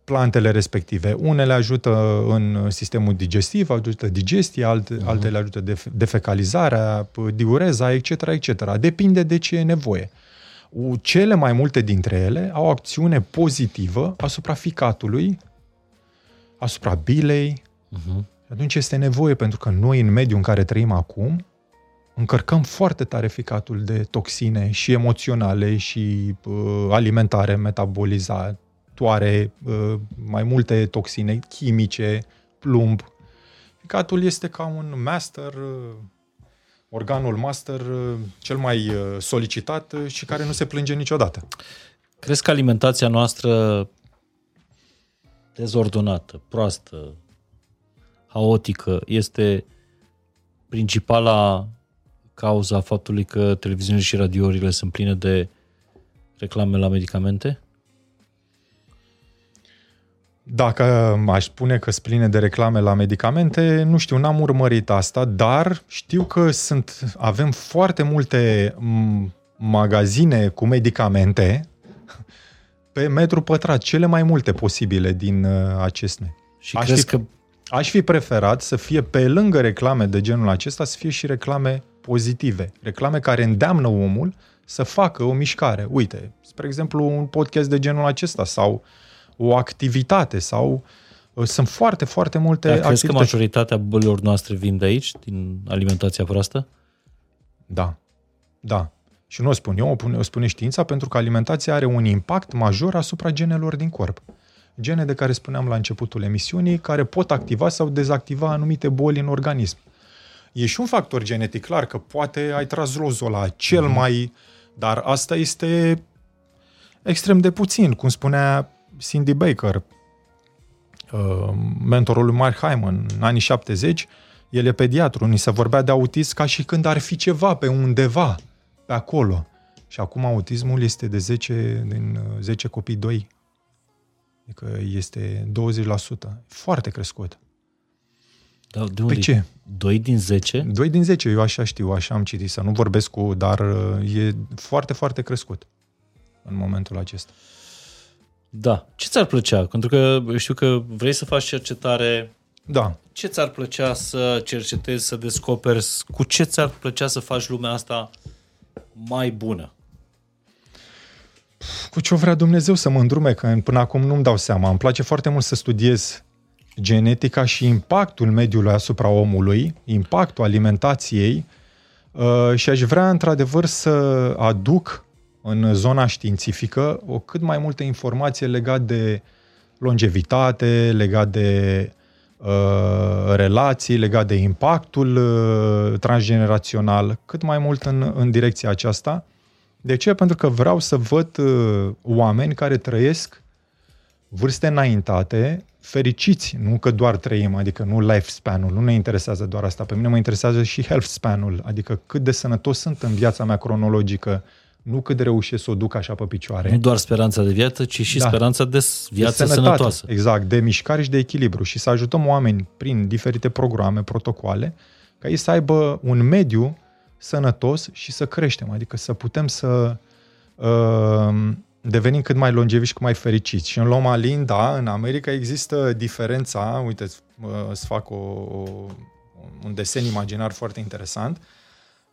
plantele respective. Unele ajută în sistemul digestiv, ajută digestia, alte, uh-huh. altele ajută de defecalizarea, diureza, etc., etc. Depinde de ce e nevoie. Cele mai multe dintre ele au acțiune pozitivă asupra ficatului, asupra bilei. Uh-huh. Atunci este nevoie, pentru că noi, în mediul în care trăim acum, încărcăm foarte tare ficatul de toxine și emoționale și uh, alimentare, metabolizate, toare, uh, mai multe toxine chimice, plumb. Ficatul este ca un master, uh, organul master uh, cel mai solicitat și care nu se plânge niciodată. Crezi că alimentația noastră dezordonată, proastă, haotică, este principala cauza faptului că televiziunile și radiourile sunt pline de reclame la medicamente? Dacă aș spune că spline de reclame la medicamente, nu știu, n-am urmărit asta, dar știu că sunt, avem foarte multe magazine cu medicamente pe metru pătrat, cele mai multe posibile din uh, acestea. Și aș crezi fi, că... Aș fi preferat să fie pe lângă reclame de genul acesta, să fie și reclame pozitive, reclame care îndeamnă omul să facă o mișcare. Uite, spre exemplu, un podcast de genul acesta sau uh, o activitate sau uh, sunt foarte, foarte multe Dar activități. crezi că majoritatea bolilor noastre vin de aici, din alimentația proastă? Da, da. Și nu o spun eu, o spune știința, pentru că alimentația are un impact major asupra genelor din corp. Gene de care spuneam la începutul emisiunii, care pot activa sau dezactiva anumite boli în organism. E și un factor genetic, clar, că poate ai tras lozul la cel mm-hmm. mai... Dar asta este extrem de puțin. Cum spunea Cindy Baker, uh, mentorul lui Mark Hyman, în anii 70, el e pediatru, ni se vorbea de autism ca și când ar fi ceva pe undeva, pe acolo. Și acum autismul este de 10, din 10 uh, copii 2. Adică este 20%. Foarte crescut. Da, de unde? Pe ce? 2 din 10? 2 din 10, eu așa știu, așa am citit, să nu vorbesc cu, dar uh, e foarte, foarte crescut în momentul acesta. Da. Ce ți-ar plăcea? Pentru că știu că vrei să faci cercetare. Da. Ce ți-ar plăcea să cercetezi, să descoperi? Cu ce ți-ar plăcea să faci lumea asta mai bună? Cu ce vrea Dumnezeu să mă îndrume, că până acum nu-mi dau seama. Îmi place foarte mult să studiez genetica și impactul mediului asupra omului, impactul alimentației uh, și aș vrea într-adevăr să aduc în zona științifică o cât mai multă informație legat de longevitate, legat de uh, relații, legat de impactul uh, transgenerațional, cât mai mult în, în direcția aceasta. De ce? Pentru că vreau să văd uh, oameni care trăiesc vârste înaintate, fericiți, nu că doar trăim, adică nu lifespan-ul, nu ne interesează doar asta. Pe mine mă interesează și health span-ul, adică cât de sănătos sunt în viața mea cronologică nu cât reușesc să o duc așa pe picioare. Nu doar speranța de viață, ci și da. speranța de viață de sănătate, sănătoasă. Exact, de mișcare și de echilibru și să ajutăm oameni prin diferite programe, protocoale, ca ei să aibă un mediu sănătos și să creștem, adică să putem să uh, devenim cât mai longevi și cât mai fericiți. Și în Loma Linda, în America, există diferența, uite, uh, să fac o, o, un desen imaginar foarte interesant,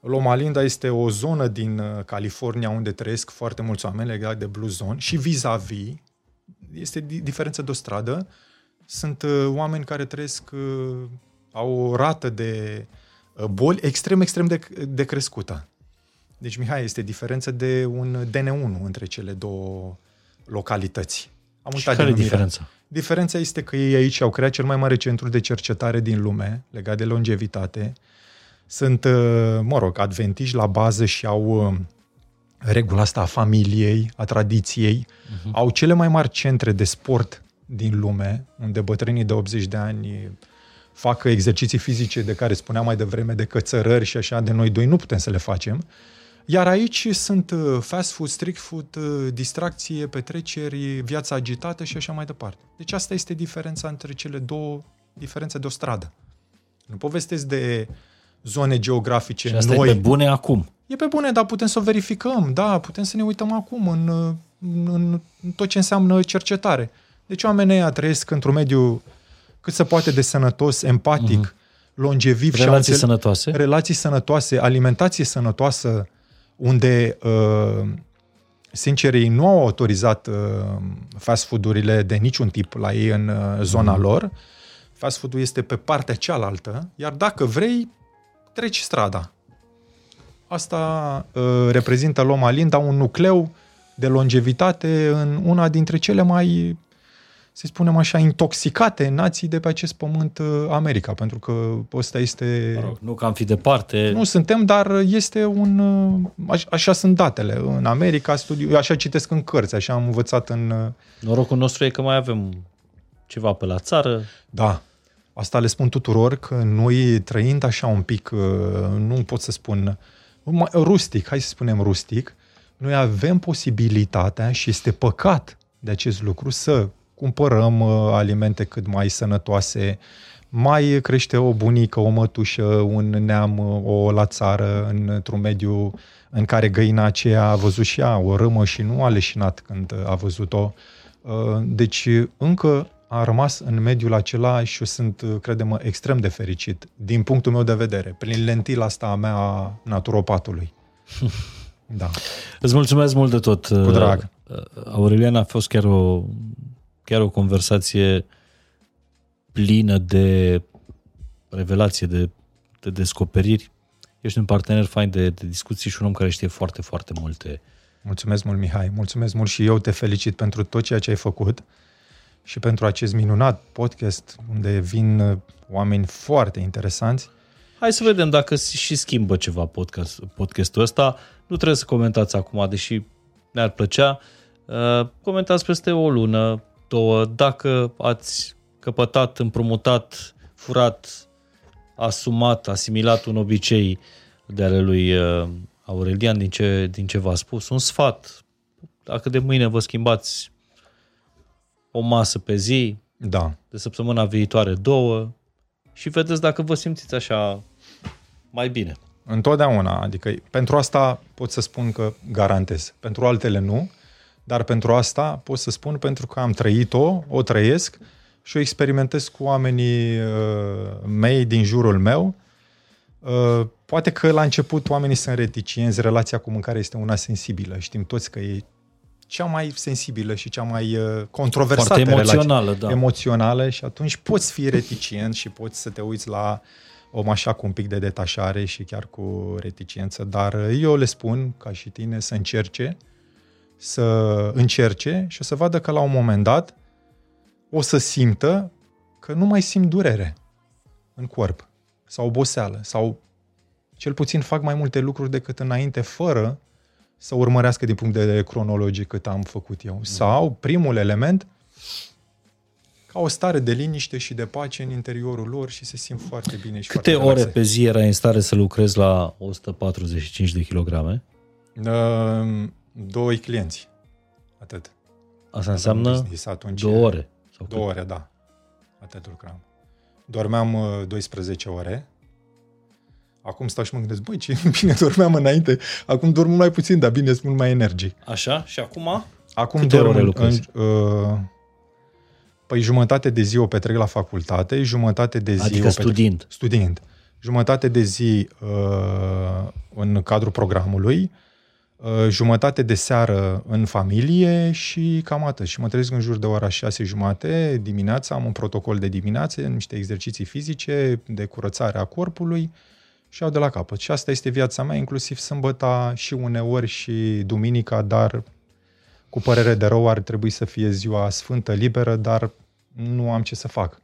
Loma Linda este o zonă din uh, California unde trăiesc foarte mulți oameni legat de Blue Zone și vis-a-vis, este diferență de o stradă, sunt uh, oameni care trăiesc, au o rată de boli extrem, extrem de, de crescută. Deci, Mihai, este diferență de un DN1 între cele două localități. Am și care e diferența? Diferența este că ei aici au creat cel mai mare centru de cercetare din lume legat de longevitate. Sunt, uh, mă rog, adventiști la bază și au uh, regula asta a familiei, a tradiției. Uh-huh. Au cele mai mari centre de sport din lume, unde bătrânii de 80 de ani fac exerciții fizice de care spuneam mai devreme, de cățărări și așa, de noi doi nu putem să le facem. Iar aici sunt uh, fast food, strict food, uh, distracție, petreceri, viața agitată și așa mai departe. Deci asta este diferența între cele două, diferențe de o stradă. Nu povestesc de zone geografice și asta noi. e pe bune acum. E pe bune, dar putem să o verificăm, da, putem să ne uităm acum în, în, în tot ce înseamnă cercetare. Deci oamenii ăia trăiesc într-un mediu cât se poate de sănătos, empatic, uh-huh. longeviv. Relații și sănătoase. Relații sănătoase, alimentație sănătoasă, unde, uh, sincer, ei nu au autorizat uh, fast food-urile de niciun tip la ei în uh, zona mm. lor. Fast food-ul este pe partea cealaltă, iar dacă vrei, treci strada. Asta uh, reprezintă Loma Linda, un nucleu de longevitate în una dintre cele mai să spunem așa, intoxicate nații de pe acest pământ uh, America, pentru că ăsta este... Mă rog, nu că am fi departe. Nu suntem, dar este un... Uh, așa sunt datele. În America, studiu, așa citesc în cărți, așa am învățat în... Uh, Norocul nostru e că mai avem ceva pe la țară. Da. Asta le spun tuturor că noi trăind așa un pic, nu pot să spun, rustic, hai să spunem rustic, noi avem posibilitatea și este păcat de acest lucru să cumpărăm uh, alimente cât mai sănătoase, mai crește o bunică, o mătușă, un neam, uh, o la țară, într-un mediu în care găina aceea a văzut și ea o râmă și nu a leșinat când a văzut-o. Uh, deci încă a rămas în mediul acela și eu sunt, credem, extrem de fericit, din punctul meu de vedere, prin lentila asta a mea a naturopatului. Da. Îți mulțumesc mult de tot. Cu drag. Aureliana a fost chiar o chiar o conversație plină de revelație, de, de descoperiri. Ești un partener fain de, de discuții și un om care știe foarte, foarte multe. Mulțumesc mult, Mihai. Mulțumesc mult și eu te felicit pentru tot ceea ce ai făcut și pentru acest minunat podcast unde vin oameni foarte interesanți. Hai să vedem dacă și schimbă ceva podcast, podcastul ăsta. Nu trebuie să comentați acum, deși ne-ar plăcea. Uh, comentați peste o lună, două, dacă ați căpătat, împrumutat, furat, asumat, asimilat un obicei de ale lui uh, Aurelian din ce, din ce v-a spus, un sfat, dacă de mâine vă schimbați o masă pe zi, da. de săptămâna viitoare două și vedeți dacă vă simțiți așa mai bine. Întotdeauna, adică pentru asta pot să spun că garantez. Pentru altele nu, dar pentru asta pot să spun pentru că am trăit-o, o trăiesc și o experimentez cu oamenii uh, mei din jurul meu. Uh, poate că la început oamenii sunt reticienți, relația cu mâncarea este una sensibilă. Știm toți că e cea mai sensibilă și cea mai uh, controversată Foarte emoțională, relație. da. Emoțională și atunci poți fi reticent și poți să te uiți la om așa cu un pic de detașare și chiar cu reticență, dar eu le spun, ca și tine, să încerce uh, să încerce și o să vadă că la un moment dat o să simtă că nu mai simt durere în corp sau oboseală sau cel puțin fac mai multe lucruri decât înainte fără să urmărească din punct de vedere cronologic cât am făcut eu. Sau, primul element, ca o stare de liniște și de pace în interiorul lor și se simt foarte bine și Câte foarte ore pe zi erai în stare să lucrezi la 145 de kilograme? Uh, doi clienți. Atât. Asta înseamnă business, atunci, două ore. Sau Două ore, da. Atât lucram. Dormeam uh, 12 ore. Acum stau și mă gândesc, băi, ce bine dormeam înainte. Acum dorm mult mai puțin, dar bine, sunt mult mai energic. Așa? Și acum? Acum Câte dorm ore în- lucrezi? În, uh, păi jumătate de zi o petrec la facultate, jumătate de zi Adică o petrec studiind. studiind. Jumătate de zi uh, în cadrul programului, uh, jumătate de seară în familie și cam atât. Și mă trezesc în jur de ora 6 jumate dimineața, am un protocol de dimineață, niște exerciții fizice, de curățare a corpului și au de la capăt. Și asta este viața mea, inclusiv sâmbăta și uneori și duminica, dar cu părere de rău ar trebui să fie ziua sfântă, liberă, dar nu am ce să fac.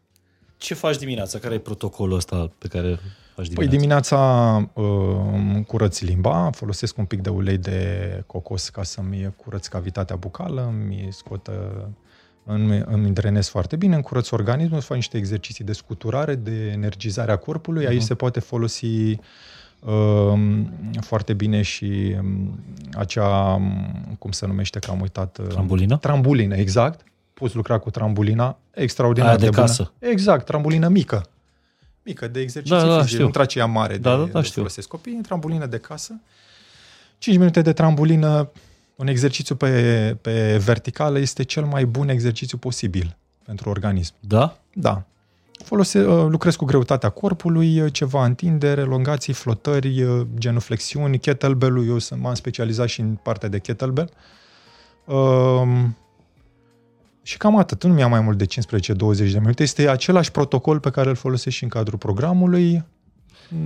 Ce faci dimineața? Care e protocolul ăsta pe care îl faci Păi dimineața? dimineața uh, îmi curăț limba, folosesc un pic de ulei de cocos ca să-mi curăț cavitatea bucală, îmi scot, uh, îmi, îmi drenez foarte bine, îmi curăț organismul, fac niște exerciții de scuturare, de energizare a corpului. Aici Mhm. se poate folosi uh, foarte bine și um, acea, um, cum se numește, că am uitat... uh, Trambulină? Trambulină, exact. Poți lucra cu trambulina, extraordinar Aia de bună. casă. Exact, trambulină mică. Mică, de exerciții Da, da, fizice, știu. nu traceea mare Da, de, da, da, de știu. folosesc copiii, trambulină de casă. 5 minute de trambulină, un exercițiu pe, pe verticală este cel mai bun exercițiu posibil pentru organism. Da? Da. Folose, uh, lucrez cu greutatea corpului, uh, ceva întindere, elongații, flotări, uh, genuflexiuni, kettlebell-ul, eu sunt- m-am specializat și în partea de kettlebell. Um, și cam atât, nu mi-a mai mult de 15-20 de minute. Este același protocol pe care îl folosesc și în cadrul programului.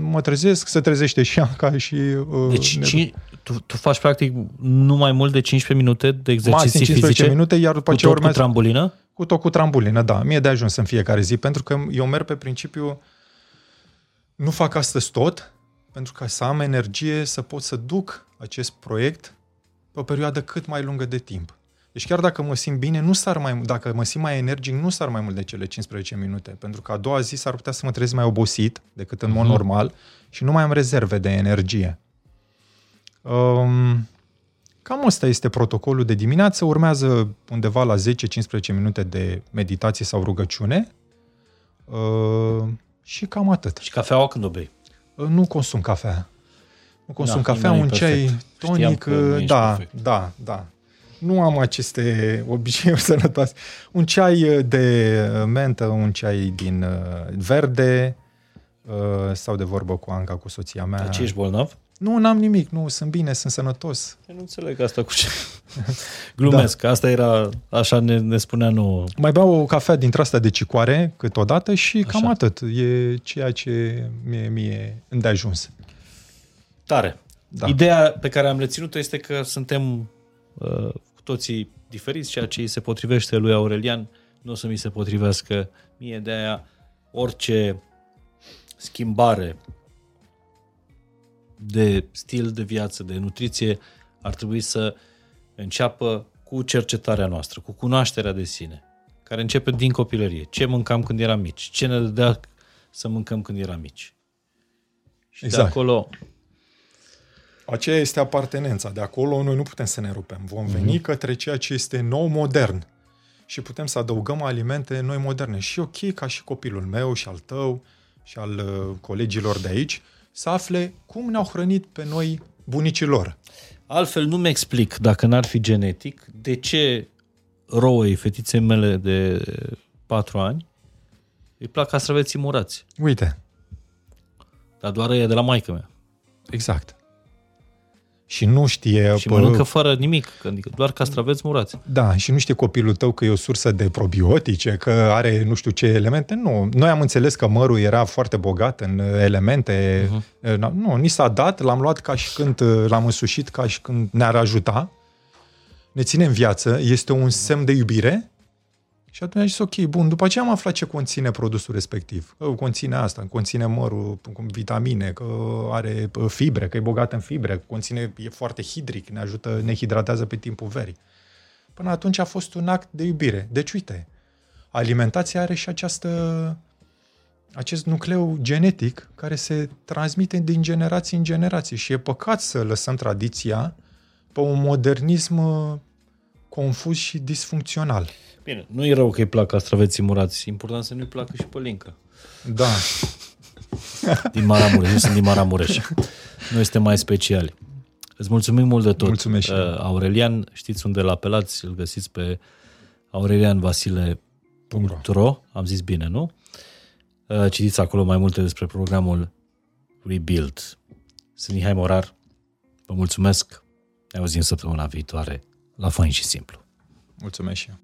Mă trezesc, se trezește și Anca și... Uh, Deci ne- ci, tu, tu faci practic nu mai mult de 15 minute de maxim exerciții 15 fizice minute, iar după cu ce tot cu urmează... trambulină? Cu tot cu trambulină, da. Mie de ajuns în fiecare zi, pentru că eu merg pe principiu nu fac astăzi tot, pentru ca să am energie să pot să duc acest proiect pe o perioadă cât mai lungă de timp. Deci chiar dacă mă simt bine, nu s-ar mai, dacă mă simt mai energic, nu s-ar mai mult de cele 15 minute, pentru că a doua zi s-ar putea să mă trezesc mai obosit decât în mod Mhm. normal și nu mai am rezerve de energie. Um, Cam ăsta este protocolul de dimineață. Urmează undeva la 10-15 minute de meditație sau rugăciune. Uh, și cam atât. Și cafeaua când o bei? Uh, Nu consum cafea. Nu consum Da, cafea, nimeni un nu e ceai perfect. Știam tonic. că nu uh, ești Da, perfect. da, da. Nu am aceste obiceiuri sănătoase. Un ceai uh, de uh, mentă, un ceai din uh, verde, uh, sau de vorbă cu Anca, cu soția mea. Dar ce ești bolnav? Nu, n-am nimic, nu, sunt bine, sunt sănătos. Eu nu înțeleg asta cu ce... Glumesc, da. asta era, așa ne, ne spunea nouă. Mai beau o cafea dintre asta de cicoare câteodată și Așa. cam atât. E ceea ce mie, mie îndeajuns. Tare. Da. Ideea pe care am reținut-o este că suntem uh, cu toții diferiți, ceea ce îi se potrivește lui Aurelian nu o să mi se potrivească mie, de aia orice schimbare de stil de viață, de nutriție, ar trebui să înceapă cu cercetarea noastră, cu cunoașterea de sine, care începe din copilărie. Ce mâncam când eram mici? Ce ne dădea să mâncăm când eram mici? Și Exact. de acolo Aceea este apartenența. De acolo noi nu putem să ne rupem. Vom veni către ceea ce este nou, modern. Și putem să adăugăm alimente noi moderne. Și ok, ca și copilul meu și al tău și al uh, colegilor de aici, să afle cum ne-au hrănit pe noi bunicii lor. Altfel nu-mi explic, dacă n-ar fi genetic, de ce roei fetiței mele de 4 ani îi plac castraveții murați. Uite, Dar doar e de la maică mea. exact. Și nu știe... Și pă- mănâncă fără nimic, adică doar castraveți murați. Da, și nu știe copilul tău că e o sursă de probiotice, că are nu știu ce elemente. Nu, noi am înțeles că mărul era foarte bogat în elemente. Uh-huh. Nu, ni s-a dat, l-am luat ca și când uh, l-am însușit, ca și când ne-ar ajuta. Ne ține în viață, este un semn de iubire. Și atunci am zis, ok, bun, după aceea am aflat ce conține produsul respectiv. Că conține asta, conține mărul, cu vitamine, că are uh, fibre, că e bogat în fibre, conține, e foarte hidric, ne ajută, ne hidratează pe timpul verii. Până atunci a fost un act de iubire. Deci, uite, alimentația are și această, acest nucleu genetic care se transmite din generație în generație și e păcat să lăsăm tradiția pe un modernism uh, confuz și disfuncțional. Bine, nu e rău că îi plac castraveții murați. Important să nu-i placă și pălincă. Da. Din Maramureș, nu sunt din Maramureș. Noi suntem mai speciali. Îți mulțumim mult de tot. Mulțumesc și eu. Uh, Aurelian, știți unde l-apelați, îl găsiți pe aurelianvasile.ro, am zis bine, nu? Uh, Citiți acolo mai multe despre programul Rebuild. Sunt Mihai Morar, vă mulțumesc, ne auzim săptămâna viitoare, la fain și simplu. Mulțumesc și eu.